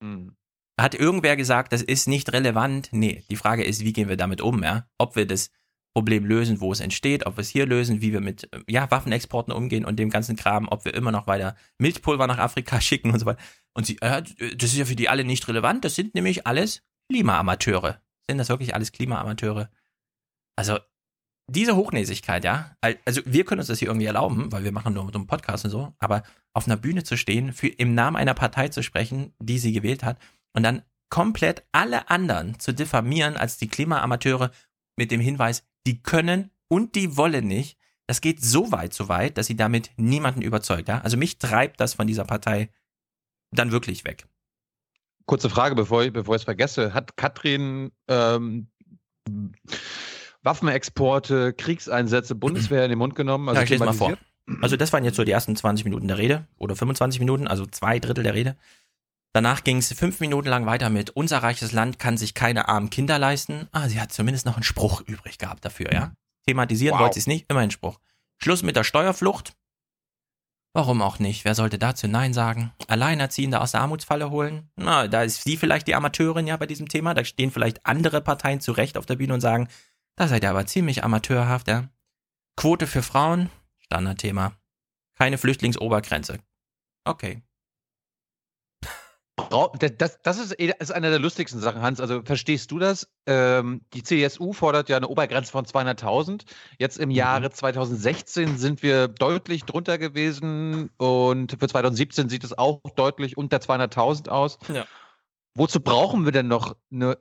Mhm. Hat irgendwer gesagt, das ist nicht relevant? Nee, die Frage ist, wie gehen wir damit um, ja? Ob wir das Problem lösen, wo es entsteht, ob wir es hier lösen, wie wir mit ja, Waffenexporten umgehen und dem ganzen Kram, ob wir immer noch weiter Milchpulver nach Afrika (laughs) schicken und so weiter. Und sie, äh, das ist ja für die alle nicht relevant, das sind nämlich alles Klimaamateure. Sind das wirklich alles Klimaamateure? Also, diese Hochnäsigkeit, ja, also wir können uns das hier irgendwie erlauben, weil wir machen nur mit einem Podcast und so, aber auf einer Bühne zu stehen, für im Namen einer Partei zu sprechen, die sie gewählt hat, und dann komplett alle anderen zu diffamieren als die Klimaamateure mit dem Hinweis, die können und die wollen nicht. Das geht so weit, so weit, dass sie damit niemanden überzeugt. Ja? Also mich treibt das von dieser Partei dann wirklich weg. Kurze Frage, bevor ich, bevor ich es vergesse. Hat Katrin ähm, Waffenexporte, Kriegseinsätze, Bundeswehr in den Mund genommen. Also ja, ich lese mal vor. Also das waren jetzt so die ersten 20 Minuten der Rede oder 25 Minuten, also zwei Drittel der Rede. Danach ging es fünf Minuten lang weiter mit Unser reiches Land kann sich keine armen Kinder leisten. Ah, sie hat zumindest noch einen Spruch übrig gehabt dafür, ja. Thematisieren wow. wollte sie es nicht, immer ein Spruch. Schluss mit der Steuerflucht. Warum auch nicht? Wer sollte dazu Nein sagen? Alleinerziehende aus der Armutsfalle holen? Na, da ist sie vielleicht die Amateurin ja bei diesem Thema. Da stehen vielleicht andere Parteien zu Recht auf der Bühne und sagen, da seid ihr aber ziemlich amateurhaft, ja. Quote für Frauen, Standardthema. Keine Flüchtlingsobergrenze. Okay. Das, das ist, eh, ist eine der lustigsten Sachen, Hans. Also verstehst du das? Ähm, die CSU fordert ja eine Obergrenze von 200.000. Jetzt im Jahre 2016 mhm. sind wir deutlich drunter gewesen und für 2017 sieht es auch deutlich unter 200.000 aus. Ja. Wozu brauchen wir denn noch eine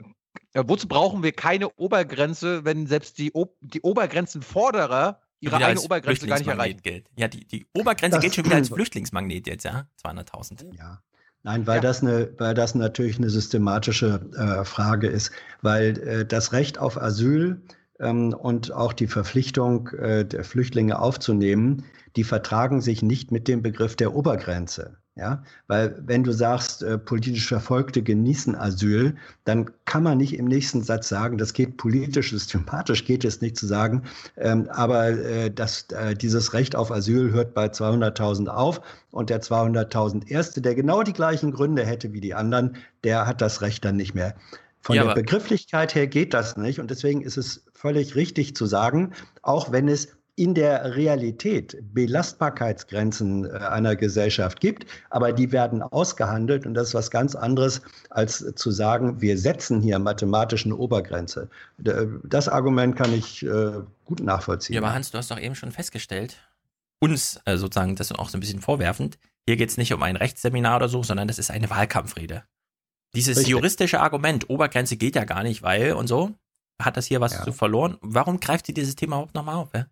ja, wozu brauchen wir keine Obergrenze, wenn selbst die, o die Obergrenzenforderer ihre eigene Obergrenze gar nicht erreichen? Gilt. Ja, die, die Obergrenze das gilt schon wieder als (clears throat) Flüchtlingsmagnet jetzt, ja? 200.000. Ja. Nein, weil, ja. das eine, weil das natürlich eine systematische äh, Frage ist, weil äh, das Recht auf Asyl ähm, und auch die Verpflichtung äh, der Flüchtlinge aufzunehmen, die vertragen sich nicht mit dem Begriff der Obergrenze. Ja, weil wenn du sagst, äh, politisch Verfolgte genießen Asyl, dann kann man nicht im nächsten Satz sagen, das geht politisch, systematisch geht es nicht zu sagen, ähm, aber äh, das, äh, dieses Recht auf Asyl hört bei 200.000 auf und der 200.000 Erste, der genau die gleichen Gründe hätte wie die anderen, der hat das Recht dann nicht mehr. Von ja, der Begrifflichkeit her geht das nicht und deswegen ist es völlig richtig zu sagen, auch wenn es in der Realität Belastbarkeitsgrenzen äh, einer Gesellschaft gibt, aber die werden ausgehandelt und das ist was ganz anderes, als zu sagen, wir setzen hier mathematisch eine Obergrenze. Das Argument kann ich äh, gut nachvollziehen. Ja, aber Hans, du hast doch eben schon festgestellt, uns äh, sozusagen das auch so ein bisschen vorwerfend, hier geht es nicht um ein Rechtsseminar oder so, sondern das ist eine Wahlkampfrede. Dieses Richtig. juristische Argument, Obergrenze geht ja gar nicht, weil und so, hat das hier was ja. zu verloren. Warum greift sie dieses Thema überhaupt nochmal auf? Ja?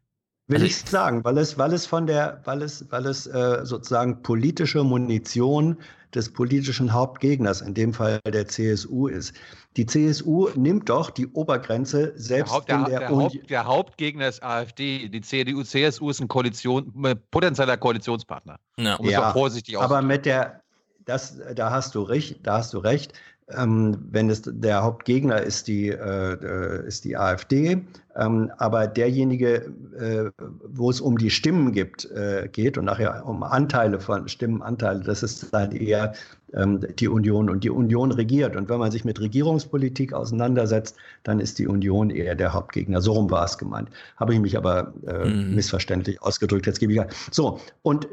Will also, ich sagen, weil es, weil es von der, weil es, weil es äh, sozusagen politische Munition des politischen Hauptgegners, in dem Fall der CSU ist. Die CSU nimmt doch die Obergrenze selbst der Haupt, in der, der, Haupt, der Hauptgegner ist AfD. Die CDU, CSU ist ein Koalition, äh, potenzieller Koalitionspartner. Ja. Um ja, vorsichtig aber mit der, das, da hast du recht, da hast du recht ähm, wenn es der Hauptgegner ist die, äh, äh, ist die AfD, ähm, aber derjenige, äh, wo es um die Stimmen gibt, äh, geht und nachher um Anteile von Stimmenanteile, das ist dann eher ähm, die Union und die Union regiert. Und wenn man sich mit Regierungspolitik auseinandersetzt, dann ist die Union eher der Hauptgegner. So rum war es gemeint. Habe ich mich aber äh, mhm. missverständlich ausgedrückt. Jetzt gebe ich so und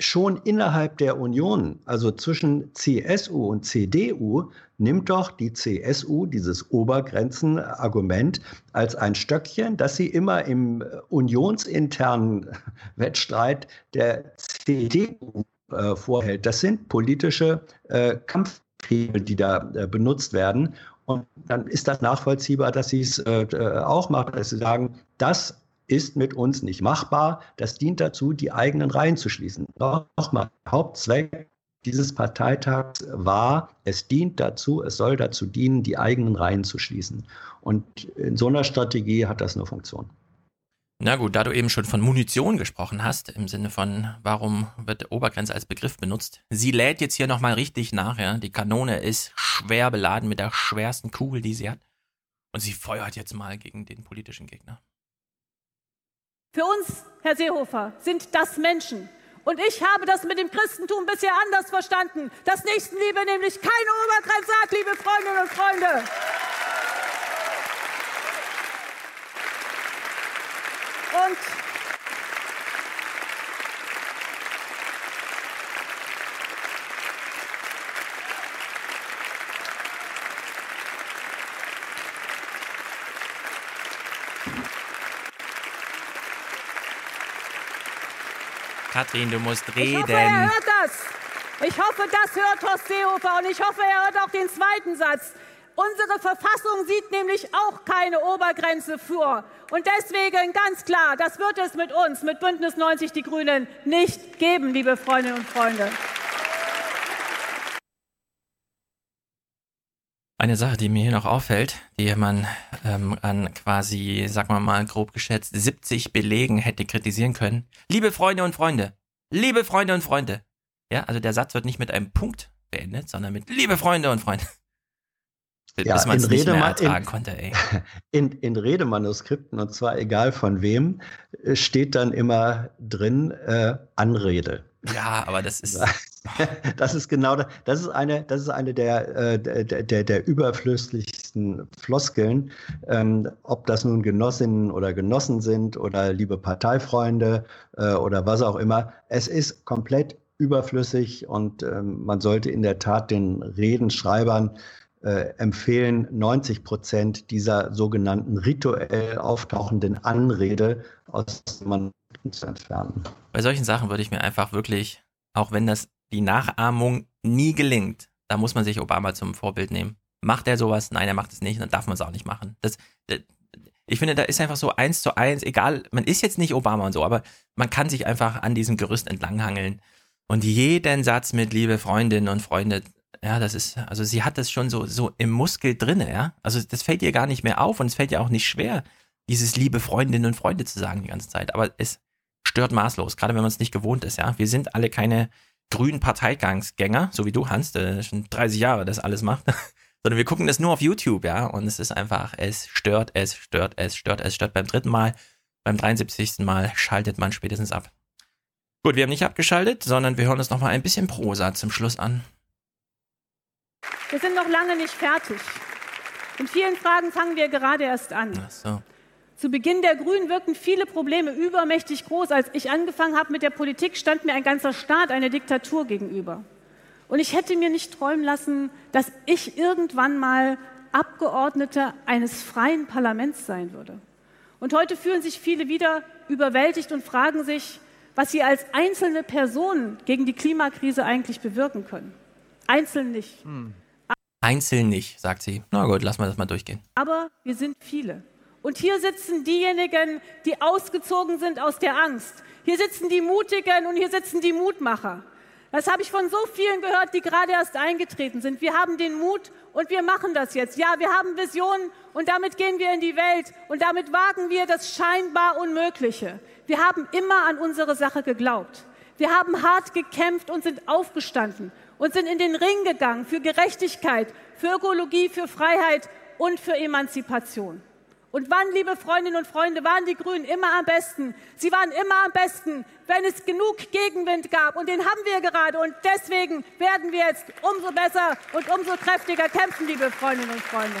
schon innerhalb der Union, also zwischen CSU und CDU, nimmt doch die CSU dieses Obergrenzenargument als ein Stöckchen, das sie immer im unionsinternen (laughs) Wettstreit der CDU äh, vorhält. Das sind politische äh, Kampfhebel, die da äh, benutzt werden. Und dann ist das nachvollziehbar, dass sie es äh, äh, auch machen, dass sie sagen, das ist mit uns nicht machbar. Das dient dazu, die eigenen Reihen zu schließen. Nochmal, Hauptzweck dieses Parteitags war, es dient dazu, es soll dazu dienen, die eigenen Reihen zu schließen. Und in so einer Strategie hat das eine Funktion. Na gut, da du eben schon von Munition gesprochen hast, im Sinne von, warum wird Obergrenze als Begriff benutzt? Sie lädt jetzt hier nochmal richtig nach, ja. Die Kanone ist schwer beladen mit der schwersten Kugel, die sie hat. Und sie feuert jetzt mal gegen den politischen Gegner. Für uns, Herr Seehofer, sind das Menschen. Und ich habe das mit dem Christentum bisher anders verstanden. Dass Nächstenliebe nämlich keine Obergrenze hat, liebe Freundinnen und Freunde. Und Katrin, du musst reden. Ich hoffe, er hört das. Ich hoffe, das hört Horst Seehofer und ich hoffe, er hört auch den zweiten Satz. Unsere Verfassung sieht nämlich auch keine Obergrenze vor. Und deswegen ganz klar, das wird es mit uns, mit Bündnis 90 Die Grünen, nicht geben, liebe Freundinnen und Freunde. Eine Sache, die mir hier noch auffällt, die man ähm, an quasi, sag mal mal grob geschätzt, 70 Belegen hätte kritisieren können. Liebe Freunde und Freunde, liebe Freunde und Freunde. Ja, also der Satz wird nicht mit einem Punkt beendet, sondern mit liebe Freunde und Freunde (laughs) ja, bis man es nicht mehr ertragen in, konnte. Ey. (laughs) In, in Redemanuskripten, und zwar egal von wem, äh, steht dann immer drin äh, Anrede. Ja, aber das ist. (laughs) (laughs) Das ist genau das. Das ist eine, das ist eine der, äh, der, der, der überflüssigsten Floskeln. Ähm, ob das nun Genossinnen oder Genossen sind oder liebe Parteifreunde äh, oder was auch immer. Es ist komplett überflüssig und ähm, man sollte in der Tat den Redenschreibern äh, empfehlen, 90 Prozent dieser sogenannten rituell auftauchenden Anrede aus man zu entfernen. Bei solchen Sachen würde ich mir einfach wirklich, auch wenn das die Nachahmung nie gelingt, da muss man sich Obama zum Vorbild nehmen. Macht er sowas? Nein, er macht es nicht, dann darf man es auch nicht machen. Das, das, ich finde, da ist einfach so eins zu eins, egal, man ist jetzt nicht Obama und so, aber man kann sich einfach an diesem Gerüst entlanghangeln und jeden Satz mit liebe Freundinnen und Freunde ja, das ist, also sie hat das schon so, so im Muskel drinne, ja. Also das fällt ihr gar nicht mehr auf und es fällt ihr auch nicht schwer, dieses liebe Freundinnen und Freunde zu sagen die ganze Zeit. Aber es stört maßlos, gerade wenn man es nicht gewohnt ist, ja. Wir sind alle keine grünen Parteigangsgänger, so wie du, Hans, der schon 30 Jahre das alles macht, (laughs) sondern wir gucken das nur auf YouTube, ja. Und es ist einfach, es stört, es stört, es stört, es stört beim dritten Mal, beim 73. Mal schaltet man spätestens ab. Gut, wir haben nicht abgeschaltet, sondern wir hören uns nochmal ein bisschen Prosa zum Schluss an. Wir sind noch lange nicht fertig. In vielen Fragen fangen wir gerade erst an. Ach so. Zu Beginn der Grünen wirkten viele Probleme übermächtig groß. Als ich angefangen habe mit der Politik, stand mir ein ganzer Staat, eine Diktatur gegenüber. Und ich hätte mir nicht träumen lassen, dass ich irgendwann mal Abgeordnete eines freien Parlaments sein würde. Und heute fühlen sich viele wieder überwältigt und fragen sich, was sie als einzelne Personen gegen die Klimakrise eigentlich bewirken können. Einzeln nicht. Hm. Einzeln nicht, sagt sie. Na gut, lassen wir das mal durchgehen. Aber wir sind viele. Und hier sitzen diejenigen, die ausgezogen sind aus der Angst. Hier sitzen die Mutigen und hier sitzen die Mutmacher. Das habe ich von so vielen gehört, die gerade erst eingetreten sind. Wir haben den Mut und wir machen das jetzt. Ja, wir haben Visionen und damit gehen wir in die Welt und damit wagen wir das scheinbar Unmögliche. Wir haben immer an unsere Sache geglaubt. Wir haben hart gekämpft und sind aufgestanden und sind in den Ring gegangen für Gerechtigkeit, für Ökologie, für Freiheit und für Emanzipation. Und wann, liebe Freundinnen und Freunde, waren die Grünen immer am besten? Sie waren immer am besten, wenn es genug Gegenwind gab. Und den haben wir gerade. Und deswegen werden wir jetzt umso besser und umso kräftiger kämpfen, liebe Freundinnen und Freunde.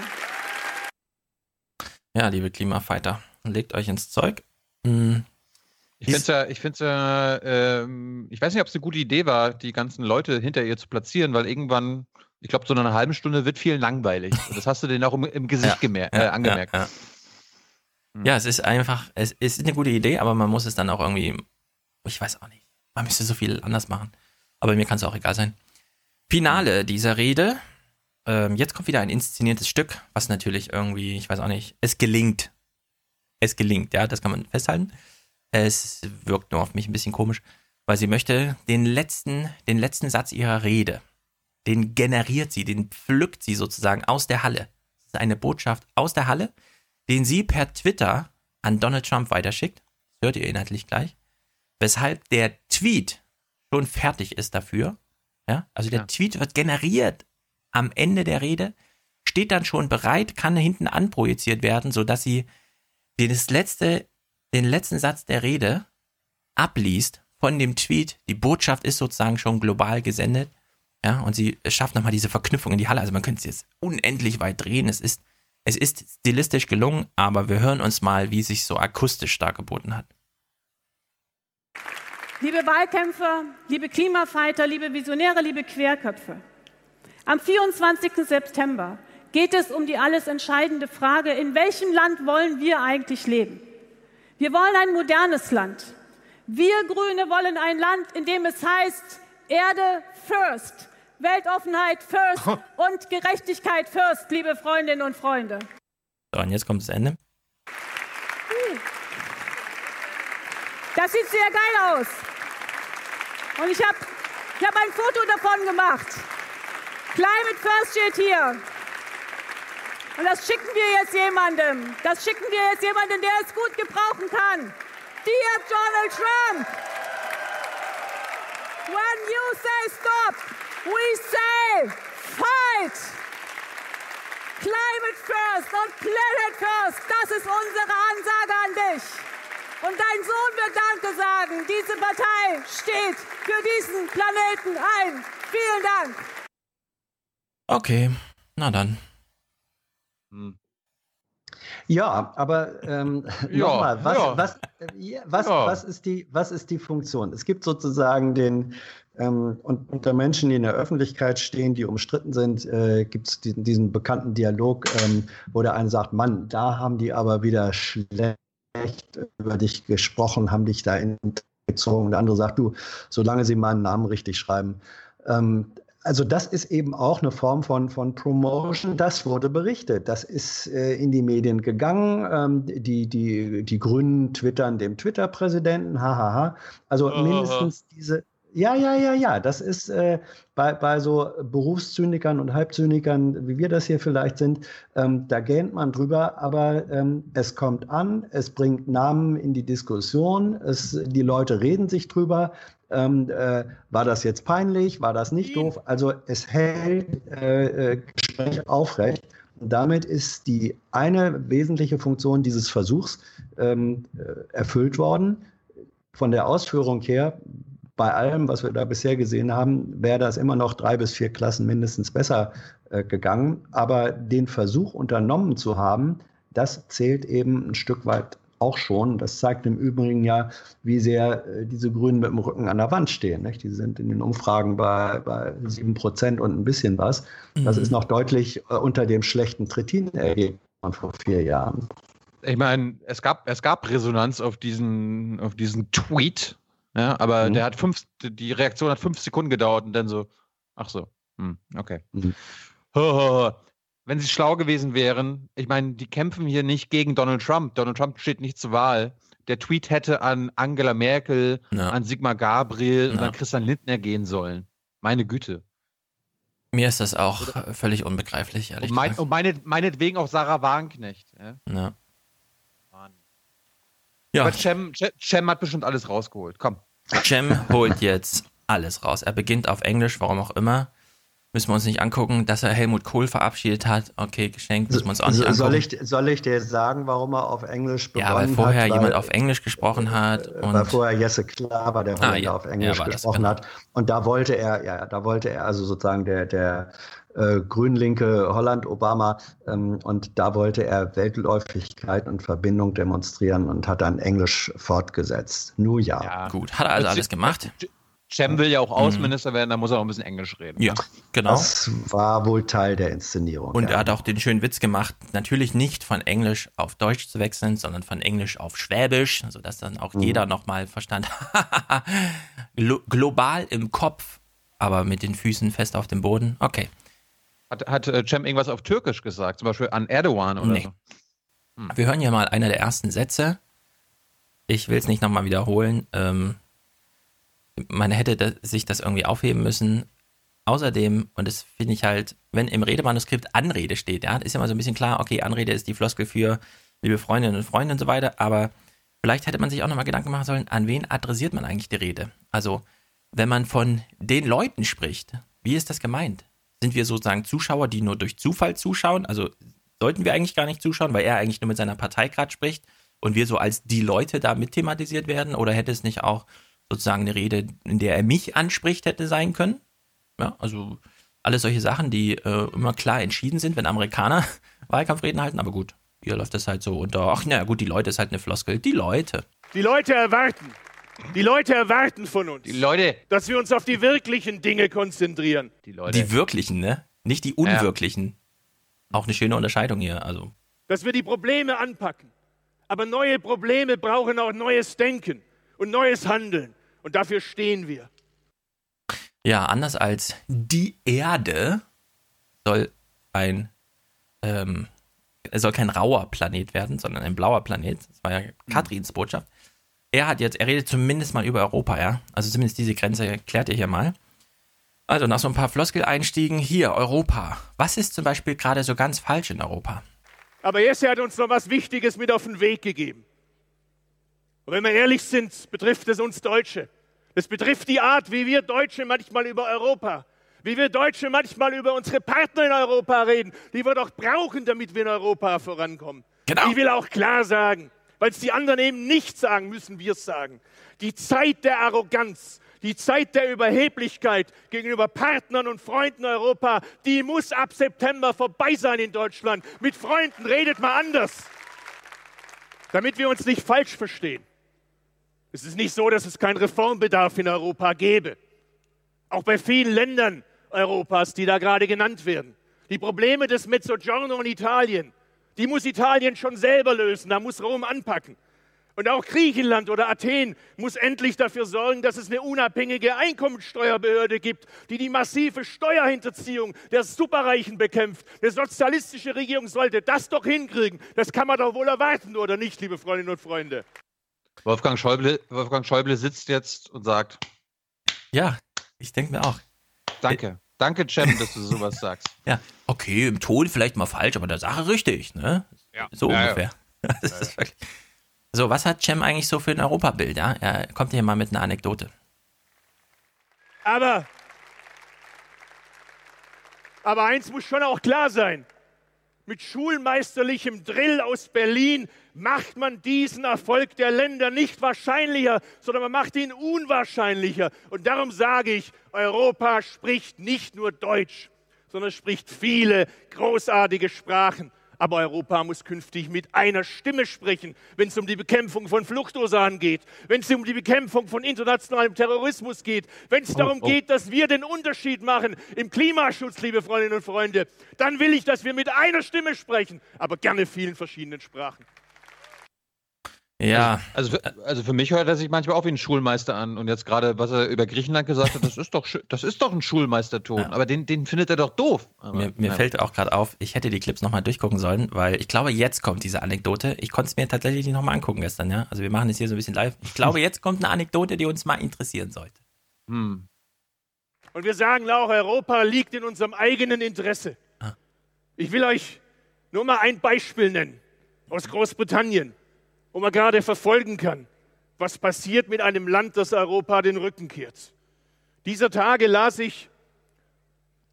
Ja, liebe Klimafighter, legt euch ins Zeug. Hm. Ich finde es ja, ich finde ja, ähm, ich weiß nicht, ob es eine gute Idee war, die ganzen Leute hinter ihr zu platzieren, weil irgendwann, ich glaube, so eine halbe Stunde wird vielen langweilig. Und das hast du denen auch im, im Gesicht ja, äh, angemerkt. Ja, ja. Hm. ja, es ist einfach, es ist eine gute Idee, aber man muss es dann auch irgendwie, ich weiß auch nicht, man müsste so viel anders machen. Aber mir kann es auch egal sein. Finale dieser Rede. Ähm, jetzt kommt wieder ein inszeniertes Stück, was natürlich irgendwie, ich weiß auch nicht, es gelingt. Es gelingt, ja, das kann man festhalten. Es wirkt nur auf mich ein bisschen komisch, weil sie möchte den letzten, den letzten Satz ihrer Rede, den generiert sie, den pflückt sie sozusagen aus der Halle. Das ist eine Botschaft aus der Halle, den sie per Twitter an Donald Trump weiterschickt. Das hört ihr inhaltlich gleich. Weshalb der Tweet schon fertig ist dafür. Ja, also der ja. Tweet wird generiert am Ende der Rede, steht dann schon bereit, kann hinten anprojiziert werden, sodass sie das letzte, den letzten Satz der Rede abliest von dem Tweet. Die Botschaft ist sozusagen schon global gesendet. Ja, und sie schafft nochmal diese Verknüpfung in die Halle. Also man könnte es jetzt unendlich weit drehen. Es ist, es ist stilistisch gelungen, aber wir hören uns mal, wie sich so akustisch dargeboten hat. Liebe Wahlkämpfer, liebe Klimafighter, liebe Visionäre, liebe Querköpfe. Am 24. September geht es um die alles entscheidende Frage, in welchem Land wollen wir eigentlich leben? Wir wollen ein modernes Land. Wir Grüne wollen ein Land, in dem es heißt, Erde first, Weltoffenheit first und Gerechtigkeit first, liebe Freundinnen und Freunde. So, und jetzt kommt das Ende. Das sieht sehr geil aus. Und ich habe ich hab ein Foto davon gemacht. Climate First steht hier. Und das schicken wir jetzt jemandem. Das schicken wir jetzt jemandem, der es gut gebrauchen kann. Dear Donald Trump, when you say stop, we say fight. Climate first und Planet first, das ist unsere Ansage an dich. Und dein Sohn wird Danke sagen. Diese Partei steht für diesen Planeten ein. Vielen Dank. Okay, na dann. Hm. Ja, aber ähm, (laughs) ja, nochmal, was, ja. was, äh, was, ja. was, ist die, was ist die Funktion? Es gibt sozusagen den, ähm, und unter Menschen, die in der Öffentlichkeit stehen, die umstritten sind, äh, gibt es diesen, diesen, bekannten Dialog, ähm, wo der eine sagt, Mann, da haben die aber wieder schlecht über dich gesprochen, haben dich da gezogen. Der andere sagt, du, solange sie meinen Namen richtig schreiben. Ähm, also das ist eben auch eine Form von, von Promotion. Das wurde berichtet. Das ist äh, in die Medien gegangen. Ähm, die, die, die Grünen twittern dem Twitter-Präsidenten. Hahaha. Also mindestens diese, ja, ja, ja, ja. Das ist äh, bei, bei so Berufszynikern und Halbzynikern, wie wir das hier vielleicht sind, ähm, da gähnt man drüber, aber ähm, es kommt an, es bringt Namen in die Diskussion, es, die Leute reden sich drüber. Ähm, äh, war das jetzt peinlich? War das nicht doof? Also es hält äh, äh, Gespräch aufrecht. Und damit ist die eine wesentliche Funktion dieses Versuchs ähm, äh, erfüllt worden. Von der Ausführung her bei allem, was wir da bisher gesehen haben, wäre das immer noch drei bis vier Klassen mindestens besser äh, gegangen. Aber den Versuch unternommen zu haben, das zählt eben ein Stück weit auch schon. Das zeigt im Übrigen ja, wie sehr äh, diese Grünen mit dem Rücken an der Wand stehen. Nicht? Die sind in den Umfragen bei, bei 7 Prozent und ein bisschen was. Das mhm. ist noch deutlich äh, unter dem schlechten Trittin-Ergebnis von vor vier Jahren. Ich meine, es gab, es gab Resonanz auf diesen, auf diesen Tweet ja, aber mhm. der hat fünf, die Reaktion hat fünf Sekunden gedauert und dann so, ach so, hm, okay. Mhm. Wenn sie schlau gewesen wären, ich meine, die kämpfen hier nicht gegen Donald Trump. Donald Trump steht nicht zur Wahl. Der Tweet hätte an Angela Merkel, ja. an Sigmar Gabriel ja. und an Christian Lindner gehen sollen. Meine Güte. Mir ist das auch Oder? völlig unbegreiflich, ehrlich und mein, gesagt. Und meine, meinetwegen auch Sarah Wagenknecht. Ja. ja. Ja. Aber Cem, Cem hat bestimmt alles rausgeholt. Komm. Cem holt jetzt alles raus. Er beginnt auf Englisch, warum auch immer. Müssen wir uns nicht angucken, dass er Helmut Kohl verabschiedet hat. Okay, geschenkt, müssen wir uns auch nicht angucken. Soll ich, soll ich dir sagen, warum er auf Englisch begonnen hat? Ja, weil vorher hat, weil, jemand auf Englisch gesprochen hat. Und weil vorher Jesse Klaver, der Holländer, ah, ja, auf Englisch gesprochen das, genau. hat. Und da wollte er, ja, da wollte er also sozusagen der, der äh, Grünlinke Holland, Obama. Ähm, und da wollte er Weltläufigkeit und Verbindung demonstrieren und hat dann Englisch fortgesetzt. Nur ja. ja. Gut, hat er also alles gemacht? Cem will ja auch Außenminister mhm. werden, da muss er auch ein bisschen Englisch reden. Ja, genau. Das war wohl Teil der Inszenierung. Und ja. er hat auch den schönen Witz gemacht, natürlich nicht von Englisch auf Deutsch zu wechseln, sondern von Englisch auf Schwäbisch, sodass dann auch mhm. jeder nochmal verstand, (laughs) global im Kopf aber mit den Füßen fest auf dem Boden. Okay. Hat, hat äh, Cem irgendwas auf Türkisch gesagt, zum Beispiel an Erdogan oder nee. so? Hm. Wir hören hier mal einer der ersten Sätze. Ich will es nicht nochmal wiederholen. Ähm, man hätte sich das irgendwie aufheben müssen. Außerdem, und das finde ich halt, wenn im Redemanuskript Anrede steht, ja, ist ja mal so ein bisschen klar, okay, Anrede ist die Floskel für liebe Freundinnen und Freunde und so weiter, aber vielleicht hätte man sich auch nochmal Gedanken machen sollen, an wen adressiert man eigentlich die Rede? Also, wenn man von den Leuten spricht, wie ist das gemeint? Sind wir sozusagen Zuschauer, die nur durch Zufall zuschauen? Also sollten wir eigentlich gar nicht zuschauen, weil er eigentlich nur mit seiner Partei gerade spricht und wir so als die Leute da mit thematisiert werden? Oder hätte es nicht auch sozusagen eine Rede, in der er mich anspricht, hätte sein können? Ja, also alles solche Sachen, die äh, immer klar entschieden sind, wenn Amerikaner (laughs) Wahlkampfreden halten, aber gut, hier läuft das halt so unter, ach na gut, die Leute ist halt eine Floskel, die Leute. Die Leute erwarten, die Leute erwarten von uns, die Leute, dass wir uns auf die wirklichen Dinge konzentrieren. Die Leute. Die wirklichen, ne? Nicht die unwirklichen. Ja. Auch eine schöne Unterscheidung hier, also. Dass wir die Probleme anpacken. Aber neue Probleme brauchen auch neues Denken und neues Handeln. Und dafür stehen wir. Ja, anders als die Erde soll ein ähm, soll kein rauer Planet werden, sondern ein blauer Planet. Das war ja mhm. Katrins Botschaft. Er hat jetzt, er redet zumindest mal über Europa, ja. Also zumindest diese Grenze erklärt ihr hier mal. Also nach so ein paar Floskel-Einstiegen hier, Europa. Was ist zum Beispiel gerade so ganz falsch in Europa? Aber Jesse hat uns noch was Wichtiges mit auf den Weg gegeben. Und wenn wir ehrlich sind, betrifft es uns Deutsche. Es betrifft die Art, wie wir Deutsche manchmal über Europa, wie wir Deutsche manchmal über unsere Partner in Europa reden, die wir doch brauchen, damit wir in Europa vorankommen. Genau. Ich will auch klar sagen, weil es die anderen eben nicht sagen, müssen wir es sagen. Die Zeit der Arroganz, die Zeit der Überheblichkeit gegenüber Partnern und Freunden Europa, die muss ab September vorbei sein in Deutschland. Mit Freunden redet mal anders, damit wir uns nicht falsch verstehen. Es ist nicht so, dass es keinen Reformbedarf in Europa gäbe. Auch bei vielen Ländern Europas, die da gerade genannt werden. Die Probleme des Mezzogiorno in Italien, die muss Italien schon selber lösen, da muss Rom anpacken. Und auch Griechenland oder Athen muss endlich dafür sorgen, dass es eine unabhängige Einkommensteuerbehörde gibt, die die massive Steuerhinterziehung der Superreichen bekämpft. Eine sozialistische Regierung sollte das doch hinkriegen. Das kann man doch wohl erwarten, oder nicht, liebe Freundinnen und Freunde? Wolfgang Schäuble, Wolfgang Schäuble sitzt jetzt und sagt. Ja, ich denke mir auch. Danke. Danke, Cem, dass du sowas sagst. (laughs) Ja, okay, im Ton vielleicht mal falsch, aber der Sache richtig, ne? Ja. So ja, ungefähr. (laughs) Ja. so, was hat Cem eigentlich so für ein Europabild? Ja? Er kommt hier mal mit einer Anekdote. Aber, aber eins muss schon auch klar sein mit schulmeisterlichem Drill aus Berlin macht man diesen Erfolg der Länder nicht wahrscheinlicher, sondern man macht ihn unwahrscheinlicher. Und darum sage ich, Europa spricht nicht nur Deutsch, sondern spricht viele großartige Sprachen. Aber Europa muss künftig mit einer Stimme sprechen, wenn es um die Bekämpfung von Fluchtursachen geht, wenn es um die Bekämpfung von internationalem Terrorismus geht, wenn es oh, darum oh. geht, dass wir den Unterschied machen im Klimaschutz, liebe Freundinnen und Freunde, dann will ich, dass wir mit einer Stimme sprechen, aber gerne vielen verschiedenen Sprachen. Ja. Also, also, also, für mich hört er sich manchmal auch wie ein Schulmeister an. Und jetzt gerade, was er über Griechenland gesagt hat, das ist doch, das ist doch ein Schulmeisterton. Ja. Aber den, den findet er doch doof. Aber, mir, mir ja. fällt auch gerade auf, ich hätte die Clips nochmal durchgucken sollen, weil ich glaube, jetzt kommt diese Anekdote. Ich konnte es mir tatsächlich nicht nochmal angucken gestern, ja. Also wir machen es hier so ein bisschen live. Ich glaube, jetzt kommt eine Anekdote, die uns mal interessieren sollte. Hm. Und wir sagen auch, Europa liegt in unserem eigenen Interesse. Ah. Ich will euch nur mal ein Beispiel nennen aus Großbritannien wo man gerade verfolgen kann, was passiert mit einem Land, das Europa den Rücken kehrt. Dieser Tage las ich,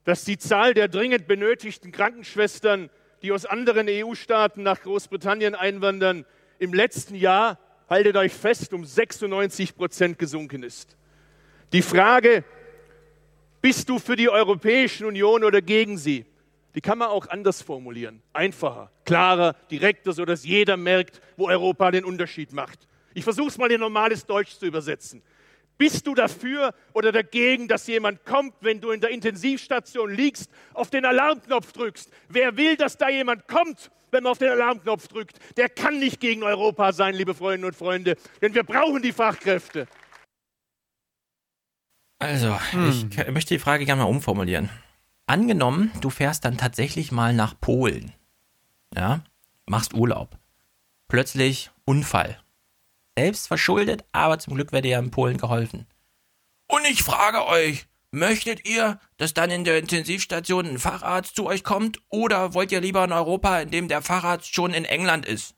dass die Zahl der dringend benötigten Krankenschwestern, die aus anderen EU-Staaten nach Großbritannien einwandern, im letzten Jahr, haltet euch fest, um 96 Prozent gesunken ist. Die Frage, bist du für die Europäische Union oder gegen sie? Die kann man auch anders formulieren. Einfacher, klarer, direkter, sodass jeder merkt, wo Europa den Unterschied macht. Ich versuche es mal in normales Deutsch zu übersetzen. Bist du dafür oder dagegen, dass jemand kommt, wenn du in der Intensivstation liegst, auf den Alarmknopf drückst? Wer will, dass da jemand kommt, wenn man auf den Alarmknopf drückt? Der kann nicht gegen Europa sein, liebe Freundinnen und Freunde, denn wir brauchen die Fachkräfte. Also, hm. ich möchte die Frage gerne mal umformulieren. Angenommen, du fährst dann tatsächlich mal nach Polen. Ja, machst Urlaub. Plötzlich Unfall. Selbst verschuldet, aber zum Glück wird dir ja in Polen geholfen. Und ich frage euch, möchtet ihr, dass dann in der Intensivstation ein Facharzt zu euch kommt oder wollt ihr lieber in Europa, in dem der Facharzt schon in England ist,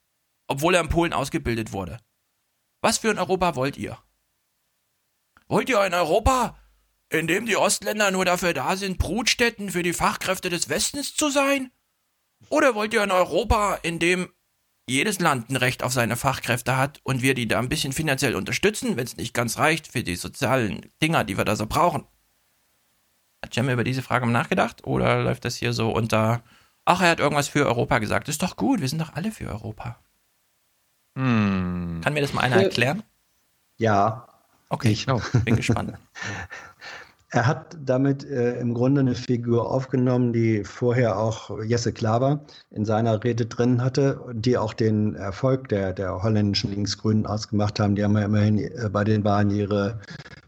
obwohl er in Polen ausgebildet wurde? Was für ein Europa wollt ihr? Wollt ihr ein Europa, in dem die Ostländer nur dafür da sind, Brutstätten für die Fachkräfte des Westens zu sein? Oder wollt ihr ein Europa, in dem jedes Land ein Recht auf seine Fachkräfte hat und wir die da ein bisschen finanziell unterstützen, wenn es nicht ganz reicht für die sozialen Dinger, die wir da so brauchen? Hat Cem über diese Frage mal nachgedacht oder läuft das hier so unter, ach, er hat irgendwas für Europa gesagt? Ist doch gut, wir sind doch alle für Europa. Hm. Kann mir das mal einer erklären? Ja. Okay, ich bin gespannt. (laughs) Er hat damit äh, im Grunde eine Figur aufgenommen, die vorher auch Jesse Klaver in seiner Rede drin hatte, die auch den Erfolg der, der holländischen Linksgrünen ausgemacht haben. Die haben ja immerhin äh, bei den Wahlen ihre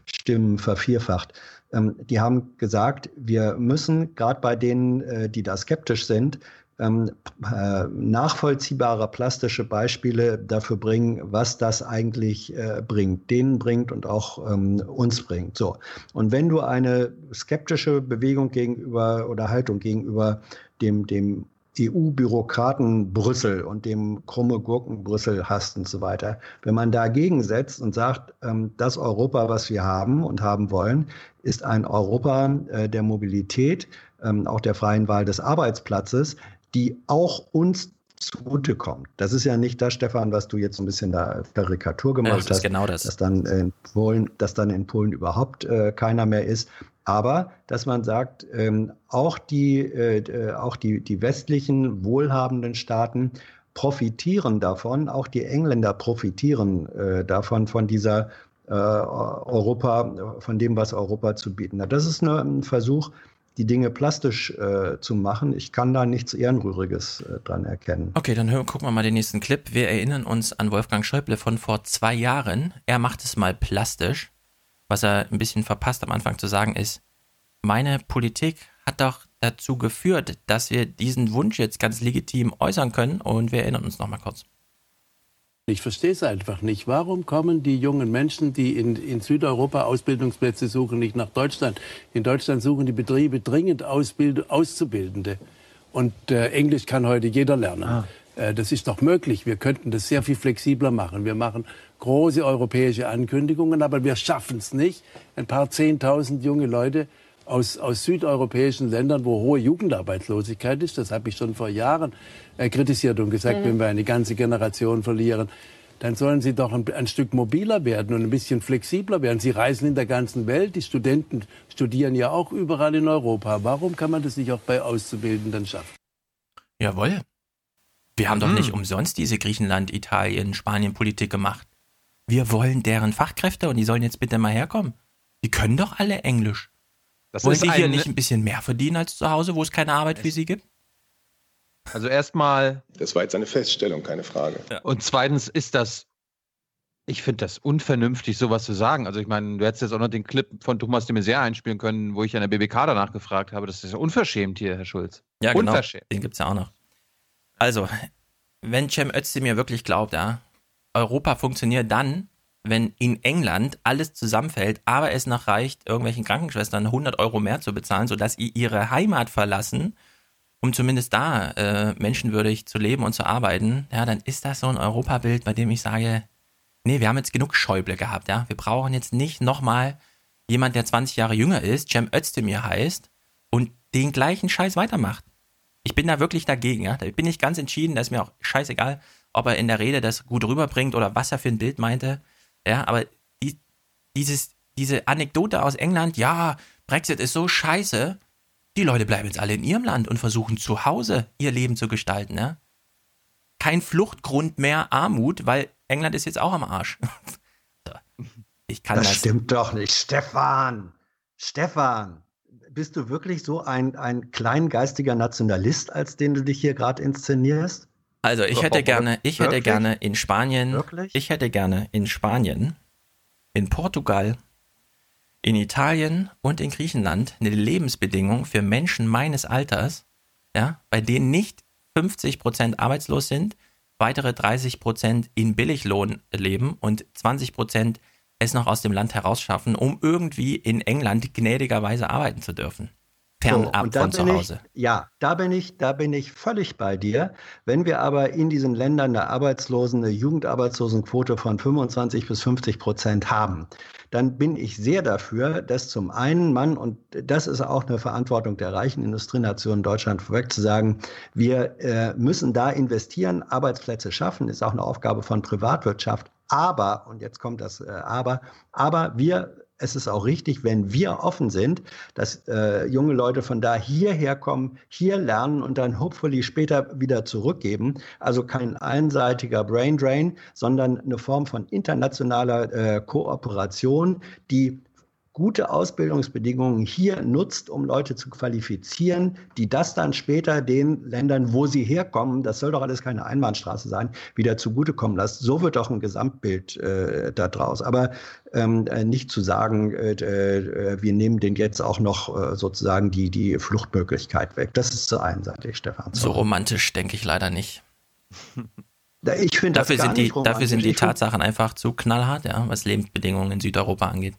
Stimmen vervierfacht. Ähm, die haben gesagt, wir müssen gerade bei denen, äh, die da skeptisch sind, ähm, äh, nachvollziehbare plastische Beispiele dafür bringen, was das eigentlich äh, bringt, denen bringt und auch ähm, uns bringt. So. Und wenn du eine skeptische Bewegung gegenüber oder Haltung gegenüber dem, dem EU-Bürokraten Brüssel und dem krumme Gurken Brüssel hast und so weiter. Wenn man dagegen setzt und sagt, ähm, das Europa, was wir haben und haben wollen, ist ein Europa äh, der Mobilität, ähm, auch der freien Wahl des Arbeitsplatzes, die auch uns zugutekommt. Das ist ja nicht das, Stefan, was du jetzt ein bisschen da Karikatur gemacht ja, das hast. Genau das. Dass dann in Polen, dass dann in Polen überhaupt äh, keiner mehr ist. Aber dass man sagt, ähm, auch, die, äh, auch die, die westlichen wohlhabenden Staaten profitieren davon, auch die Engländer profitieren äh, davon, von dieser äh, Europa, von dem, was Europa zu bieten hat. Das ist nur ein Versuch, die Dinge plastisch äh, zu machen. Ich kann da nichts Ehrenrühriges äh, dran erkennen. Okay, dann hören, gucken wir mal den nächsten Clip. Wir erinnern uns an Wolfgang Schäuble von vor zwei Jahren. Er macht es mal plastisch. Was er ein bisschen verpasst am Anfang zu sagen ist, meine Politik hat doch dazu geführt, dass wir diesen Wunsch jetzt ganz legitim äußern können und wir erinnern uns noch mal kurz. Ich verstehe es einfach nicht. Warum kommen die jungen Menschen, die in, in, Südeuropa Ausbildungsplätze suchen, nicht nach Deutschland? In Deutschland suchen die Betriebe dringend Ausbild Auszubildende. Und äh, Englisch kann heute jeder lernen. Ah. Äh, das ist doch möglich. Wir könnten das sehr viel flexibler machen. Wir machen große europäische Ankündigungen, aber wir schaffen es nicht, ein paar Zehntausend junge Leute aus, aus südeuropäischen Ländern, wo hohe Jugendarbeitslosigkeit ist, das habe ich schon vor Jahren kritisiert und gesagt, mhm. wenn wir eine ganze Generation verlieren, dann sollen sie doch ein, ein, Stück mobiler werden und ein bisschen flexibler werden. Sie reisen in der ganzen Welt, die Studenten studieren ja auch überall in Europa. Warum kann man das nicht auch bei Auszubildenden schaffen? Jawohl. Wir haben mhm. doch nicht umsonst diese Griechenland, Italien, Spanien Politik gemacht. Wir wollen deren Fachkräfte und die sollen jetzt bitte mal herkommen. Die können doch alle Englisch. Das Wollen Sie hier nicht ein bisschen mehr verdienen als zu Hause, wo es keine Arbeit für Sie gibt? Also erstmal. Das war jetzt eine Feststellung, keine Frage. Und zweitens ist das, ich finde das unvernünftig, sowas zu sagen. Also ich meine, du hättest jetzt auch noch den Clip von Thomas de Maizière einspielen können, wo ich an der BBK danach gefragt habe. Das ist ja unverschämt hier, Herr Schulz. Ja, genau. Unverschämt. Den gibt es ja auch noch. Also, wenn Cem Özdemir wirklich glaubt, ja, Europa funktioniert dann, wenn in England alles zusammenfällt, aber es noch reicht, irgendwelchen Krankenschwestern 100 Euro mehr zu bezahlen, sodass sie ihre Heimat verlassen, um zumindest da äh, menschenwürdig zu leben und zu arbeiten, ja, dann ist das so ein Europabild, bei dem ich sage, nee, wir haben jetzt genug Schäuble gehabt, ja. Wir brauchen jetzt nicht nochmal jemand, der 20 Jahre jünger ist, Cem Özdemir heißt, und den gleichen Scheiß weitermacht. Ich bin da wirklich dagegen, ja. Da bin ich ganz entschieden, da ist mir auch scheißegal, ob er in der Rede das gut rüberbringt oder was er für ein Bild meinte. Ja, aber die, dieses, diese Anekdote aus England, ja, Brexit ist so scheiße, die Leute bleiben jetzt alle in ihrem Land und versuchen zu Hause ihr Leben zu gestalten. Ja? Kein Fluchtgrund mehr Armut, weil England ist jetzt auch am Arsch. (laughs) Ich kann das, das stimmt doch nicht. Stefan, Stefan, bist du wirklich so ein, ein kleingeistiger Nationalist, als den du dich hier gerade inszenierst? Also ich hätte gerne, ich hätte gerne in Spanien, Wirklich? ich hätte gerne in Spanien, in Portugal, in Italien und in Griechenland eine Lebensbedingung für Menschen meines Alters, ja, bei denen nicht 50 Prozent arbeitslos sind, weitere 30 Prozent in Billiglohn leben und 20 Prozent es noch aus dem Land herausschaffen, um irgendwie in England gnädigerweise arbeiten zu dürfen fernab so, von zu Hause. Ich, ja, da bin ich, da bin ich völlig bei dir. Wenn wir aber in diesen Ländern eine Arbeitslosen, eine Jugendarbeitslosenquote von 25 bis 50 Prozent haben, dann bin ich sehr dafür, dass zum einen man, und das ist auch eine Verantwortung der reichen Industrienation Deutschland vorweg zu sagen, wir äh, müssen da investieren, Arbeitsplätze schaffen, ist auch eine Aufgabe von Privatwirtschaft. Aber, und jetzt kommt das äh, Aber, aber wir es ist auch richtig, wenn wir offen sind, dass äh, junge Leute von da hierher kommen, hier lernen und dann hopefully später wieder zurückgeben. Also kein einseitiger Brain Drain, sondern eine Form von internationaler äh, Kooperation, die gute Ausbildungsbedingungen hier nutzt, um Leute zu qualifizieren, die das dann später den Ländern, wo sie herkommen, das soll doch alles keine Einbahnstraße sein, wieder zugutekommen lässt. So wird doch ein Gesamtbild äh, daraus. Aber ähm, äh, nicht zu sagen, äh, äh, wir nehmen den jetzt auch noch äh, sozusagen die, die Fluchtmöglichkeit weg. Das ist zu einseitig, Stefan. So romantisch denke ich leider nicht. (laughs) Ich finde dafür, sind die, dafür sind die Tatsachen einfach zu knallhart, ja, was Lebensbedingungen in Südeuropa angeht.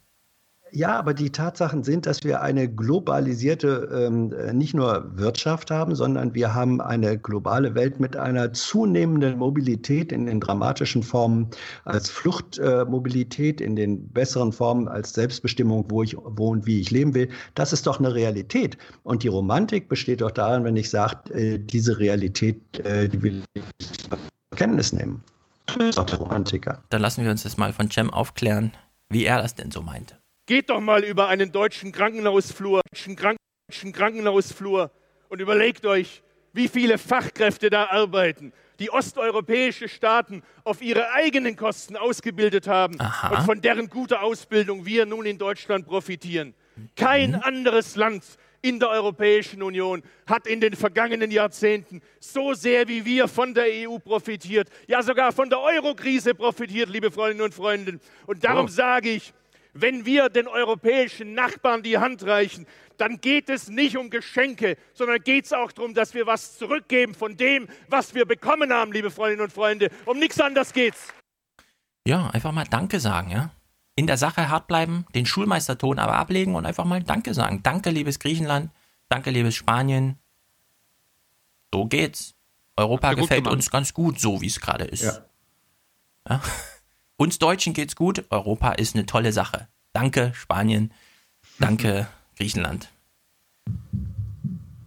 Ja, aber die Tatsachen sind, dass wir eine globalisierte ähm, äh, nicht nur Wirtschaft haben, sondern wir haben eine globale Welt mit einer zunehmenden Mobilität in den dramatischen Formen als Fluchtmobilität, äh, in den besseren Formen als Selbstbestimmung, wo ich wo und wie ich leben will. Das ist doch eine Realität. Und die Romantik besteht doch darin, wenn ich sage, äh, diese Realität, äh, die will ich zur Kenntnis nehmen. Das ist doch der Romantiker. Dann lassen wir uns das mal von Cem aufklären, wie er das denn so meinte. Geht doch mal über einen deutschen Krankenhausflur, deutschen Krankenhausflur und überlegt euch, wie viele Fachkräfte da arbeiten, die osteuropäische Staaten auf ihre eigenen Kosten ausgebildet haben Aha. und von deren guter Ausbildung wir nun in Deutschland profitieren. Kein mhm. anderes Land in der Europäischen Union hat in den vergangenen Jahrzehnten so sehr wie wir von der EU profitiert, ja sogar von der Eurokrise profitiert, liebe Freundinnen und Freunde. Und darum oh. sage ich, wenn wir den europäischen Nachbarn die Hand reichen, dann geht es nicht um Geschenke, sondern geht es auch darum, dass wir was zurückgeben von dem, was wir bekommen haben, liebe Freundinnen und Freunde. Um nichts anderes geht's. Ja, einfach mal Danke sagen, ja. In der Sache hart bleiben, den Schulmeisterton aber ablegen und einfach mal Danke sagen. Danke, liebes Griechenland. Danke, liebes Spanien. So geht's. Europa gefällt uns ganz gut, so wie es gerade ist. Ja. ja. Uns Deutschen geht's gut. Europa ist eine tolle Sache. Danke, Spanien. Danke, (laughs) Griechenland.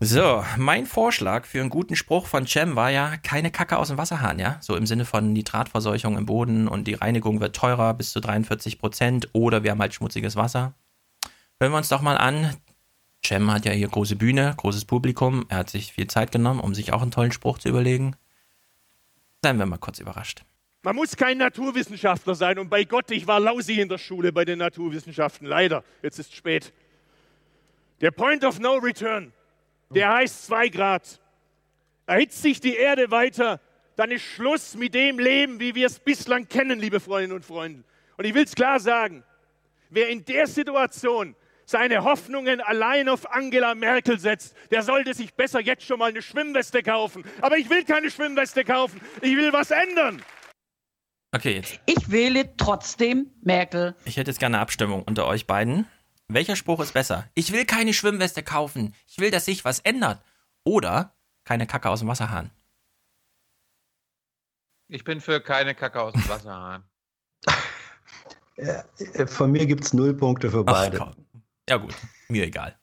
So, mein Vorschlag für einen guten Spruch von Cem war ja keine Kacke aus dem Wasserhahn, ja? So im Sinne von Nitratverseuchung im Boden und die Reinigung wird teurer bis zu 43 Prozent oder wir haben halt schmutziges Wasser. Hören wir uns doch mal an. Cem hat ja hier große Bühne, großes Publikum. Er hat sich viel Zeit genommen, um sich auch einen tollen Spruch zu überlegen. Seien wir mal kurz überrascht. Man muss kein Naturwissenschaftler sein und bei Gott, ich war lausig in der Schule bei den Naturwissenschaften, leider, jetzt ist es spät. Der Point of No Return, der heißt 2 Grad. Erhitzt sich die Erde weiter, dann ist Schluss mit dem Leben, wie wir es bislang kennen, liebe Freundinnen und Freunde. Und ich will es klar sagen, wer in der Situation seine Hoffnungen allein auf Angela Merkel setzt, der sollte sich besser jetzt schon mal eine Schwimmweste kaufen. Aber ich will keine Schwimmweste kaufen, ich will was ändern. Okay, jetzt. Ich wähle trotzdem Merkel. Ich hätte jetzt gerne eine Abstimmung unter euch beiden. Welcher Spruch ist besser? Ich will keine Schwimmweste kaufen. Ich will, dass sich was ändert. Oder keine Kacke aus dem Wasserhahn. Ich bin für keine Kacke aus dem Wasserhahn. (laughs) Äh, von mir gibt es null Punkte für beide. Ach, ja, gut, mir egal.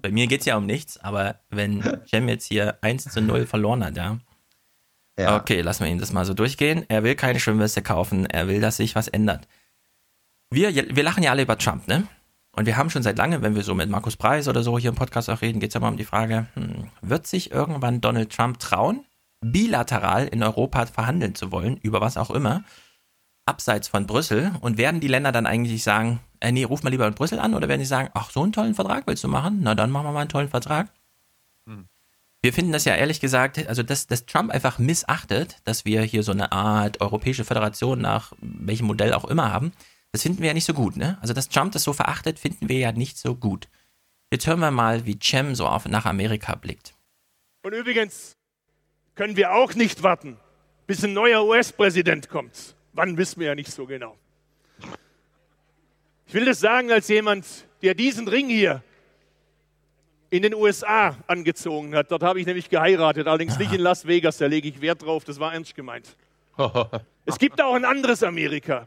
Bei mir geht es ja um nichts, aber wenn Cem jetzt hier 1 zu 0 verloren hat, ja, ja. Okay, lassen wir ihn das mal so durchgehen. Er will keine Schwimmweste kaufen, er will, dass sich was ändert. Wir, wir lachen ja alle über Trump, ne? Und wir haben schon seit langem, wenn wir so mit Markus Preis oder so hier im Podcast auch reden, geht es ja mal um die Frage, hm, wird sich irgendwann Donald Trump trauen, bilateral in Europa verhandeln zu wollen, über was auch immer, abseits von Brüssel? Und werden die Länder dann eigentlich sagen, äh, nee, ruf mal lieber in Brüssel an, oder werden die sagen, ach, so einen tollen Vertrag willst du machen? Na, dann machen wir mal einen tollen Vertrag. Wir finden das ja ehrlich gesagt, also dass, dass Trump einfach missachtet, dass wir hier so eine Art europäische Föderation nach welchem Modell auch immer haben, Das finden wir ja nicht so gut, ne? Also, dass Trump das so verachtet, finden wir ja nicht so gut. Jetzt hören wir mal, wie Cem so auf, nach Amerika blickt. Und übrigens können wir auch nicht warten, bis ein neuer US-Präsident kommt. Wann wissen wir ja nicht so genau. Ich will das sagen als jemand, der diesen Ring hier in den USA angezogen hat. Dort habe ich nämlich geheiratet, allerdings nicht in Las Vegas, da lege ich Wert drauf, das war ernst gemeint. (laughs) es gibt auch ein anderes Amerika.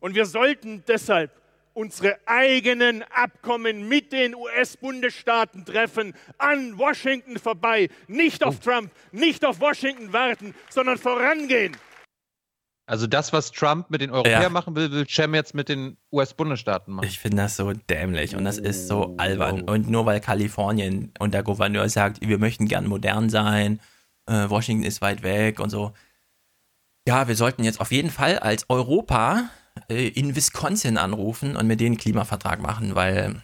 Und wir sollten deshalb unsere eigenen Abkommen mit den US-Bundesstaaten treffen, an Washington vorbei, nicht auf oh. Trump, nicht auf Washington warten, sondern vorangehen. Also das, was Trump mit den Europäern ja. machen will, will Cem jetzt mit den US-Bundesstaaten machen. Ich finde das so dämlich und das ist so albern. Und nur weil Kalifornien und der Gouverneur sagt, wir möchten gern modern sein, äh, Washington ist weit weg und so. Ja, wir sollten jetzt auf jeden Fall als Europa äh, in Wisconsin anrufen und mit denen einen Klimavertrag machen, weil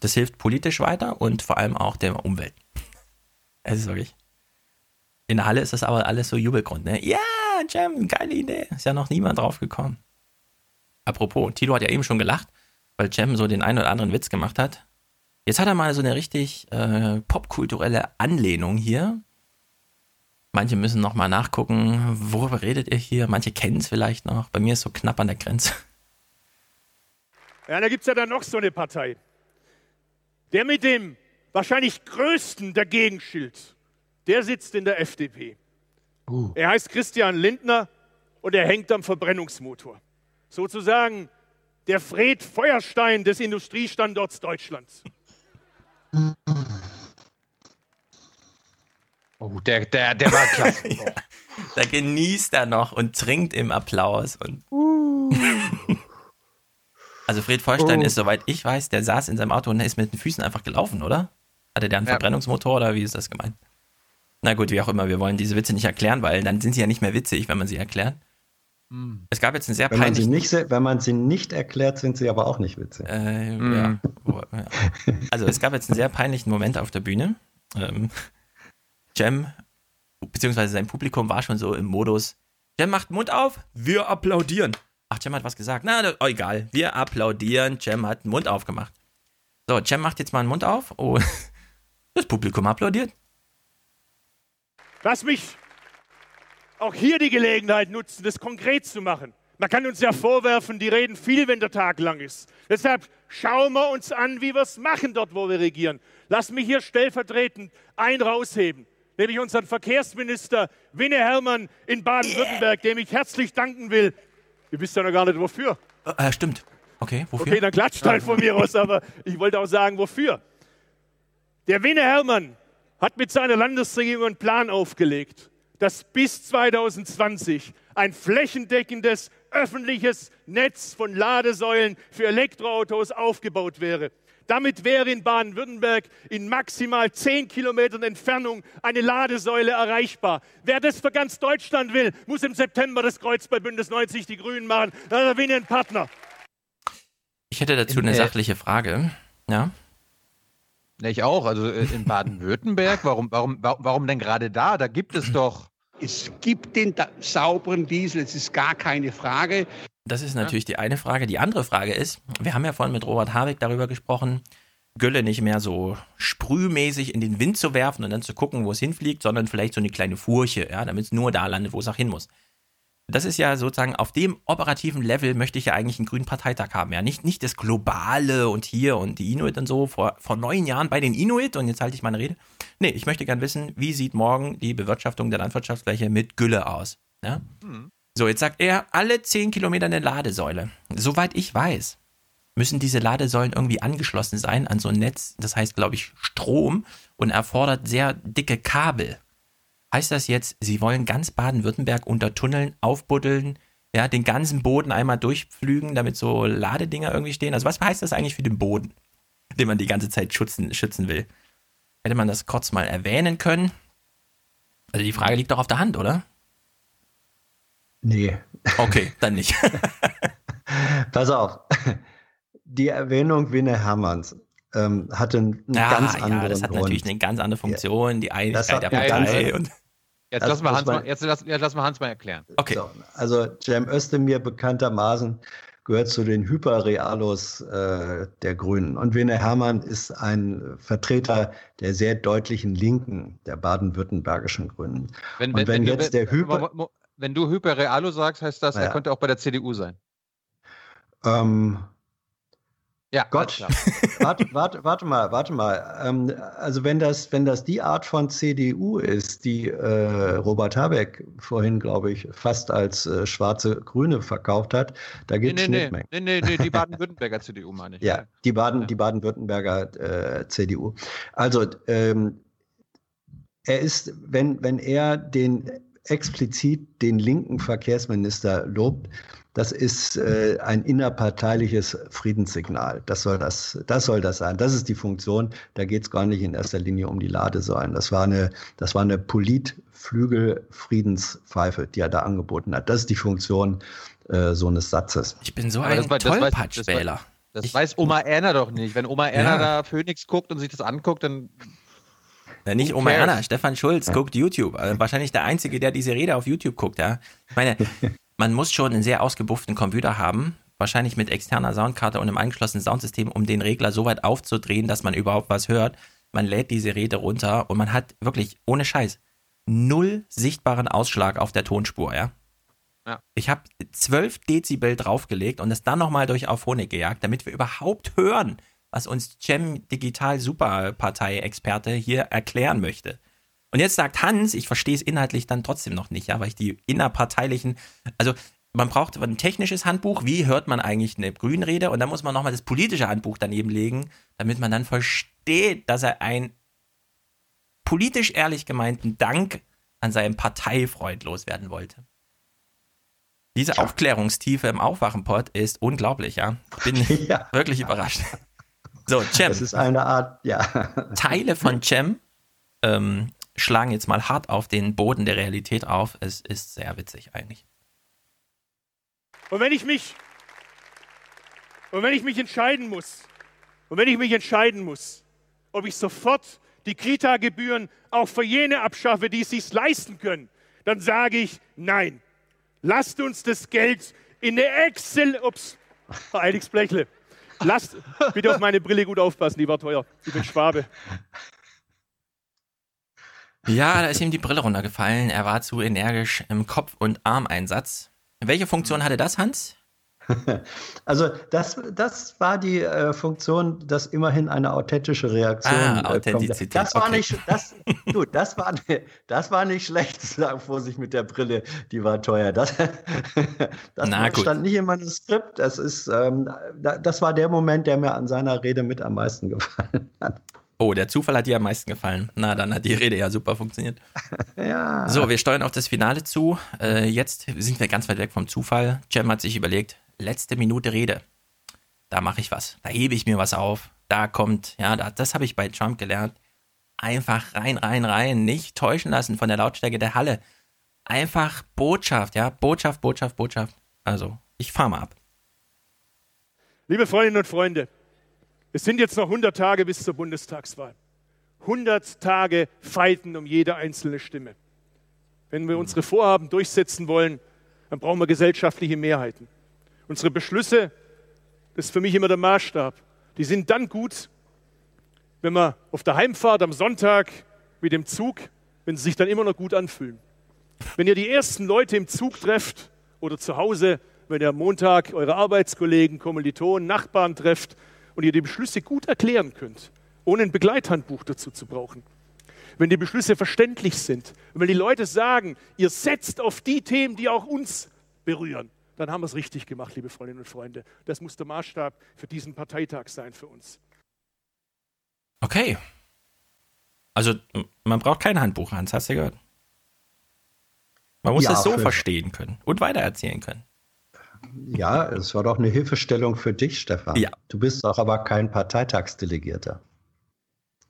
das hilft politisch weiter und vor allem auch der Umwelt. (laughs) Es ist wirklich. In der Halle ist das aber alles so Jubelgrund, ne? Ja, Jam, geile Idee. Ist ja noch niemand drauf gekommen. Apropos, Tilo hat ja eben schon gelacht, weil Jam so den einen oder anderen Witz gemacht hat. Jetzt hat er mal so eine richtig äh, popkulturelle Anlehnung hier. Manche müssen noch mal nachgucken, worüber redet ihr hier? Manche kennen es vielleicht noch. Bei mir ist so knapp an der Grenze. Ja, da gibt es ja dann noch so eine Partei. Der mit dem wahrscheinlich größten Dagegenschild, der sitzt in der FDP. Uh. Er heißt Christian Lindner und er hängt am Verbrennungsmotor. Sozusagen der Fred Feuerstein des Industriestandorts Deutschlands. (laughs) Oh, der, der, der war klasse. (laughs) ja, da genießt er noch und trinkt im Applaus. Und uh. (laughs) also Fred Vollstein oh. ist, soweit ich weiß, der saß in seinem Auto und ist mit den Füßen einfach gelaufen, oder? Hatte der einen ja. Verbrennungsmotor oder wie ist das gemeint? Na gut, wie auch immer, wir wollen diese Witze nicht erklären, weil dann sind sie ja nicht mehr witzig, wenn man sie erklärt. Hm. Es gab jetzt einen sehr wenn man, sie nicht, wenn man sie nicht erklärt, sind sie aber auch nicht witzig. Äh, mm. ja. Also es gab jetzt einen sehr peinlichen Moment auf der Bühne. Ähm, Jem, beziehungsweise sein Publikum war schon so im Modus, Jem macht Mund auf, wir applaudieren. Ach, Jem hat was gesagt. Na, oh, egal, wir applaudieren. Jem hat den Mund aufgemacht. So, Jem macht jetzt mal den Mund auf. Oh, (laughs) das Publikum applaudiert. Lass mich auch hier die Gelegenheit nutzen, das konkret zu machen. Man kann uns ja vorwerfen, die reden viel, wenn der Tag lang ist. Deshalb schauen wir uns an, wie wir es machen dort, wo wir regieren. Lass mich hier stellvertretend ein rausheben nämlich unseren Verkehrsminister Winne Hermann in Baden-Württemberg, dem ich herzlich danken will. Ihr wisst ja noch gar nicht, wofür. Äh, stimmt. Okay, wofür? Okay, dann klatscht halt von mir aus, aber ich wollte auch sagen, wofür. Der Winne Hermann hat mit seiner Landesregierung einen Plan aufgelegt, dass bis 2020 ein flächendeckendes öffentliches Netz von Ladesäulen für Elektroautos aufgebaut wäre. Damit wäre in Baden-Württemberg in maximal 10 Kilometern Entfernung eine Ladesäule erreichbar. Wer das für ganz Deutschland will, muss im September das Kreuz bei Bündnis 90 Die Grünen machen. Dann hat er einen Partner. Ich hätte dazu eine sachliche Frage. Ja. Ich auch. Also äh, in Baden-Württemberg, warum, warum, warum denn gerade da? Da gibt es doch. Es gibt den sauberen Diesel, es ist gar keine Frage. Das ist natürlich ja. die eine Frage. Die andere Frage ist, wir haben ja vorhin mit Robert Habeck darüber gesprochen, Gülle nicht mehr so sprühmäßig in den Wind zu werfen und dann zu gucken, wo es hinfliegt, sondern vielleicht so eine kleine Furche, ja, damit es nur da landet, wo es auch hin muss. Das ist ja sozusagen auf dem operativen Level möchte ich ja eigentlich einen grünen Parteitag haben. Ja, nicht, nicht das Globale und hier und die Inuit und so vor, vor neun Jahren bei den Inuit und jetzt halte ich meine Rede. Nee, ich möchte gern wissen, wie sieht morgen die Bewirtschaftung der Landwirtschaftsfläche mit Gülle aus? Ja? Mhm. So, jetzt sagt er, alle 10 Kilometer eine Ladesäule. Soweit ich weiß, müssen diese Ladesäulen irgendwie angeschlossen sein an so ein Netz, das heißt, glaube ich, Strom und erfordert sehr dicke Kabel. Heißt das jetzt, Sie wollen ganz Baden-Württemberg unter Tunneln aufbuddeln, ja, den ganzen Boden einmal durchpflügen, damit so Ladedinger irgendwie stehen? Also was heißt das eigentlich für den Boden, den man die ganze Zeit schützen, schützen will? Hätte man das kurz mal erwähnen können? Also die Frage liegt doch auf der Hand, oder? Nee. Okay, dann nicht. (laughs) (laughs) Pass auf. Die Erwähnung Winne Hermanns ähm, hatte einen ja, ganz anderen Ja, das hat Grund. natürlich eine ganz andere Funktion, die Einigkeit der Partei. Und jetzt, lassen wir Hans mal, jetzt, lass, jetzt lassen wir Hans mal erklären. Okay. So, also Cem Özdemir bekanntermaßen gehört zu den Hyperrealos äh, der Grünen. Und Werner Herrmann ist ein Vertreter der sehr deutlichen Linken der baden-württembergischen Grünen. Wenn, wenn, Und wenn, wenn jetzt du, der Hyper... Wenn du Hyperrealo sagst, heißt das, ja. er könnte auch bei der CDU sein. Ähm, ja, Gott, (laughs) warte, warte, warte mal, warte mal. Ähm, also wenn das, wenn das die Art von CDU ist, die äh, Robert Habeck vorhin, glaube ich, fast als äh, schwarze Grüne verkauft hat, da gibt es nee, nee, nee, nee, nee, die (laughs) Baden-Württemberger CDU meine ich. Ja, die Baden, ja. die Baden-Württemberger äh, CDU. Also ähm, er ist, wenn, wenn er den explizit den linken Verkehrsminister lobt, das ist äh, ein innerparteiliches Friedenssignal. Das soll das, das soll das sein. Das ist die Funktion. Da geht es gar nicht in erster Linie um die Ladesäulen. Das war eine, das war eine Politflügel-Friedenspfeife, die er da angeboten hat. Das ist die Funktion äh, so eines Satzes. Ich bin so ein Tollpatschwähler. Das, das, das weiß Oma Erna doch nicht. Wenn Oma Erna ja. da Phoenix guckt und sich das anguckt, dann na, nicht Oma Erna, Stefan Schulz guckt YouTube. Also wahrscheinlich der Einzige, der diese Rede auf YouTube guckt, ja. Ich meine, (laughs) man muss schon einen sehr ausgebufften Computer haben, wahrscheinlich mit externer Soundkarte und einem angeschlossenen Soundsystem, um den Regler so weit aufzudrehen, dass man überhaupt was hört. Man lädt diese Rede runter und man hat wirklich, ohne Scheiß, null sichtbaren Ausschlag auf der Tonspur, ja. ja. Ich habe 12 Dezibel draufgelegt und es dann nochmal durch Auphonic gejagt, damit wir überhaupt hören, was uns Cem Digital Superpartei-Experte hier erklären möchte. Und jetzt sagt Hans, ich verstehe es inhaltlich dann trotzdem noch nicht, ja, weil ich die innerparteilichen, also man braucht ein technisches Handbuch, wie hört man eigentlich eine Grünrede und dann muss man nochmal das politische Handbuch daneben legen, damit man dann versteht, dass er einen politisch ehrlich gemeinten Dank an seinen Parteifreund loswerden wollte. Diese Aufklärungstiefe im Aufwachenpot ist unglaublich, ja. Bin (laughs) ja. wirklich überrascht. So, (laughs) Cem. Das ist eine Art, ja. Teile von Cem ähm, schlagen jetzt mal hart auf den Boden der Realität auf. Es ist sehr witzig eigentlich. Und wenn ich mich und wenn ich mich entscheiden muss, und wenn ich mich entscheiden muss, ob ich sofort die Kita-Gebühren auch für jene abschaffe, die es sich leisten können, dann sage ich nein. Lasst uns das Geld in der Excel, ups, Alex Blechle, lasst bitte auf meine Brille gut aufpassen, die war teuer. Ich bin Schwabe. Ja, da ist ihm die Brille runtergefallen. Er war zu energisch im Kopf- und Armeinsatz. Welche Funktion hatte das, Hans? (laughs) Also das, das war die äh, Funktion, dass immerhin eine authentische Reaktion ah, äh, Authentizität. Kommt. Das war okay. nicht, das, (laughs) du, das war, das war nicht schlecht, (laughs) sagen Vorsicht mit der Brille, die war teuer. Das, das Na, stand nicht im Manuskript. Das ist, ähm, das war der Moment, der mir an seiner Rede mit am meisten gefallen hat. Oh, der Zufall hat dir am meisten gefallen. Na, dann hat die Rede ja super funktioniert. (laughs) ja. So, wir steuern auf das Finale zu. Äh, jetzt sind wir ganz weit weg vom Zufall. Cem hat sich überlegt, letzte Minute Rede. Da mache ich was. Da hebe ich mir was auf. Da kommt, ja, da, das habe ich bei Trump gelernt. Einfach rein, rein, rein. Nicht täuschen lassen von der Lautstärke der Halle. Einfach Botschaft, ja. Botschaft, Botschaft, Botschaft. Also, ich fahre mal ab. Liebe Freundinnen und Freunde, es sind jetzt noch 100 Tage bis zur Bundestagswahl. 100 Tage feiten um jede einzelne Stimme. Wenn wir unsere Vorhaben durchsetzen wollen, dann brauchen wir gesellschaftliche Mehrheiten. Unsere Beschlüsse, das ist für mich immer der Maßstab, die sind dann gut, wenn man auf der Heimfahrt am Sonntag mit dem Zug, wenn sie sich dann immer noch gut anfühlen. Wenn ihr die ersten Leute im Zug trefft oder zu Hause, wenn ihr am Montag eure Arbeitskollegen, Kommilitonen, Nachbarn trefft und ihr die Beschlüsse gut erklären könnt, ohne ein Begleithandbuch dazu zu brauchen. Wenn die Beschlüsse verständlich sind und wenn die Leute sagen, ihr setzt auf die Themen, die auch uns berühren, dann haben wir es richtig gemacht, liebe Freundinnen und Freunde. Das muss der Maßstab für diesen Parteitag sein für uns. Okay. Also man braucht kein Handbuch, Hans, hast du gehört? Man muss ja, es so verstehen können und weitererzählen können. Ja, es war doch eine Hilfestellung für dich, Stefan. Ja. Du bist doch aber kein Parteitagsdelegierter.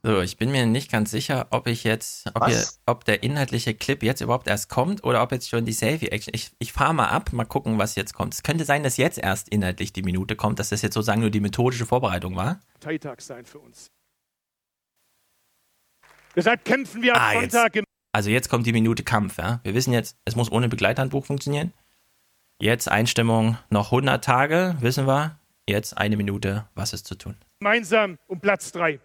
So, ich bin mir nicht ganz sicher, ob ich jetzt, ob, ihr, ob der inhaltliche Clip jetzt überhaupt erst kommt oder ob jetzt schon die Selfie-Action. Ich, ich fahre mal ab, mal gucken, was jetzt kommt. Es könnte sein, dass jetzt erst inhaltlich die Minute kommt, dass das jetzt sozusagen nur die methodische Vorbereitung war. Parteitag sein für uns. Deshalb kämpfen wir ah, am Sonntag jetzt. Also jetzt kommt die Minute Kampf, ja. Wir wissen jetzt, es muss ohne Begleithandbuch funktionieren. Jetzt Einstimmung, noch 100 Tage, wissen wir. Jetzt eine Minute, was ist zu tun? Gemeinsam um Platz 3.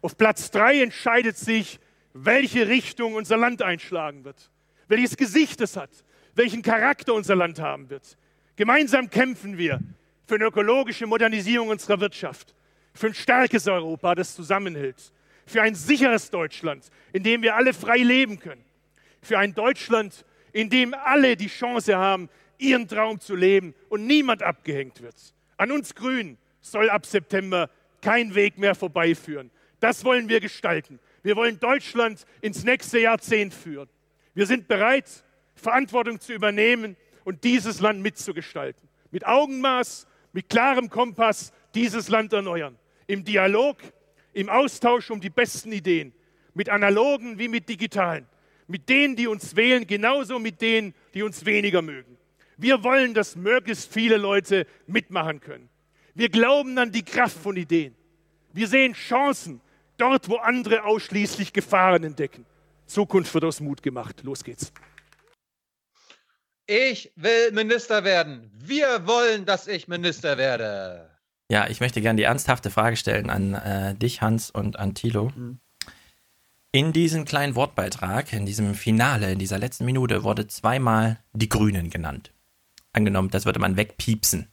Auf Platz 3 entscheidet sich, welche Richtung unser Land einschlagen wird, welches Gesicht es hat, welchen Charakter unser Land haben wird. Gemeinsam kämpfen wir für eine ökologische Modernisierung unserer Wirtschaft, für ein starkes Europa, das zusammenhält, für ein sicheres Deutschland, in dem wir alle frei leben können, für ein Deutschland, in dem alle die Chance haben, ihren Traum zu leben und niemand abgehängt wird. An uns Grünen soll ab September kein Weg mehr vorbeiführen. Das wollen wir gestalten. Wir wollen Deutschland ins nächste Jahrzehnt führen. Wir sind bereit, Verantwortung zu übernehmen und dieses Land mitzugestalten. Mit Augenmaß, mit klarem Kompass dieses Land erneuern. Im Dialog, im Austausch um die besten Ideen. Mit analogen wie mit digitalen. Mit denen, die uns wählen, genauso mit denen, die uns weniger mögen. Wir wollen, dass möglichst viele Leute mitmachen können. Wir glauben an die Kraft von Ideen. Wir sehen Chancen dort, wo andere ausschließlich Gefahren entdecken. Zukunft wird aus Mut gemacht. Los geht's. Ich will Minister werden. Wir wollen, dass ich Minister werde. Ja, ich möchte gerne die ernsthafte Frage stellen an äh, dich, Hans, und an Thilo. Mhm. In diesem kleinen Wortbeitrag, in diesem Finale, in dieser letzten Minute, wurde zweimal die Grünen genannt. Angenommen, das würde man wegpiepsen.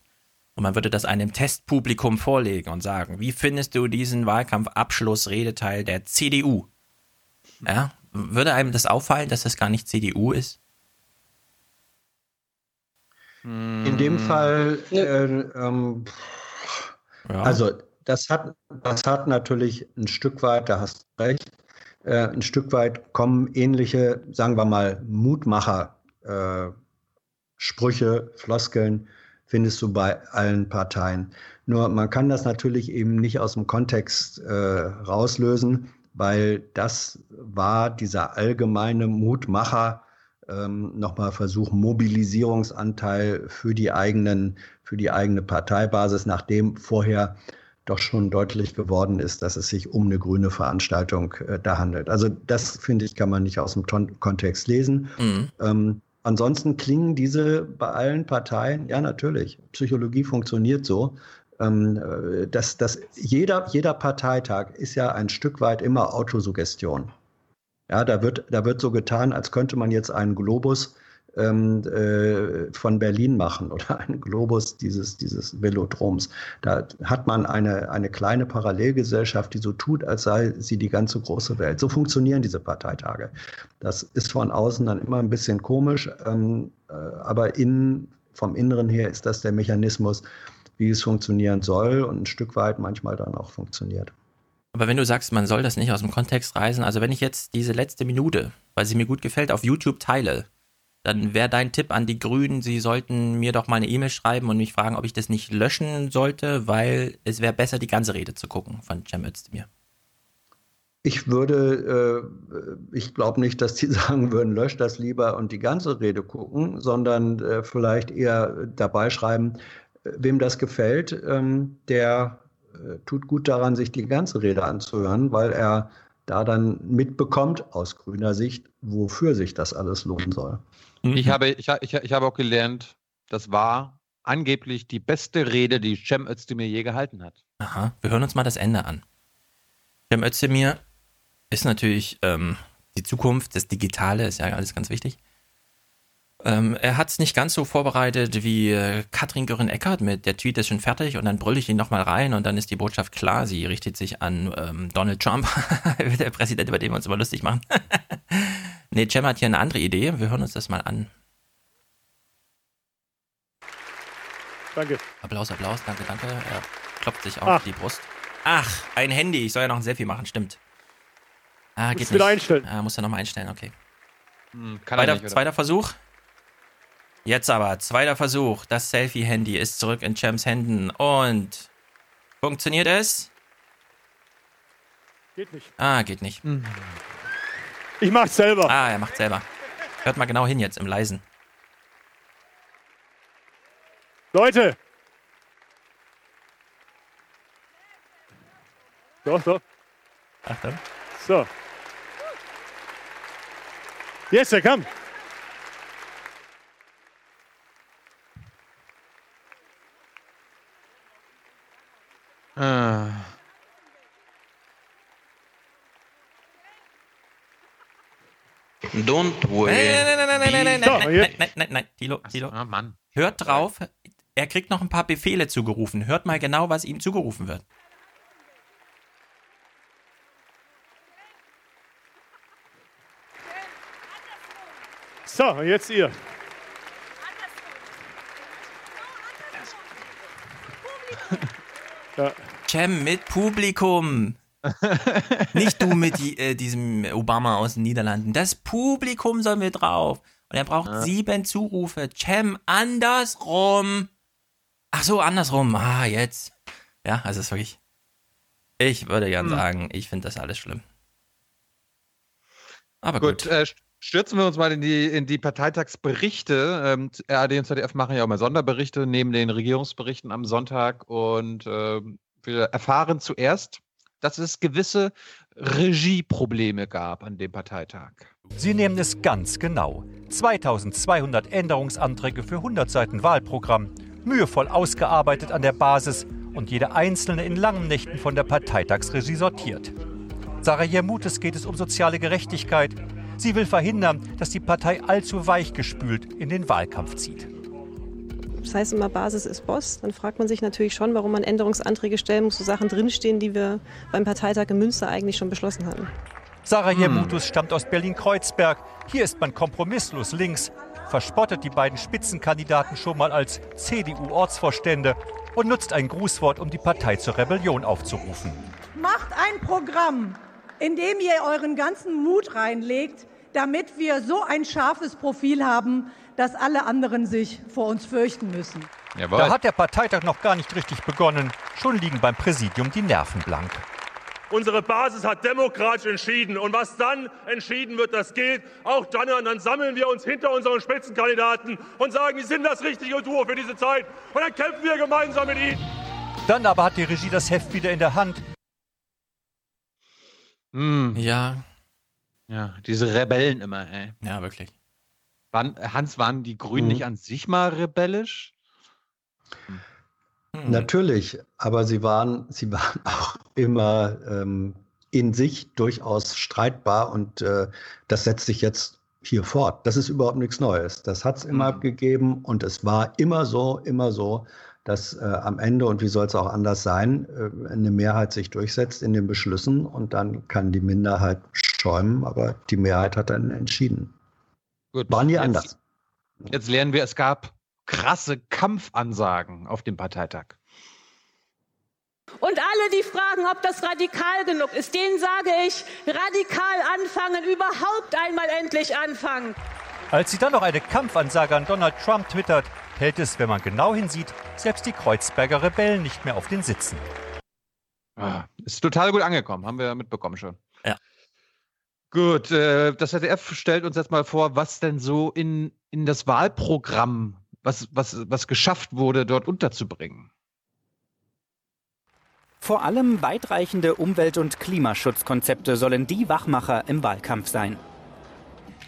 Und man würde das einem Testpublikum vorlegen und sagen, wie findest du diesen Wahlkampfabschlussredeteil der CDU? Ja, würde einem das auffallen, dass das gar nicht CDU ist? In dem Fall, äh, ähm, ja. also das hat, das hat natürlich ein Stück weit, da hast du recht, äh, ein Stück weit kommen ähnliche, sagen wir mal, Mutmacher, äh, Sprüche, Floskeln, findest du bei allen Parteien. Nur man kann das natürlich eben nicht aus dem Kontext äh, rauslösen, weil das war dieser allgemeine Mutmacher, ähm, nochmal versuchen, Mobilisierungsanteil für die eigenen, für die eigene Parteibasis, nachdem vorher doch schon deutlich geworden ist, dass es sich um eine grüne Veranstaltung äh, da handelt. Also das, finde ich, kann man nicht aus dem Ton Kontext lesen. Mhm. Ähm, ansonsten klingen diese bei allen Parteien, ja natürlich, Psychologie funktioniert so, ähm, äh, dass, dass jeder, jeder Parteitag ist ja ein Stück weit immer Autosuggestion. Ja, da wird, da wird so getan, als könnte man jetzt einen Globus ähm, äh, von Berlin machen oder (laughs) einen Globus dieses, dieses Velodroms. Da hat man eine, eine kleine Parallelgesellschaft, die so tut, als sei sie die ganze große Welt. So funktionieren diese Parteitage. Das ist von außen dann immer ein bisschen komisch, ähm, äh, aber in, vom Inneren her ist das der Mechanismus, wie es funktionieren soll und ein Stück weit manchmal dann auch funktioniert. Aber wenn du sagst, man soll das nicht aus dem Kontext reißen, also wenn ich jetzt diese letzte Minute, weil sie mir gut gefällt, auf YouTube teile, dann wäre dein Tipp an die Grünen, sie sollten mir doch mal eine E-Mail schreiben und mich fragen, ob ich das nicht löschen sollte, weil es wäre besser, die ganze Rede zu gucken von Cem Özdemir. Ich würde, äh, ich glaube nicht, dass die (laughs) sagen würden, lösch das lieber und die ganze Rede gucken, sondern äh, vielleicht eher dabei schreiben, äh, wem das gefällt, ähm, der äh, tut gut daran, sich die ganze Rede anzuhören, weil er da dann mitbekommt aus grüner Sicht, wofür sich das alles lohnen soll. Mhm. Ich habe, ich, ich, ich habe auch gelernt, das war angeblich die beste Rede, die Cem Özdemir je gehalten hat. Aha, wir hören uns mal das Ende an. Cem Özdemir ist natürlich ähm, die Zukunft, das Digitale ist ja alles ganz wichtig. Ähm, er hat es nicht ganz so vorbereitet wie äh, Katrin Göring-Eckert mit der Tweet ist schon fertig und dann brülle ich ihn nochmal rein und dann ist die Botschaft klar. Sie richtet sich an ähm, Donald Trump, (laughs) der Präsident, über den wir uns immer lustig machen. (laughs) nee, Cem hat hier eine andere Idee. Wir hören uns das mal an. Danke. Applaus, Applaus, danke, danke. Er klopft sich auf Ach. die Brust. Ach, ein Handy. Ich soll ja noch ein Selfie machen, stimmt. Ah, geht Musst nicht. wieder einstellen. Ah, muss er nochmal einstellen, okay. Hm, zweiter, nicht, zweiter Versuch. Jetzt aber, zweiter Versuch. Das Selfie-Handy ist zurück in Champs Händen. Und funktioniert es? Geht nicht. Ah, geht nicht. Hm. Ich mach's selber. Ah, er macht selber. Hört mal genau hin jetzt im Leisen. Leute! So, so. Achtung. So. Yes, sir, komm. Ah. Don't worry. Nein, nein, nein, nein, nein, nein, nein, nein, nein, nein, nein, Tilo, Tilo. Ah, Mann. Hört drauf, er kriegt noch ein paar Befehle zugerufen. Hört mal genau, was ihm zugerufen wird. So, jetzt ihr. ja. (laughs) Cem mit Publikum. Nicht du mit die, äh, diesem Obama aus den Niederlanden. Das Publikum soll mit drauf. Und er braucht ja. sieben Zurufe. Cem, andersrum. Ach so, andersrum. Ah, jetzt. Ja, also es ist wirklich. Ich würde gern hm. sagen, ich finde das alles schlimm. Aber gut. gut. Äh, stürzen wir uns mal in die, in die Parteitagsberichte. Ähm, RAD und ZDF machen ja auch mal Sonderberichte neben den Regierungsberichten am Sonntag. Und äh, wir erfahren zuerst, dass es gewisse Regieprobleme gab an dem Parteitag. Sie nehmen es ganz genau. 2200 Änderungsanträge für 100 Seiten Wahlprogramm, mühevoll ausgearbeitet an der Basis und jede einzelne in langen Nächten von der Parteitagsregie sortiert. Sarah Jermutes geht es um soziale Gerechtigkeit. Sie will verhindern, dass die Partei allzu weichgespült in den Wahlkampf zieht das heißt immer, Basis ist Boss, dann fragt man sich natürlich schon, warum man Änderungsanträge stellen muss, so Sachen drinstehen, die wir beim Parteitag in Münster eigentlich schon beschlossen hatten. Sarah Jemutus hm. stammt aus Berlin-Kreuzberg. Hier ist man kompromisslos links, verspottet die beiden Spitzenkandidaten schon mal als CDU-Ortsvorstände und nutzt ein Grußwort, um die Partei zur Rebellion aufzurufen. Macht ein Programm, in dem ihr euren ganzen Mut reinlegt, damit wir so ein scharfes Profil haben, dass alle anderen sich vor uns fürchten müssen. Jawohl. Da hat der Parteitag noch gar nicht richtig begonnen. Schon liegen beim Präsidium die Nerven blank. Unsere Basis hat demokratisch entschieden. Und was dann entschieden wird, das gilt auch dann. Und dann sammeln wir uns hinter unseren Spitzenkandidaten und sagen, die sind das richtige Duo für diese Zeit. Und dann kämpfen wir gemeinsam mit ihnen. Dann aber hat die Regie das Heft wieder in der Hand. Hm. Ja. Ja, diese Rebellen immer, ey. Ja, wirklich. Waren, Hans, waren die Grünen mhm. nicht an sich mal rebellisch? Hm. Natürlich, aber sie waren, sie waren (laughs) auch immer ähm, in sich durchaus streitbar und äh, das setzt sich jetzt hier fort. Das ist überhaupt nichts Neues. Das hat es immer mhm. gegeben und es war immer so, immer so, dass äh, am Ende, und wie soll es auch anders sein, äh, eine Mehrheit sich durchsetzt in den Beschlüssen und dann kann die Minderheit schäumen, aber die Mehrheit hat dann entschieden. Gut. War nie jetzt, anders. Jetzt lernen wir, es gab krasse Kampfansagen auf dem Parteitag. Und alle, die fragen, ob das radikal genug ist, denen sage ich, radikal anfangen, überhaupt einmal endlich anfangen. Als sie dann noch eine Kampfansage an Donald Trump twittert, hält es, wenn man genau hinsieht, selbst die Kreuzberger Rebellen nicht mehr auf den Sitzen. Ah, ist total gut angekommen, haben wir mitbekommen schon. Ja. Gut, äh, das ZDF stellt uns jetzt mal vor, was denn so in, in das Wahlprogramm, was, was, was geschafft wurde, dort unterzubringen. Vor allem weitreichende Umwelt- und Klimaschutzkonzepte sollen die Wachmacher im Wahlkampf sein.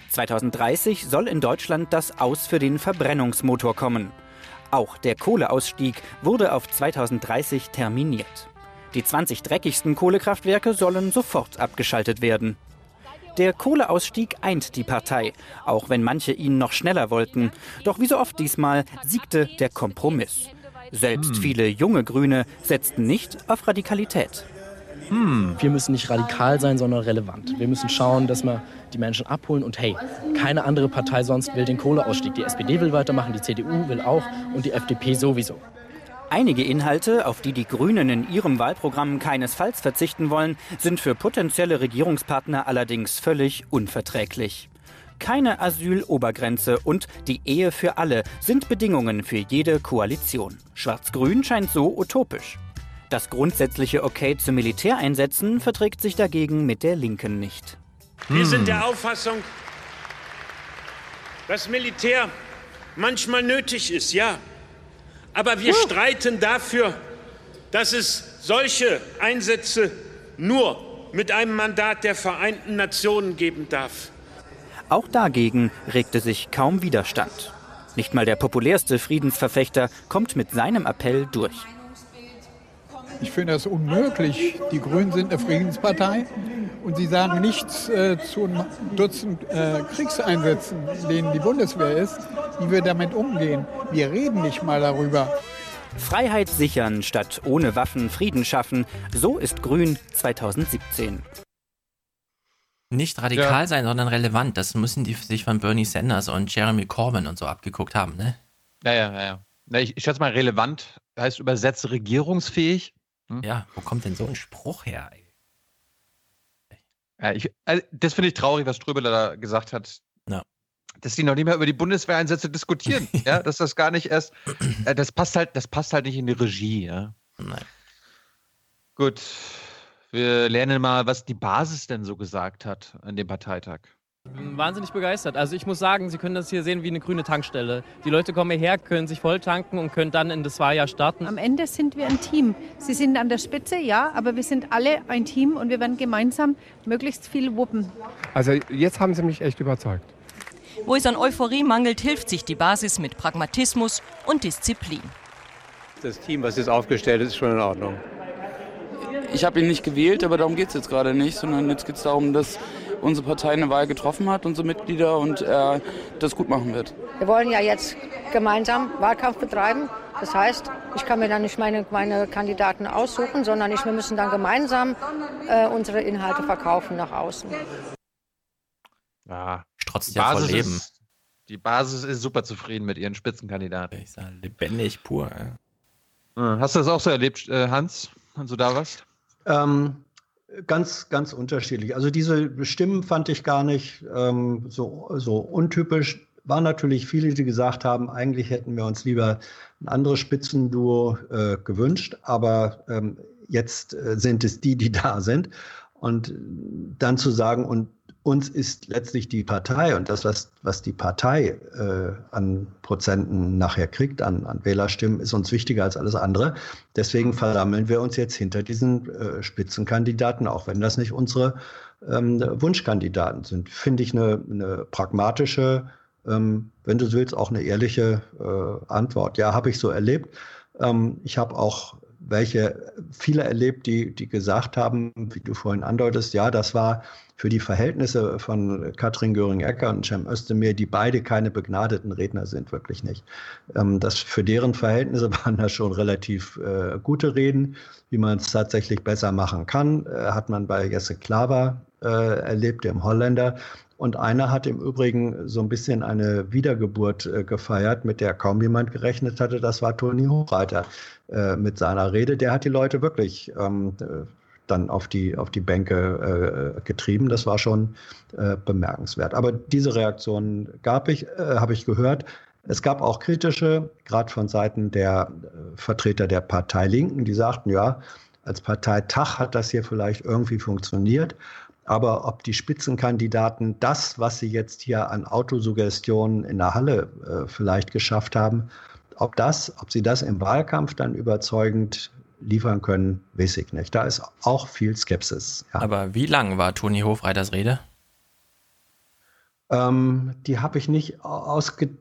2030 soll in Deutschland das Aus für den Verbrennungsmotor kommen. Auch der Kohleausstieg wurde auf 2030 terminiert. Die 20 dreckigsten Kohlekraftwerke sollen sofort abgeschaltet werden. Der Kohleausstieg eint die Partei, auch wenn manche ihn noch schneller wollten. Doch wie so oft diesmal siegte der Kompromiss. Selbst hm. viele junge Grüne setzten nicht auf Radikalität. Hm. Wir müssen nicht radikal sein, sondern relevant. Wir müssen schauen, dass wir die Menschen abholen und hey, keine andere Partei sonst will den Kohleausstieg. Die SPD will weitermachen, die CDU will auch und die FDP sowieso. Einige Inhalte, auf die die Grünen in ihrem Wahlprogramm keinesfalls verzichten wollen, sind für potenzielle Regierungspartner allerdings völlig unverträglich. Keine Asylobergrenze und die Ehe für alle sind Bedingungen für jede Koalition. Schwarz-Grün scheint so utopisch. Das grundsätzliche Okay zu Militäreinsätzen verträgt sich dagegen mit der Linken nicht. Wir sind der Auffassung, dass Militär manchmal nötig ist, ja. Aber wir streiten dafür, dass es solche Einsätze nur mit einem Mandat der Vereinten Nationen geben darf. Auch dagegen regte sich kaum Widerstand. Nicht mal der populärste Friedensverfechter kommt mit seinem Appell durch. Ich finde das unmöglich. Die Grünen sind eine Friedenspartei und sie sagen nichts äh, zu einem Dutzend äh, Kriegseinsätzen, in denen die Bundeswehr ist, wie wir damit umgehen. Wir reden nicht mal darüber. Freiheit sichern statt ohne Waffen Frieden schaffen, so ist Grün 2017. Nicht radikal ja. sein, sondern relevant. Das müssen die sich von Bernie Sanders und Jeremy Corbyn und so abgeguckt haben, ne? Ja, ja, ja. ja. Ich, ich schätze mal, relevant heißt übersetzt regierungsfähig. Hm? Ja, wo kommt denn so ein Spruch her? Ja, ich, also das finde ich traurig, was Ströbele da gesagt hat. Ja. Dass die noch nicht mehr über die Bundeswehreinsätze diskutieren. (laughs) ja, dass das gar nicht erst. Äh, das passt halt, das passt halt nicht in die Regie, ja. Nein. Gut. Wir lernen mal, was die Basis denn so gesagt hat an dem Parteitag. Ich bin wahnsinnig begeistert. Also ich muss sagen, Sie können das hier sehen wie eine grüne Tankstelle. Die Leute kommen hierher, können sich voll tanken und können dann in das Wahljahr starten. Am Ende sind wir ein Team. Sie sind an der Spitze, ja, aber wir sind alle ein Team und wir werden gemeinsam möglichst viel wuppen. Also jetzt haben Sie mich echt überzeugt. Wo es an Euphorie mangelt, hilft sich die Basis mit Pragmatismus und Disziplin. Das Team, was jetzt aufgestellt ist, ist schon in Ordnung ich habe ihn nicht gewählt, aber darum geht es jetzt gerade nicht, sondern jetzt geht es darum, dass unsere Partei eine Wahl getroffen hat, unsere Mitglieder, und er das gut machen wird. Wir wollen ja jetzt gemeinsam Wahlkampf betreiben. Das heißt, ich kann mir dann nicht meine, meine Kandidaten aussuchen, sondern ich, wir müssen dann gemeinsam äh, unsere Inhalte verkaufen nach außen. Ja, strotzt ja vor Leben. Ist, die Basis ist super zufrieden mit ihren Spitzenkandidaten. Ich sage lebendig pur. Ja. Hast du das auch so erlebt, äh, Hans, wenn du da warst? Ähm, ganz, ganz unterschiedlich. Also diese Stimmen fand ich gar nicht ähm, so, so untypisch. Waren natürlich viele, die gesagt haben, eigentlich hätten wir uns lieber ein anderes Spitzenduo äh, gewünscht, aber ähm, jetzt äh, sind es die, die da sind. Und dann zu sagen, und uns ist letztlich die Partei und das, was, was die Partei äh, an Prozenten nachher kriegt, an, an Wählerstimmen, ist uns wichtiger als alles andere. Deswegen versammeln wir uns jetzt hinter diesen äh, Spitzenkandidaten, auch wenn das nicht unsere ähm, Wunschkandidaten sind. Finde ich eine, eine pragmatische, ähm, wenn du willst, auch eine ehrliche äh, Antwort. Ja, habe ich so erlebt. Ähm, ich habe auch welche viele erlebt, die, die gesagt haben, wie du vorhin andeutest, ja, das war für die Verhältnisse von Katrin Göring-Ecker und Cem Özdemir, die beide keine begnadeten Redner sind, wirklich nicht. Ähm, das für deren Verhältnisse (laughs) waren das schon relativ äh, gute Reden. Wie man es tatsächlich besser machen kann, äh, hat man bei Jesse Klaver äh, erlebt, dem Holländer. Und einer hat im Übrigen so ein bisschen eine Wiedergeburt äh, gefeiert, mit der kaum jemand gerechnet hatte. Das war Toni Hochreiter äh, mit seiner Rede. Der hat die Leute wirklich ähm, dann auf die, auf die Bänke äh, getrieben. Das war schon äh, bemerkenswert. Aber diese Reaktion gab ich, äh, habe ich gehört. Es gab auch kritische, gerade von Seiten der äh, Vertreter der Partei Linken, die sagten, ja, als Parteitag hat das hier vielleicht irgendwie funktioniert. Aber ob die Spitzenkandidaten das, was sie jetzt hier an Autosuggestionen in der Halle äh, vielleicht geschafft haben, ob das, ob sie das im Wahlkampf dann überzeugend liefern können, weiß ich nicht. Da ist auch viel Skepsis. Ja. Aber wie lang war Toni Hofreiters Rede? Ähm, die habe ich nicht ausgetimt.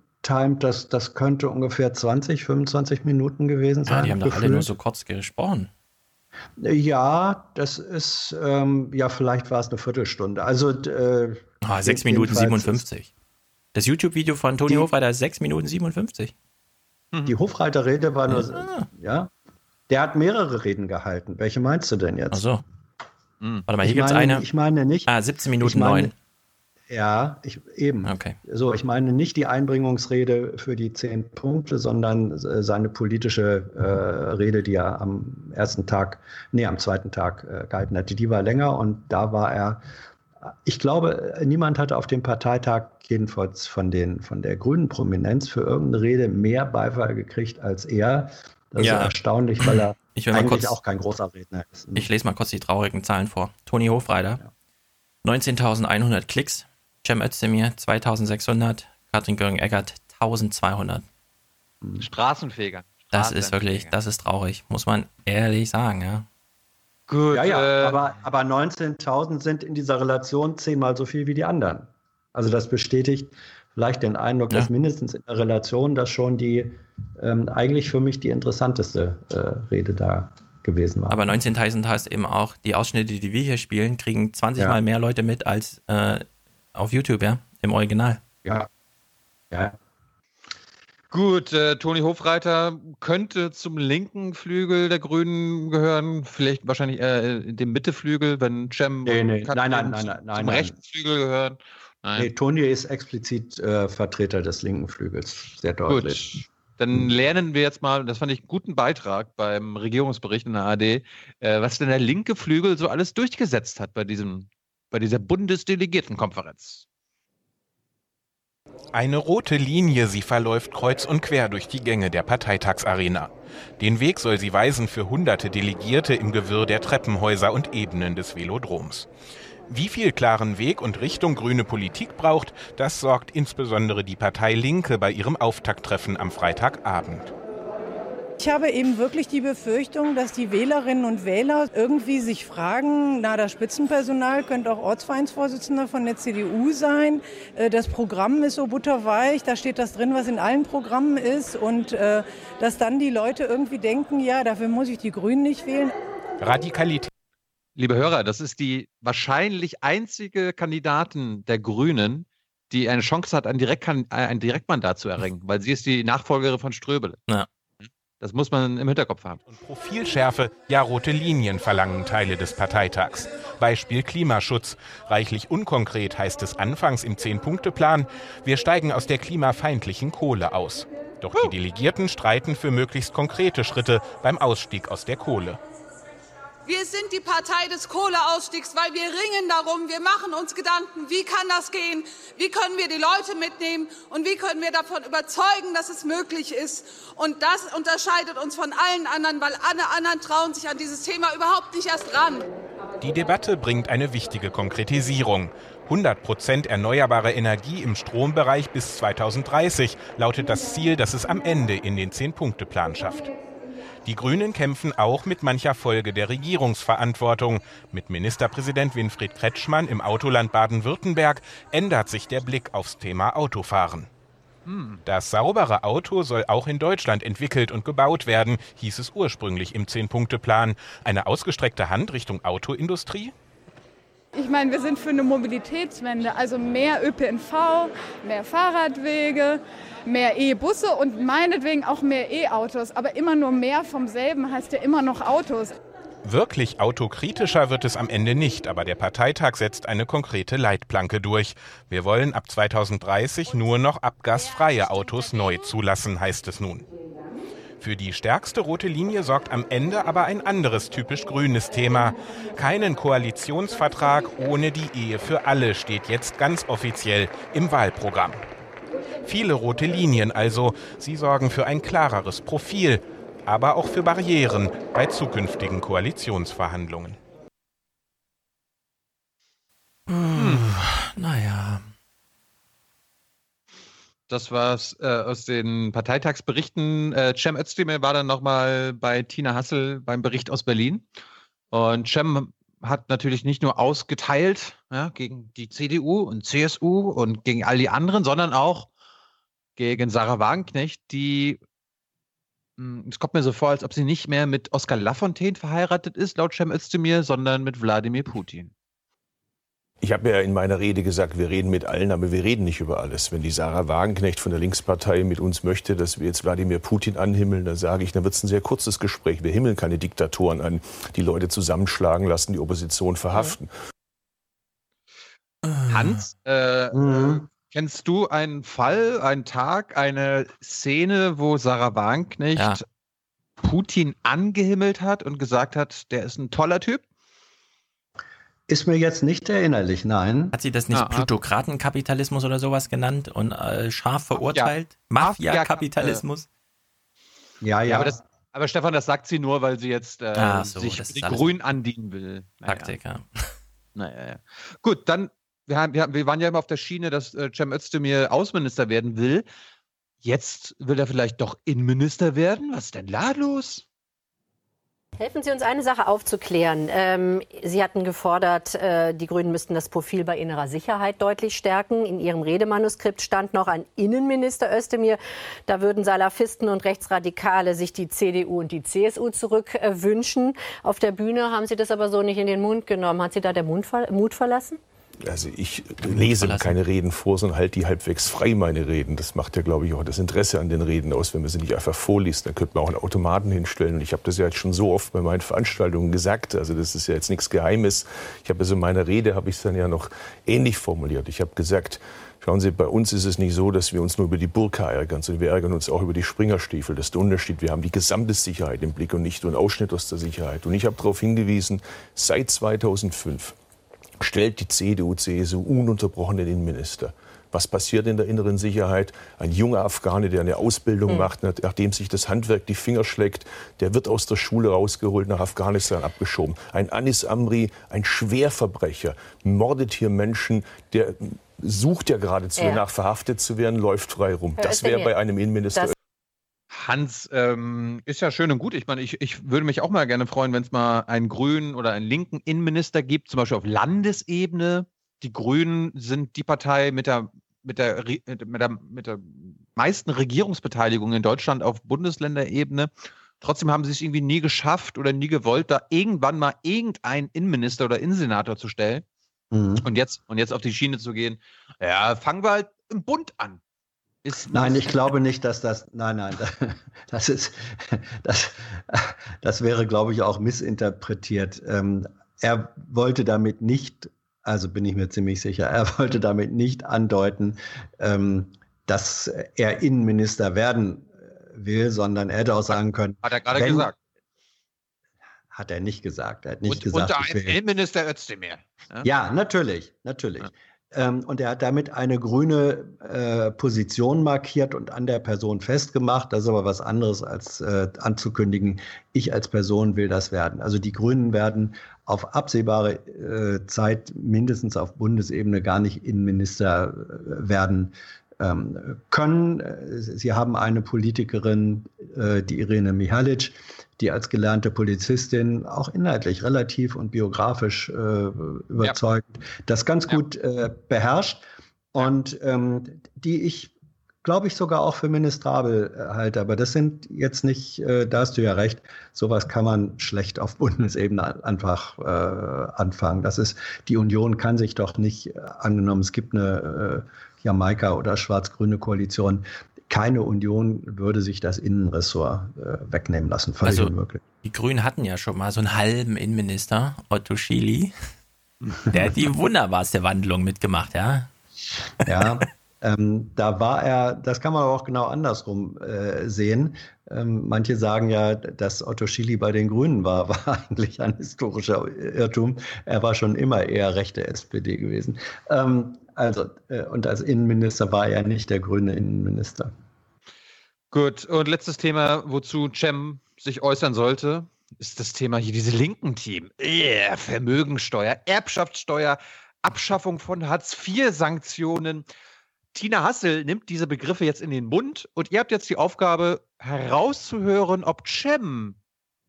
Das, das könnte ungefähr 20, 25 Minuten gewesen sein. Ja, die haben doch alle nur so kurz gesprochen. Ja, das ist, ähm, ja, vielleicht war es eine Viertelstunde. Also, äh, ah, 6 Minuten 57. Das YouTube-Video von Toni Hofreiter ist 6 Minuten 57. Die Hofreiter-Rede war nur, ah. ja, der hat mehrere Reden gehalten. Welche meinst du denn jetzt? Ach so. Hm. Warte mal, hier gibt es eine. Ich meine nicht. Ah, 17 Minuten meine, 9. Ja, ich, eben. Okay. So, ich meine nicht die Einbringungsrede für die zehn Punkte, sondern äh, seine politische äh, Rede, die er am ersten Tag, nee, am zweiten Tag äh, gehalten hatte. Die war länger und da war er, ich glaube, niemand hatte auf dem Parteitag jedenfalls von, den, von der grünen Prominenz für irgendeine Rede mehr Beifall gekriegt als er. Das ja. ist erstaunlich, weil er (clears throat) eigentlich kurz, auch kein großer Redner ist. Ich lese mal kurz die traurigen Zahlen vor. Toni Hofreiter, ja. 19.100 Klicks, Cem Özdemir 2600, Katrin Göring-Eckert 1200. Straßenfeger. Das ist wirklich, das ist traurig, muss man ehrlich sagen, ja. Gut. Ja, ja, äh, aber, aber 19.000 sind in dieser Relation zehnmal so viel wie die anderen. Also das bestätigt vielleicht den Eindruck, ja. dass mindestens in der Relation das schon die ähm, eigentlich für mich die interessanteste äh, Rede da gewesen war. Aber 19.000 heißt eben auch, die Ausschnitte, die wir hier spielen, kriegen 20 ja. Mal mehr Leute mit als äh, auf YouTube, ja, im Original. Ja. Ja. Gut, äh, Toni Hofreiter könnte zum linken Flügel der Grünen gehören, vielleicht wahrscheinlich äh, dem Mitteflügel, wenn Cem nee, nee. nein, nein, nein, nein, zum nein, rechten Flügel gehören. Nein. Nee, Toni ist explizit äh, Vertreter des linken Flügels, sehr deutlich. Gut. Dann lernen wir jetzt mal, das fand ich einen guten Beitrag beim Regierungsbericht in der AD, äh, was denn der linke Flügel so alles durchgesetzt hat bei diesem, bei dieser Bundesdelegiertenkonferenz. Eine rote Linie, sie verläuft kreuz und quer durch die Gänge der Parteitagsarena. Den Weg soll sie weisen für hunderte Delegierte im Gewirr der Treppenhäuser und Ebenen des Velodroms. Wie viel klaren Weg und Richtung grüne Politik braucht, das sorgt insbesondere die Partei Linke bei ihrem Auftakttreffen am Freitagabend. Ich habe eben wirklich die Befürchtung, dass die Wählerinnen und Wähler irgendwie sich fragen, na, das Spitzenpersonal könnte auch Ortsvereinsvorsitzender von der CDU sein. Äh, das Programm ist so butterweich, da steht das drin, was in allen Programmen ist. Und äh, dass dann die Leute irgendwie denken, ja, dafür muss ich die Grünen nicht wählen. Radikalität. Liebe Hörer, das ist die wahrscheinlich einzige Kandidatin der Grünen, die eine Chance hat, ein, Direkt ein Direktmandat zu erringen, weil sie ist die Nachfolgerin von Ströbele. Ja. Das muss man im Hinterkopf haben. Und Profilschärfe, ja rote Linien verlangen Teile des Parteitags. Beispiel Klimaschutz. Reichlich unkonkret heißt es anfangs im Zehn-Punkte-Plan, wir steigen aus der klimafeindlichen Kohle aus. Doch die Delegierten streiten für möglichst konkrete Schritte beim Ausstieg aus der Kohle. Wir sind die Partei des Kohleausstiegs, weil wir ringen darum, wir machen uns Gedanken, wie kann das gehen, wie können wir die Leute mitnehmen und wie können wir davon überzeugen, dass es möglich ist. Und das unterscheidet uns von allen anderen, weil alle anderen trauen sich an dieses Thema überhaupt nicht erst ran. Die Debatte bringt eine wichtige Konkretisierung. 100 Prozent erneuerbare Energie im Strombereich bis 2030 lautet das Ziel, das es am Ende in den Zehn-Punkte-Plan schafft. Die Grünen kämpfen auch mit mancher Folge der Regierungsverantwortung. Mit Ministerpräsident Winfried Kretschmann im Autoland Baden-Württemberg ändert sich der Blick aufs Thema Autofahren. Das saubere Auto soll auch in Deutschland entwickelt und gebaut werden, hieß es ursprünglich im Zehn-Punkte-Plan. Eine ausgestreckte Hand Richtung Autoindustrie? Ich meine, wir sind für eine Mobilitätswende, also mehr ÖPNV, mehr Fahrradwege, mehr E-Busse und meinetwegen auch mehr E-Autos. Aber immer nur mehr vom selben heißt ja immer noch Autos. Wirklich autokritischer wird es am Ende nicht, aber der Parteitag setzt eine konkrete Leitplanke durch. Wir wollen ab 2030 nur noch abgasfreie Autos neu zulassen, heißt es nun. Für die stärkste rote Linie sorgt am Ende aber ein anderes typisch grünes Thema. Keinen Koalitionsvertrag ohne die Ehe für alle steht jetzt ganz offiziell im Wahlprogramm. Viele rote Linien also, sie sorgen für ein klareres Profil, aber auch für Barrieren bei zukünftigen Koalitionsverhandlungen. Hm, naja. Das war's äh, aus den Parteitagsberichten. Äh, Cem Özdemir war dann nochmal bei Tina Hassel beim Bericht aus Berlin. Und Cem hat natürlich nicht nur ausgeteilt ja, gegen die CDU und CSU und gegen all die anderen, sondern auch gegen Sarah Wagenknecht, die, hm, es kommt mir so vor, als ob sie nicht mehr mit Oskar Lafontaine verheiratet ist, laut Cem Özdemir, sondern mit Wladimir Putin. Ich habe ja in meiner Rede gesagt, wir reden mit allen, aber wir reden nicht über alles. Wenn die Sarah Wagenknecht von der Linkspartei mit uns möchte, dass wir jetzt Wladimir Putin anhimmeln, dann sage ich, dann wird es ein sehr kurzes Gespräch. Wir himmeln keine Diktatoren an, die Leute zusammenschlagen lassen, die Opposition verhaften. Hans, äh, mhm. kennst du einen Fall, einen Tag, eine Szene, wo Sarah Wagenknecht ja. Putin angehimmelt hat und gesagt hat, der ist ein toller Typ? Ist mir jetzt nicht erinnerlich, nein. Hat sie das nicht ah, ah. Plutokratenkapitalismus oder sowas genannt und äh, scharf verurteilt? Mafia-Kapitalismus? Ja, ja. Aber, das, aber, Stefan, das sagt sie nur, weil sie jetzt äh, so, sich die Grünen andienen will. Naja. Taktik, ja. (laughs) Naja, ja. Gut, dann, wir, haben, wir, wir waren ja immer auf der Schiene, dass äh, Cem Özdemir Außenminister werden will. Jetzt will er vielleicht doch Innenminister werden? Was ist denn da los? Helfen Sie uns eine Sache aufzuklären. Ähm, Sie hatten gefordert, äh, die Grünen müssten das Profil bei innerer Sicherheit deutlich stärken. In Ihrem Redemanuskript stand noch ein Innenminister Özdemir. Da würden Salafisten und Rechtsradikale sich die CDU und die CSU zurückwünschen. Äh, Auf der Bühne haben Sie das aber so nicht in den Mund genommen. Hat Sie da der Mut verlassen? Also ich lese keine Reden vor, sondern halte die halbwegs frei, meine Reden. Das macht ja, glaube ich, auch das Interesse an den Reden aus, wenn man sie nicht einfach vorliest. Dann könnte man auch einen Automaten hinstellen. Und ich habe das ja jetzt schon so oft bei meinen Veranstaltungen gesagt. Also das ist ja jetzt nichts Geheimes. Ich habe also in meiner Rede, habe ich es dann ja noch ähnlich formuliert. Ich habe gesagt, Schauen Sie, bei uns ist es nicht so, dass wir uns nur über die Burka ärgern, sondern wir ärgern uns auch über die Springerstiefel. Das ist der Unterschied. Wir haben die gesamte Sicherheit im Blick und nicht nur einen Ausschnitt aus der Sicherheit. Und ich habe darauf hingewiesen, seit 2005 stellt die CDU, CSU ununterbrochen den Innenminister. Was passiert in der inneren Sicherheit? Ein junger Afghane, der eine Ausbildung mhm. macht, nachdem sich das Handwerk die Finger schlägt, der wird aus der Schule rausgeholt, nach Afghanistan abgeschoben. Ein Anis Amri, ein Schwerverbrecher, mordet hier Menschen, der sucht ja geradezu ja. nach verhaftet zu werden, läuft frei rum. Das wäre bei einem Innenminister. Das Hans, ähm, ist ja schön und gut. Ich meine, ich, ich würde mich auch mal gerne freuen, wenn es mal einen grünen oder einen linken Innenminister gibt, zum Beispiel auf Landesebene. Die Grünen sind die Partei mit der, mit der, mit der, mit der meisten Regierungsbeteiligung in Deutschland auf Bundesländerebene. Trotzdem haben sie es irgendwie nie geschafft oder nie gewollt, da irgendwann mal irgendeinen Innenminister oder Innensenator zu stellen. Mhm. Und, jetzt, und jetzt auf die Schiene zu gehen. Ja, fangen wir halt im Bund an. Ist nein, ich glaube nicht, dass das. Nein, nein, (laughs) das ist. Das, das wäre, glaube ich, auch missinterpretiert. Ähm, er wollte damit nicht, also bin ich mir ziemlich sicher, er (laughs) wollte damit nicht andeuten, ähm, dass er Innenminister werden will, sondern er hätte auch sagen können. Hat er gerade gesagt. Hat er nicht gesagt. Er hat nicht und, gesagt. Und der Innenminister Özdemir. Ja, ja natürlich, natürlich. Ja. Ähm, und er hat damit eine grüne äh, Position markiert und an der Person festgemacht. Das ist aber was anderes als äh, anzukündigen, ich als Person will das werden. Also die Grünen werden auf absehbare äh, Zeit mindestens auf Bundesebene gar nicht Innenminister äh, werden ähm, können. Sie haben eine Politikerin, äh, die Irene Mihalic, die als gelernte Polizistin auch inhaltlich relativ und biografisch äh, überzeugend ja. das ganz gut äh, beherrscht und ähm, die ich glaube ich sogar auch für ministrabel äh, halte. Aber das sind jetzt nicht, äh, da hast du ja recht, sowas kann man schlecht auf Bundesebene einfach äh, anfangen. Das ist, die Union kann sich doch nicht, äh, angenommen, es gibt eine äh, Jamaika- oder schwarz-grüne Koalition, keine Union würde sich das Innenressort äh, wegnehmen lassen. Völlig also, unmöglich. Die Grünen hatten ja schon mal so einen halben Innenminister, Otto Schily. (laughs) Der hat die wunderbarste Wandlung mitgemacht, ja. Ja, (laughs) ähm, da war er, das kann man aber auch genau andersrum äh, sehen. Ähm, manche sagen ja, dass Otto Schily bei den Grünen war, (laughs) war eigentlich ein historischer Irrtum. Er war schon immer eher rechte SPD gewesen. Ähm, also, äh, und als Innenminister war er nicht der grüne Innenminister. Gut, und letztes Thema, wozu Cem sich äußern sollte, ist das Thema hier, diese linken Team. Yeah, Vermögensteuer, Erbschaftssteuer, Abschaffung von Hartz-IV-Sanktionen. Tina Hassel nimmt diese Begriffe jetzt in den Mund und ihr habt jetzt die Aufgabe herauszuhören, ob Cem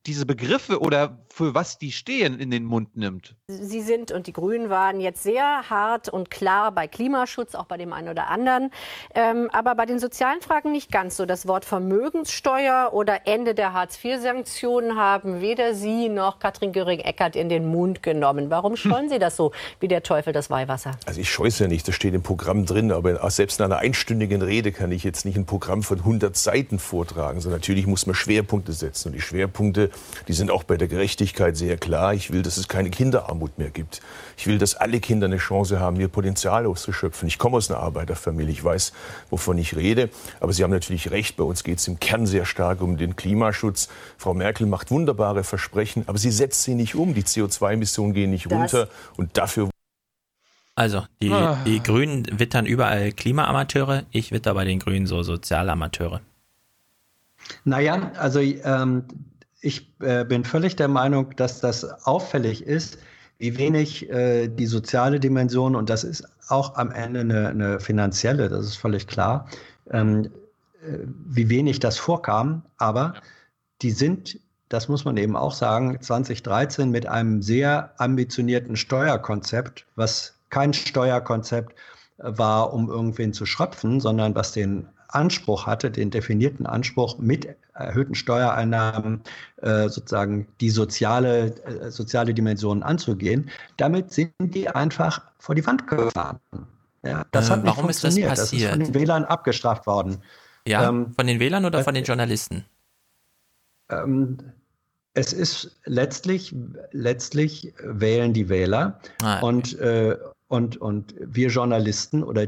diese Begriffe oder für was die stehen in den Mund nimmt. Sie sind und die Grünen waren jetzt sehr hart und klar bei Klimaschutz, auch bei dem einen oder anderen. Ähm, aber bei den sozialen Fragen nicht ganz so. Das Wort Vermögenssteuer oder Ende der Hartz-IV-Sanktionen haben weder Sie noch Katrin Göring-Eckardt in den Mund genommen. Warum scheuen Sie das so wie der Teufel das Weihwasser? Also ich scheue es ja nicht, das steht im Programm drin. Aber selbst in einer einstündigen Rede kann ich jetzt nicht ein Programm von 100 Seiten vortragen. sondern natürlich muss man Schwerpunkte setzen. Und die Schwerpunkte, die sind auch bei der Gerechtigkeit sehr klar. Ich will, dass es keine Kinderarmut mehr gibt. Ich will, dass alle Kinder eine Chance haben, ihr Potenzial auszuschöpfen. Ich komme aus einer Arbeiterfamilie, ich weiß, wovon ich rede. Aber Sie haben natürlich recht, bei uns geht es im Kern sehr stark um den Klimaschutz. Frau Merkel macht wunderbare Versprechen, aber sie setzt sie nicht um. Die CO2-Emissionen gehen nicht das runter und dafür also, die, ah. die Grünen wittern überall Klimaamateure, ich witter bei den Grünen so Sozialamateure. Naja, also ähm, ich äh, bin völlig der Meinung, dass das auffällig ist, wie wenig äh, die soziale Dimension, und das ist auch am Ende eine, eine finanzielle, das ist völlig klar, ähm, äh, wie wenig das vorkam, aber die sind das muss man eben auch sagen, 2013 mit einem sehr ambitionierten Steuerkonzept, was kein Steuerkonzept war, um irgendwen zu schröpfen, sondern was den Anspruch hatte, den definierten Anspruch mit erhöhten Steuereinnahmen äh, sozusagen die soziale, äh, soziale Dimension anzugehen. Damit sind die einfach vor die Wand gefahren. Ja, das äh, hat nicht warum funktioniert. Ist das, passiert? das ist von den Wählern abgestraft worden. Ja, ähm, von den Wählern oder von den Journalisten? Ähm, es ist letztlich, letztlich wählen die Wähler ah, okay. und, äh, und, und wir Journalisten oder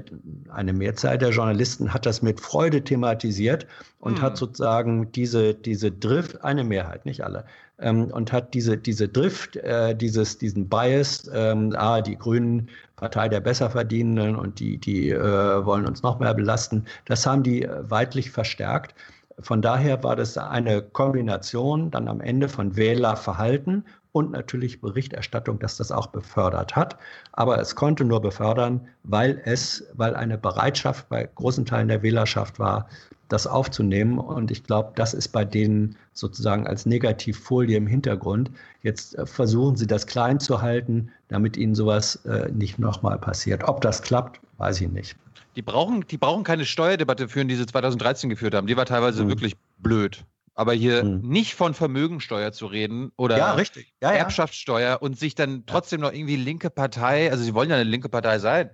eine Mehrzahl der Journalisten hat das mit Freude thematisiert und hm. hat sozusagen diese, diese Drift, eine Mehrheit, nicht alle, ähm, und hat diese, diese Drift, äh, dieses, diesen Bias, ähm, ah, die Grünen, Partei der Besserverdienenden und die, die äh, wollen uns noch mehr belasten, das haben die äh, weitlich verstärkt. Von daher war das eine Kombination dann am Ende von Wählerverhalten und natürlich Berichterstattung, dass das auch befördert hat. Aber es konnte nur befördern, weil es, weil eine Bereitschaft bei großen Teilen der Wählerschaft war, das aufzunehmen. Und ich glaube, das ist bei denen sozusagen als Negativfolie im Hintergrund. Jetzt äh, versuchen sie das klein zu halten, damit ihnen sowas äh, nicht nochmal passiert. Ob das klappt, weiß ich nicht. Die brauchen, die brauchen keine Steuerdebatte führen, die sie 2013 geführt haben. Die war teilweise mhm. wirklich blöd. Aber hier mhm. nicht von Vermögensteuer zu reden oder ja, richtig. Ja, ja. Erbschaftssteuer und sich dann trotzdem noch irgendwie linke Partei, also sie wollen ja eine linke Partei sein.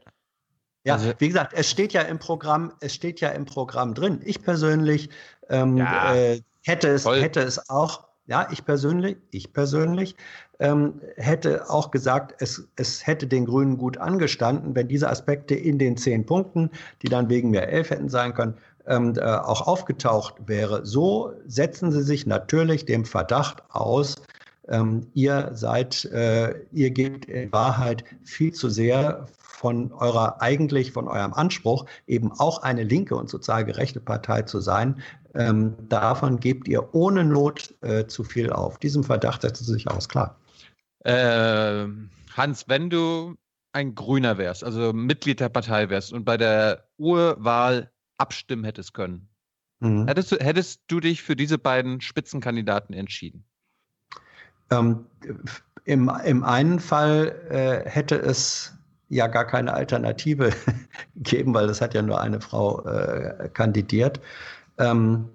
Ja, also, wie gesagt, es steht ja im Programm, es steht ja im Programm drin. Ich persönlich ähm, ja, äh, hätte, es, hätte es auch, ja, ich persönlich, ich persönlich ähm, hätte auch gesagt, es, es hätte den Grünen gut angestanden, wenn diese Aspekte in den zehn Punkten, die dann wegen mir elf hätten sein können, ähm, äh, auch aufgetaucht wäre. So setzen sie sich natürlich dem Verdacht aus, ähm, ihr seid, äh, ihr gebt in Wahrheit viel zu sehr von eurer, eigentlich von eurem Anspruch, eben auch eine linke und sozial gerechte Partei zu sein, ähm, davon gebt ihr ohne Not äh, zu viel auf. Diesem Verdacht setzt sie sich aus, klar. Äh, Hans, wenn du ein Grüner wärst, also Mitglied der Partei wärst und bei der Urwahl abstimmen hättest können, mhm. hättest, du, hättest du dich für diese beiden Spitzenkandidaten entschieden? Ähm, im, Im einen Fall äh, hätte es ja gar keine Alternative (laughs) gegeben, weil es hat ja nur eine Frau äh, kandidiert. Ähm,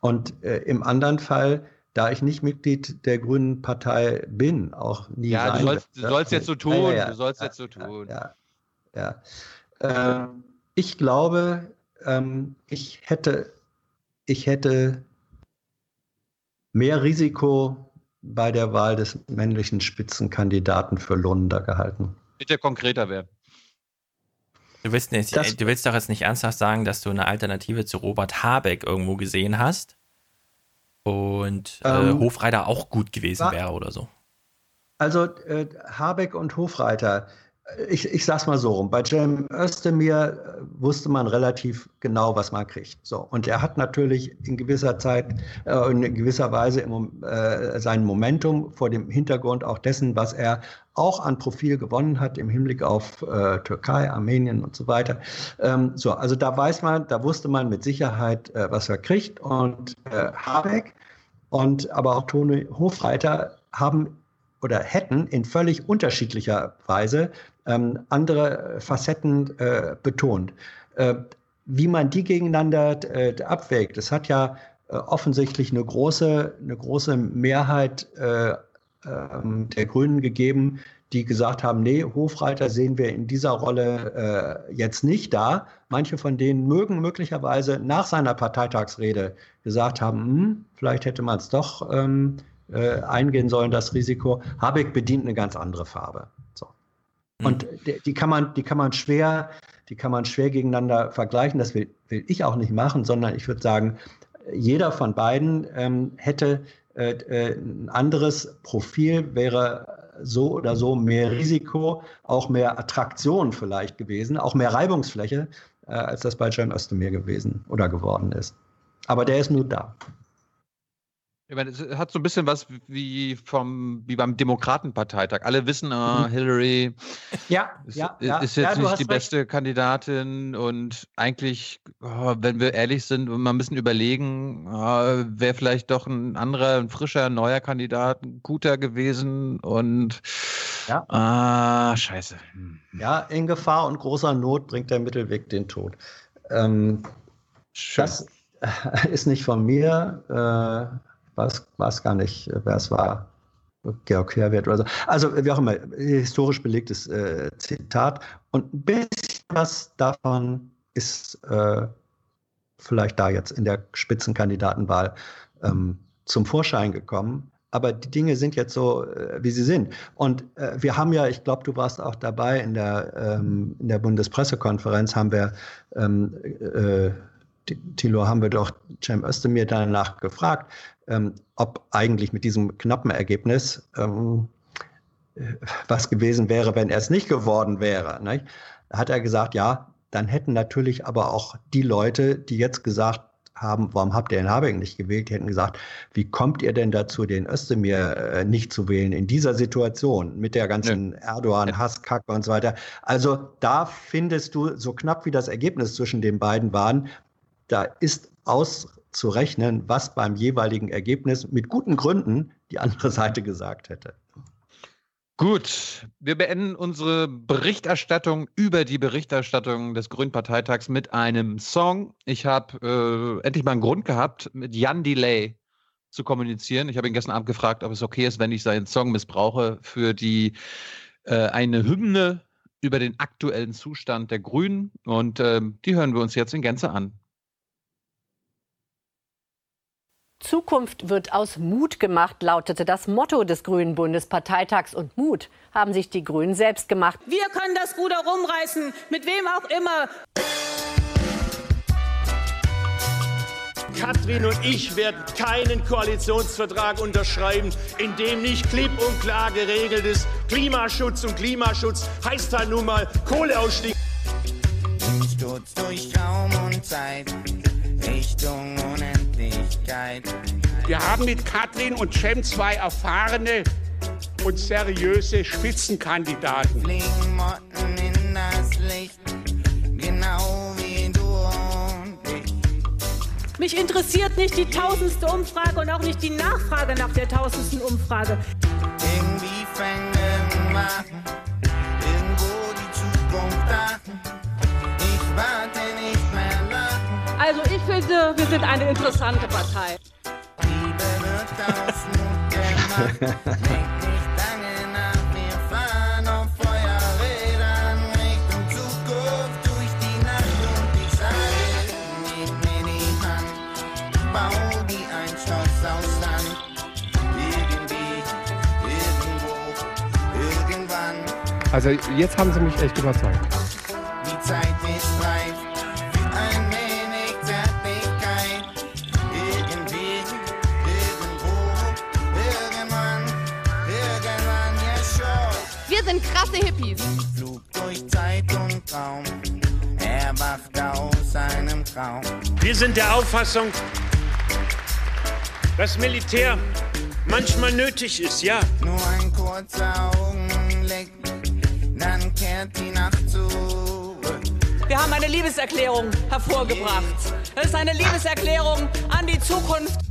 und äh, im anderen Fall da ich nicht Mitglied der Grünen Partei bin, auch nie. Ja, du sollst, du sollst jetzt so tun. Ja, ja, du sollst ja, jetzt so tun. Ja, ja. Ähm, ich glaube, ähm, ich hätte, ich hätte mehr Risiko bei der Wahl des männlichen Spitzenkandidaten für Lunder gehalten. Bitte konkreter werden. Du willst, nicht, du willst doch jetzt nicht ernsthaft sagen, dass du eine Alternative zu Robert Habeck irgendwo gesehen hast? und äh, ähm, Hofreiter auch gut gewesen war, wäre oder so. Also äh, Habeck und Hofreiter, ich, ich sag's mal so rum, bei Cem Özdemir äh, wusste man relativ genau, was man kriegt. So. Und er hat natürlich in gewisser Zeit, äh, in gewisser Weise im, äh, sein Momentum vor dem Hintergrund auch dessen, was er auch an Profil gewonnen hat im Hinblick auf äh, Türkei, Armenien und so weiter. Ähm, so, also da weiß man, da wusste man mit Sicherheit, äh, was er kriegt. Und äh, Habeck und aber auch Toni Hofreiter haben oder hätten in völlig unterschiedlicher Weise ähm, andere Facetten äh, betont. Äh, wie man die gegeneinander äh, abwägt, es hat ja äh, offensichtlich eine große, eine große Mehrheit äh, ähm, der Grünen gegeben, die gesagt haben, nee, Hofreiter sehen wir in dieser Rolle äh, jetzt nicht da. Manche von denen mögen möglicherweise nach seiner Parteitagsrede gesagt haben, hm, vielleicht hätte man es doch ähm, äh, eingehen sollen, das Risiko. Habeck bedient eine ganz andere Farbe. Mhm. Und die, die, kann man, die kann man schwer, die kann man schwer gegeneinander vergleichen. Das will, will ich auch nicht machen, sondern ich würde sagen, jeder von beiden ähm, hätte äh, äh ein anderes Profil, wäre so oder so mehr Risiko, auch mehr Attraktion vielleicht gewesen, auch mehr Reibungsfläche, äh, als das bei Cem Özdemir gewesen oder geworden ist. Aber der ist nur da. Ich meine, es hat so ein bisschen was wie vom wie beim Demokratenparteitag. Alle wissen, oh, Hillary ja, ist, ja, ja. ist jetzt ja, nicht die recht. beste Kandidatin und eigentlich, oh, wenn wir ehrlich sind, mal ein bisschen überlegen, oh, wäre vielleicht doch ein anderer, ein frischer, neuer Kandidat ein guter gewesen und ja. ah, scheiße. Hm. Ja, in Gefahr und großer Not bringt der Mittelweg den Tod. Ähm, das (laughs) ist nicht von mir. Äh, weiß, weiß gar nicht, wer es war, Georg Herwert oder so. Also wie auch immer, historisch belegtes äh, Zitat. Und ein bisschen was davon ist äh, vielleicht da jetzt in der Spitzenkandidatenwahl ähm, zum Vorschein gekommen. Aber die Dinge sind jetzt so, äh, wie sie sind. Und äh, wir haben ja, ich glaube, du warst auch dabei in der, ähm, in der Bundespressekonferenz, haben wir ähm, äh, Thilo, haben wir doch Cem Özdemir danach gefragt, ähm, ob eigentlich mit diesem knappen Ergebnis ähm, was gewesen wäre, wenn er es nicht geworden wäre. Ne? Hat er gesagt, ja, dann hätten natürlich aber auch die Leute, die jetzt gesagt haben, warum habt ihr den Habeck nicht gewählt, die hätten gesagt, wie kommt ihr denn dazu, den Özdemir äh, nicht zu wählen in dieser Situation mit der ganzen ja. Erdogan-Hasskacke und so weiter. Also da findest du, so knapp wie das Ergebnis zwischen den beiden waren, da ist auszurechnen, was beim jeweiligen Ergebnis mit guten Gründen die andere (laughs) Seite gesagt hätte. Gut, wir beenden unsere Berichterstattung über die Berichterstattung des Grünen Parteitags mit einem Song. Ich habe äh, endlich mal einen Grund gehabt, mit Jan Delay zu kommunizieren. Ich habe ihn gestern Abend gefragt, ob es okay ist, wenn ich seinen Song missbrauche für die äh, eine Hymne über den aktuellen Zustand der Grünen. Und äh, die hören wir uns jetzt in Gänze an. Zukunft wird aus Mut gemacht, lautete das Motto des Grünen Bundesparteitags. Und Mut haben sich die Grünen selbst gemacht. Wir können das Ruder rumreißen, mit wem auch immer. Katrin und ich werden keinen Koalitionsvertrag unterschreiben, in dem nicht klipp und klar geregelt ist, Klimaschutz und Klimaschutz heißt halt nun mal Kohleausstieg. Sturz durch Raum und Zeit, Richtung unendlich. Öffentlichkeit. Wir haben mit Katrin und Cem zwei erfahrene und seriöse Spitzenkandidaten. Fliegen Motten in das Licht, genau wie du und ich. Mich interessiert nicht die tausendste Umfrage und auch nicht die Nachfrage nach der tausendsten Umfrage. Irgendwie fängt irgendwann irgendwo die Zukunft an. Ich warte. Finde, wir sind eine interessante Partei. Also jetzt haben sie mich echt überzeugt. Sind krasse Hippies. Flug durch Zeit und Traum. Er wacht aus seinem Traum. Wir sind der Auffassung, dass Militär manchmal nötig ist, ja. Nur ein kurzer Augenblick dann kehrt die Nacht zurück. Wir haben eine Liebeserklärung hervorgebracht. Das ist eine Liebeserklärung an die Zukunft.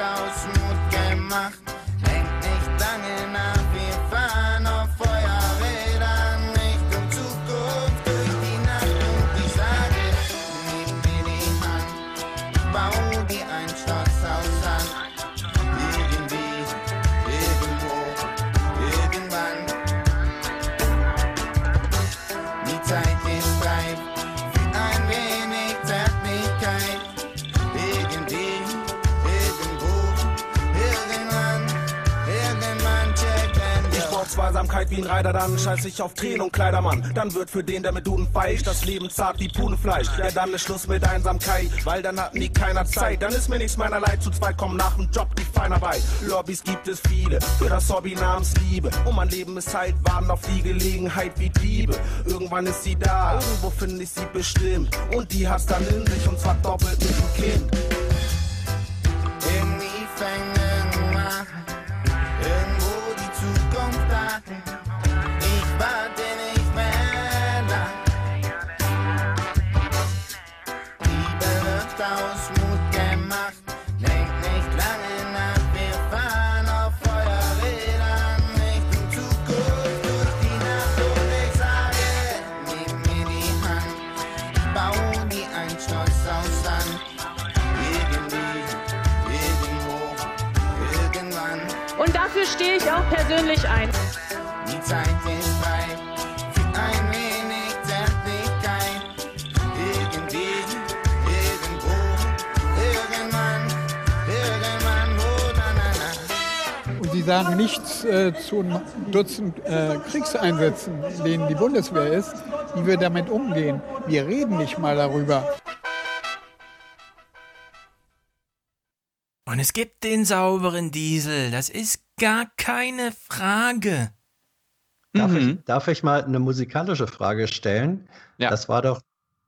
Aus Mut gemacht. Einsamkeit wie ein Reiter, dann scheiß ich auf Tränen und Kleidermann. Dann wird für den, der mit Duden feischt, das Leben zart wie Pudenfleisch. Ja, dann ist Schluss mit Einsamkeit, weil dann hat nie keiner Zeit. Dann ist mir nichts meiner Leid, zu zweit kommen nach dem Job die Feinarbeit. Lobbys gibt es viele, für das Hobby namens Liebe. Und mein Leben ist halt warten auf die Gelegenheit wie Diebe. Irgendwann ist sie da, irgendwo finde ich sie bestimmt. Und die hat's dann in sich und zwar doppelt mit dem Kind. Persönlich ein. Die Zeit ist reif für ein wenig Zärtlichkeit. Irgendwie, irgendwo, irgendwann, irgendwann, wo, na, na, na. Und Sie sagen nichts äh, zu einem Dutzend äh, Kriegseinsätzen, in denen die Bundeswehr ist, wie wir damit umgehen. Wir reden nicht mal darüber. Und es gibt den sauberen Diesel. Das ist gar keine Frage. Darf, Mhm. ich, darf ich mal eine musikalische Frage stellen? Ja. Das war doch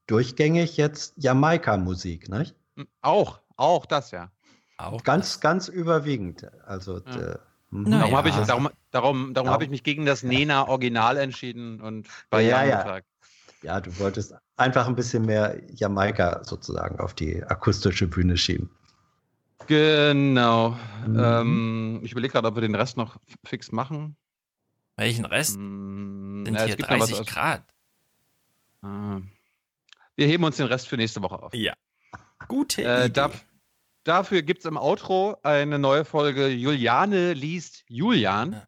durchgängig jetzt Jamaika-Musik, nicht? Auch, auch das ja. Auch Ganz, ganz überwiegend. Also, äh, mhm. Darum habe ich, Ja. darum, darum, darum habe ich mich gegen das Nena Original entschieden und bei ja, ja. ja, du wolltest einfach ein bisschen mehr Jamaika sozusagen auf die akustische Bühne schieben. Genau. Mhm. Ähm, ich überlege gerade, ob wir den Rest noch fix machen. Welchen Rest? Mm, Sind ja, es hier gibt noch was 30 aus- Grad. Ah. Wir heben uns den Rest für nächste Woche auf. Ja. Gute Äh, Idee. darf, dafür gibt es im Outro eine neue Folge Juliane liest Julian.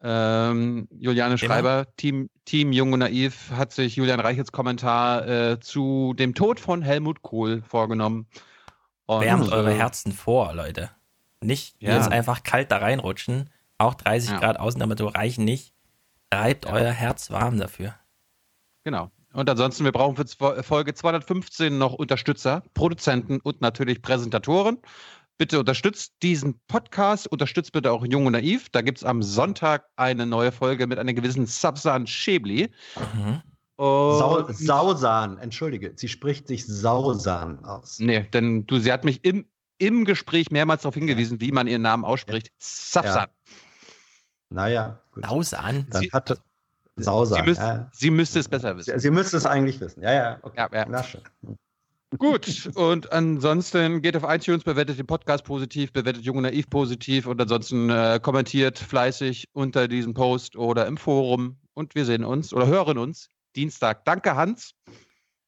Ähm, Juliane. Schreiber, Team, Team Jung und Naiv, hat sich Julian Reichels Kommentar äh, zu dem Tod von Helmut Kohl vorgenommen. Und, Wärmt eure Herzen vor, Leute. Nicht Ja. jetzt einfach kalt da reinrutschen. Auch 30 Ja. Grad Außentemperatur reichen nicht. Reibt euer Herz warm dafür. Genau. Und ansonsten, wir brauchen für Folge 215 noch Unterstützer, Produzenten und natürlich Präsentatoren. Bitte unterstützt diesen Podcast, unterstützt bitte auch Jung und Naiv. Da gibt es am Sonntag eine neue Folge mit einer gewissen Sabsan Schäbli. Mhm. Sau, Sausan, entschuldige, sie spricht sich Sausan aus. Nee, denn du, sie hat mich im, im Gespräch mehrmals darauf hingewiesen, wie man ihren Namen ausspricht. Sabsan. Naja, gut. Sausan. Dann Sie- hatte Sausan. Sie, müsst, ja. sie müsste es besser wissen. Sie, sie müsste es eigentlich wissen. Ja, ja, okay. Ja, ja. Na schön. Gut, und ansonsten geht auf iTunes, bewertet den Podcast positiv, bewertet Jung und Naiv positiv und ansonsten äh, kommentiert fleißig unter diesem Post oder im Forum und wir sehen uns oder hören uns Dienstag. Danke, Hans.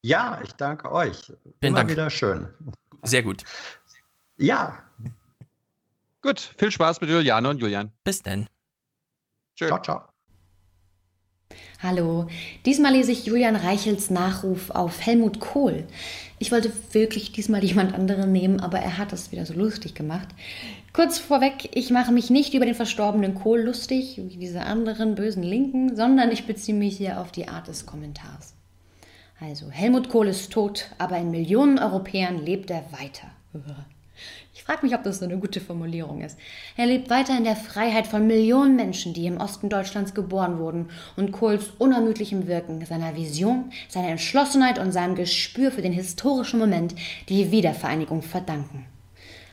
Ja, ich danke euch. Vielen Immer Dank. wieder schön. Sehr gut. Ja, Gut, viel Spaß mit Juliane und Julian. Bis denn. Tschö. ciao, ciao. Hallo, diesmal lese ich Julian Reichels Nachruf auf Helmut Kohl. Ich wollte wirklich diesmal jemand anderen nehmen, aber er hat es wieder so lustig gemacht. Kurz vorweg, ich mache mich nicht über den verstorbenen Kohl lustig, wie diese anderen bösen Linken, sondern ich beziehe mich hier auf die Art des Kommentars. Also, Helmut Kohl ist tot, aber in Millionen Europäern lebt er weiter. (laughs) Ich frage mich, ob das so eine gute Formulierung ist. Er lebt weiter in der Freiheit von Millionen Menschen, die im Osten Deutschlands geboren wurden und Kohls unermüdlichem Wirken, seiner Vision, seiner Entschlossenheit und seinem Gespür für den historischen Moment die Wiedervereinigung verdanken.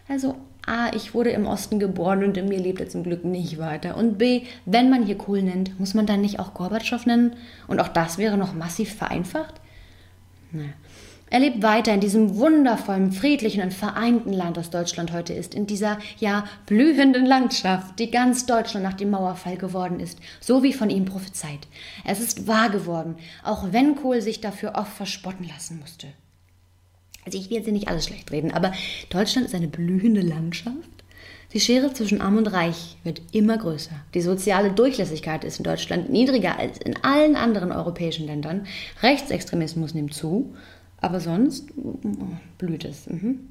Also A, ich wurde im Osten geboren und in mir lebt er zum Glück nicht weiter. Und B, wenn man hier Kohl nennt, muss man dann nicht auch Gorbatschow nennen? Und auch das wäre noch massiv vereinfacht? Naja. Er lebt weiter in diesem wundervollen, friedlichen und vereinten Land, das Deutschland heute ist, in dieser, ja, blühenden Landschaft, die ganz Deutschland nach dem Mauerfall geworden ist, so wie von ihm prophezeit. Es ist wahr geworden, auch wenn Kohl sich dafür oft verspotten lassen musste. Also ich will jetzt hier nicht alles schlecht reden, aber Deutschland ist eine blühende Landschaft. Die Schere zwischen Arm und Reich wird immer größer. Die soziale Durchlässigkeit ist in Deutschland niedriger als in allen anderen europäischen Ländern. Rechtsextremismus nimmt zu, aber sonst oh, blüht es. Mhm.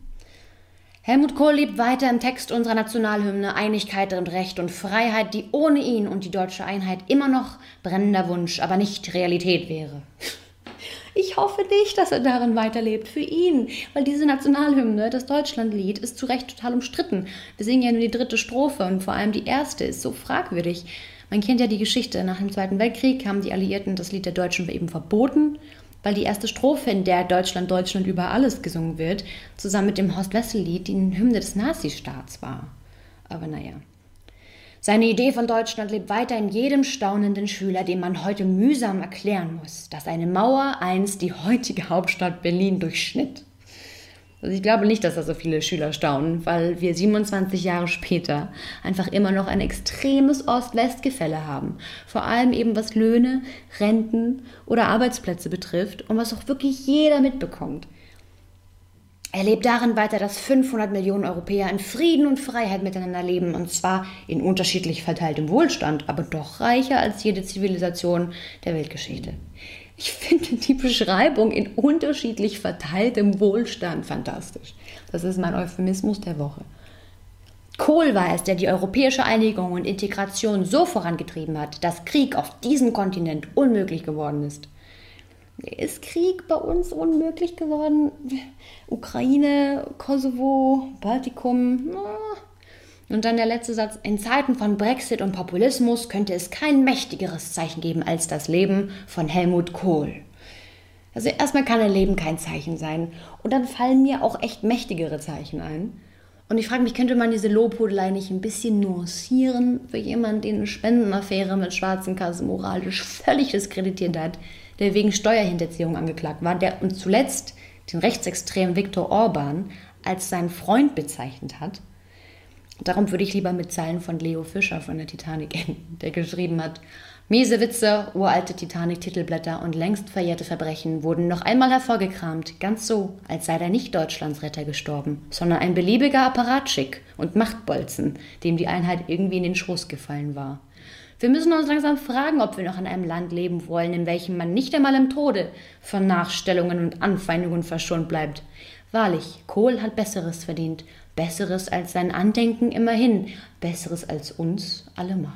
Helmut Kohl lebt weiter im Text unserer Nationalhymne Einigkeit und Recht und Freiheit, die ohne ihn und die deutsche Einheit immer noch brennender Wunsch, aber nicht Realität wäre. Ich hoffe nicht, dass er darin weiterlebt. Für ihn. Weil diese Nationalhymne, das Deutschlandlied, ist zu Recht total umstritten. Wir singen ja nur die dritte Strophe und vor allem die erste ist so fragwürdig. Man kennt ja die Geschichte. Nach dem Zweiten Weltkrieg haben die Alliierten das Lied der Deutschen eben verboten weil die erste Strophe, in der Deutschland, Deutschland über alles gesungen wird, zusammen mit dem Horst-Wessel-Lied die Hymne des Nazistaats war. Aber naja. Seine Idee von Deutschland lebt weiter in jedem staunenden Schüler, dem man heute mühsam erklären muss, dass eine Mauer einst die heutige Hauptstadt Berlin durchschnitt. Also ich glaube nicht, dass da so viele Schüler staunen, weil wir 27 Jahre später einfach immer noch ein extremes Ost-West-Gefälle haben. Vor allem eben was Löhne, Renten oder Arbeitsplätze betrifft und was auch wirklich jeder mitbekommt. Er lebt darin weiter, dass 500 Millionen Europäer in Frieden und Freiheit miteinander leben und zwar in unterschiedlich verteiltem Wohlstand, aber doch reicher als jede Zivilisation der Weltgeschichte. Ich finde die Beschreibung in unterschiedlich verteiltem Wohlstand fantastisch. Das ist mein Euphemismus der Woche. Kohl war es, der die europäische Einigung und Integration so vorangetrieben hat, dass Krieg auf diesem Kontinent unmöglich geworden ist. Ist Krieg bei uns unmöglich geworden? Ukraine, Kosovo, Baltikum? Und dann der letzte Satz. In Zeiten von Brexit und Populismus könnte es kein mächtigeres Zeichen geben als das Leben von Helmut Kohl. Also erstmal kann ein Leben kein Zeichen sein. Und dann fallen mir auch echt mächtigere Zeichen ein. Und ich frage mich, könnte man diese Lobhudelei nicht ein bisschen nuancieren für jemanden, den eine Spendenaffäre mit schwarzen Kassen moralisch völlig diskreditiert hat, der wegen Steuerhinterziehung angeklagt war, der und zuletzt den rechtsextremen Viktor Orban als seinen Freund bezeichnet hat? Darum würde ich lieber mit Zeilen von Leo Fischer von der Titanic enden, der geschrieben hat, Miese Witze, uralte Titanic-Titelblätter und längst verjährte Verbrechen wurden noch einmal hervorgekramt, ganz so, als sei da nicht Deutschlands Retter gestorben, sondern ein beliebiger Apparatschick und Machtbolzen, dem die Einheit irgendwie in den Schoß gefallen war. Wir müssen uns langsam fragen, ob wir noch in einem Land leben wollen, in welchem man nicht einmal im Tode von Nachstellungen und Anfeindungen verschont bleibt. Wahrlich, Kohl hat Besseres verdient, Besseres als sein Andenken immerhin, Besseres als uns allemal.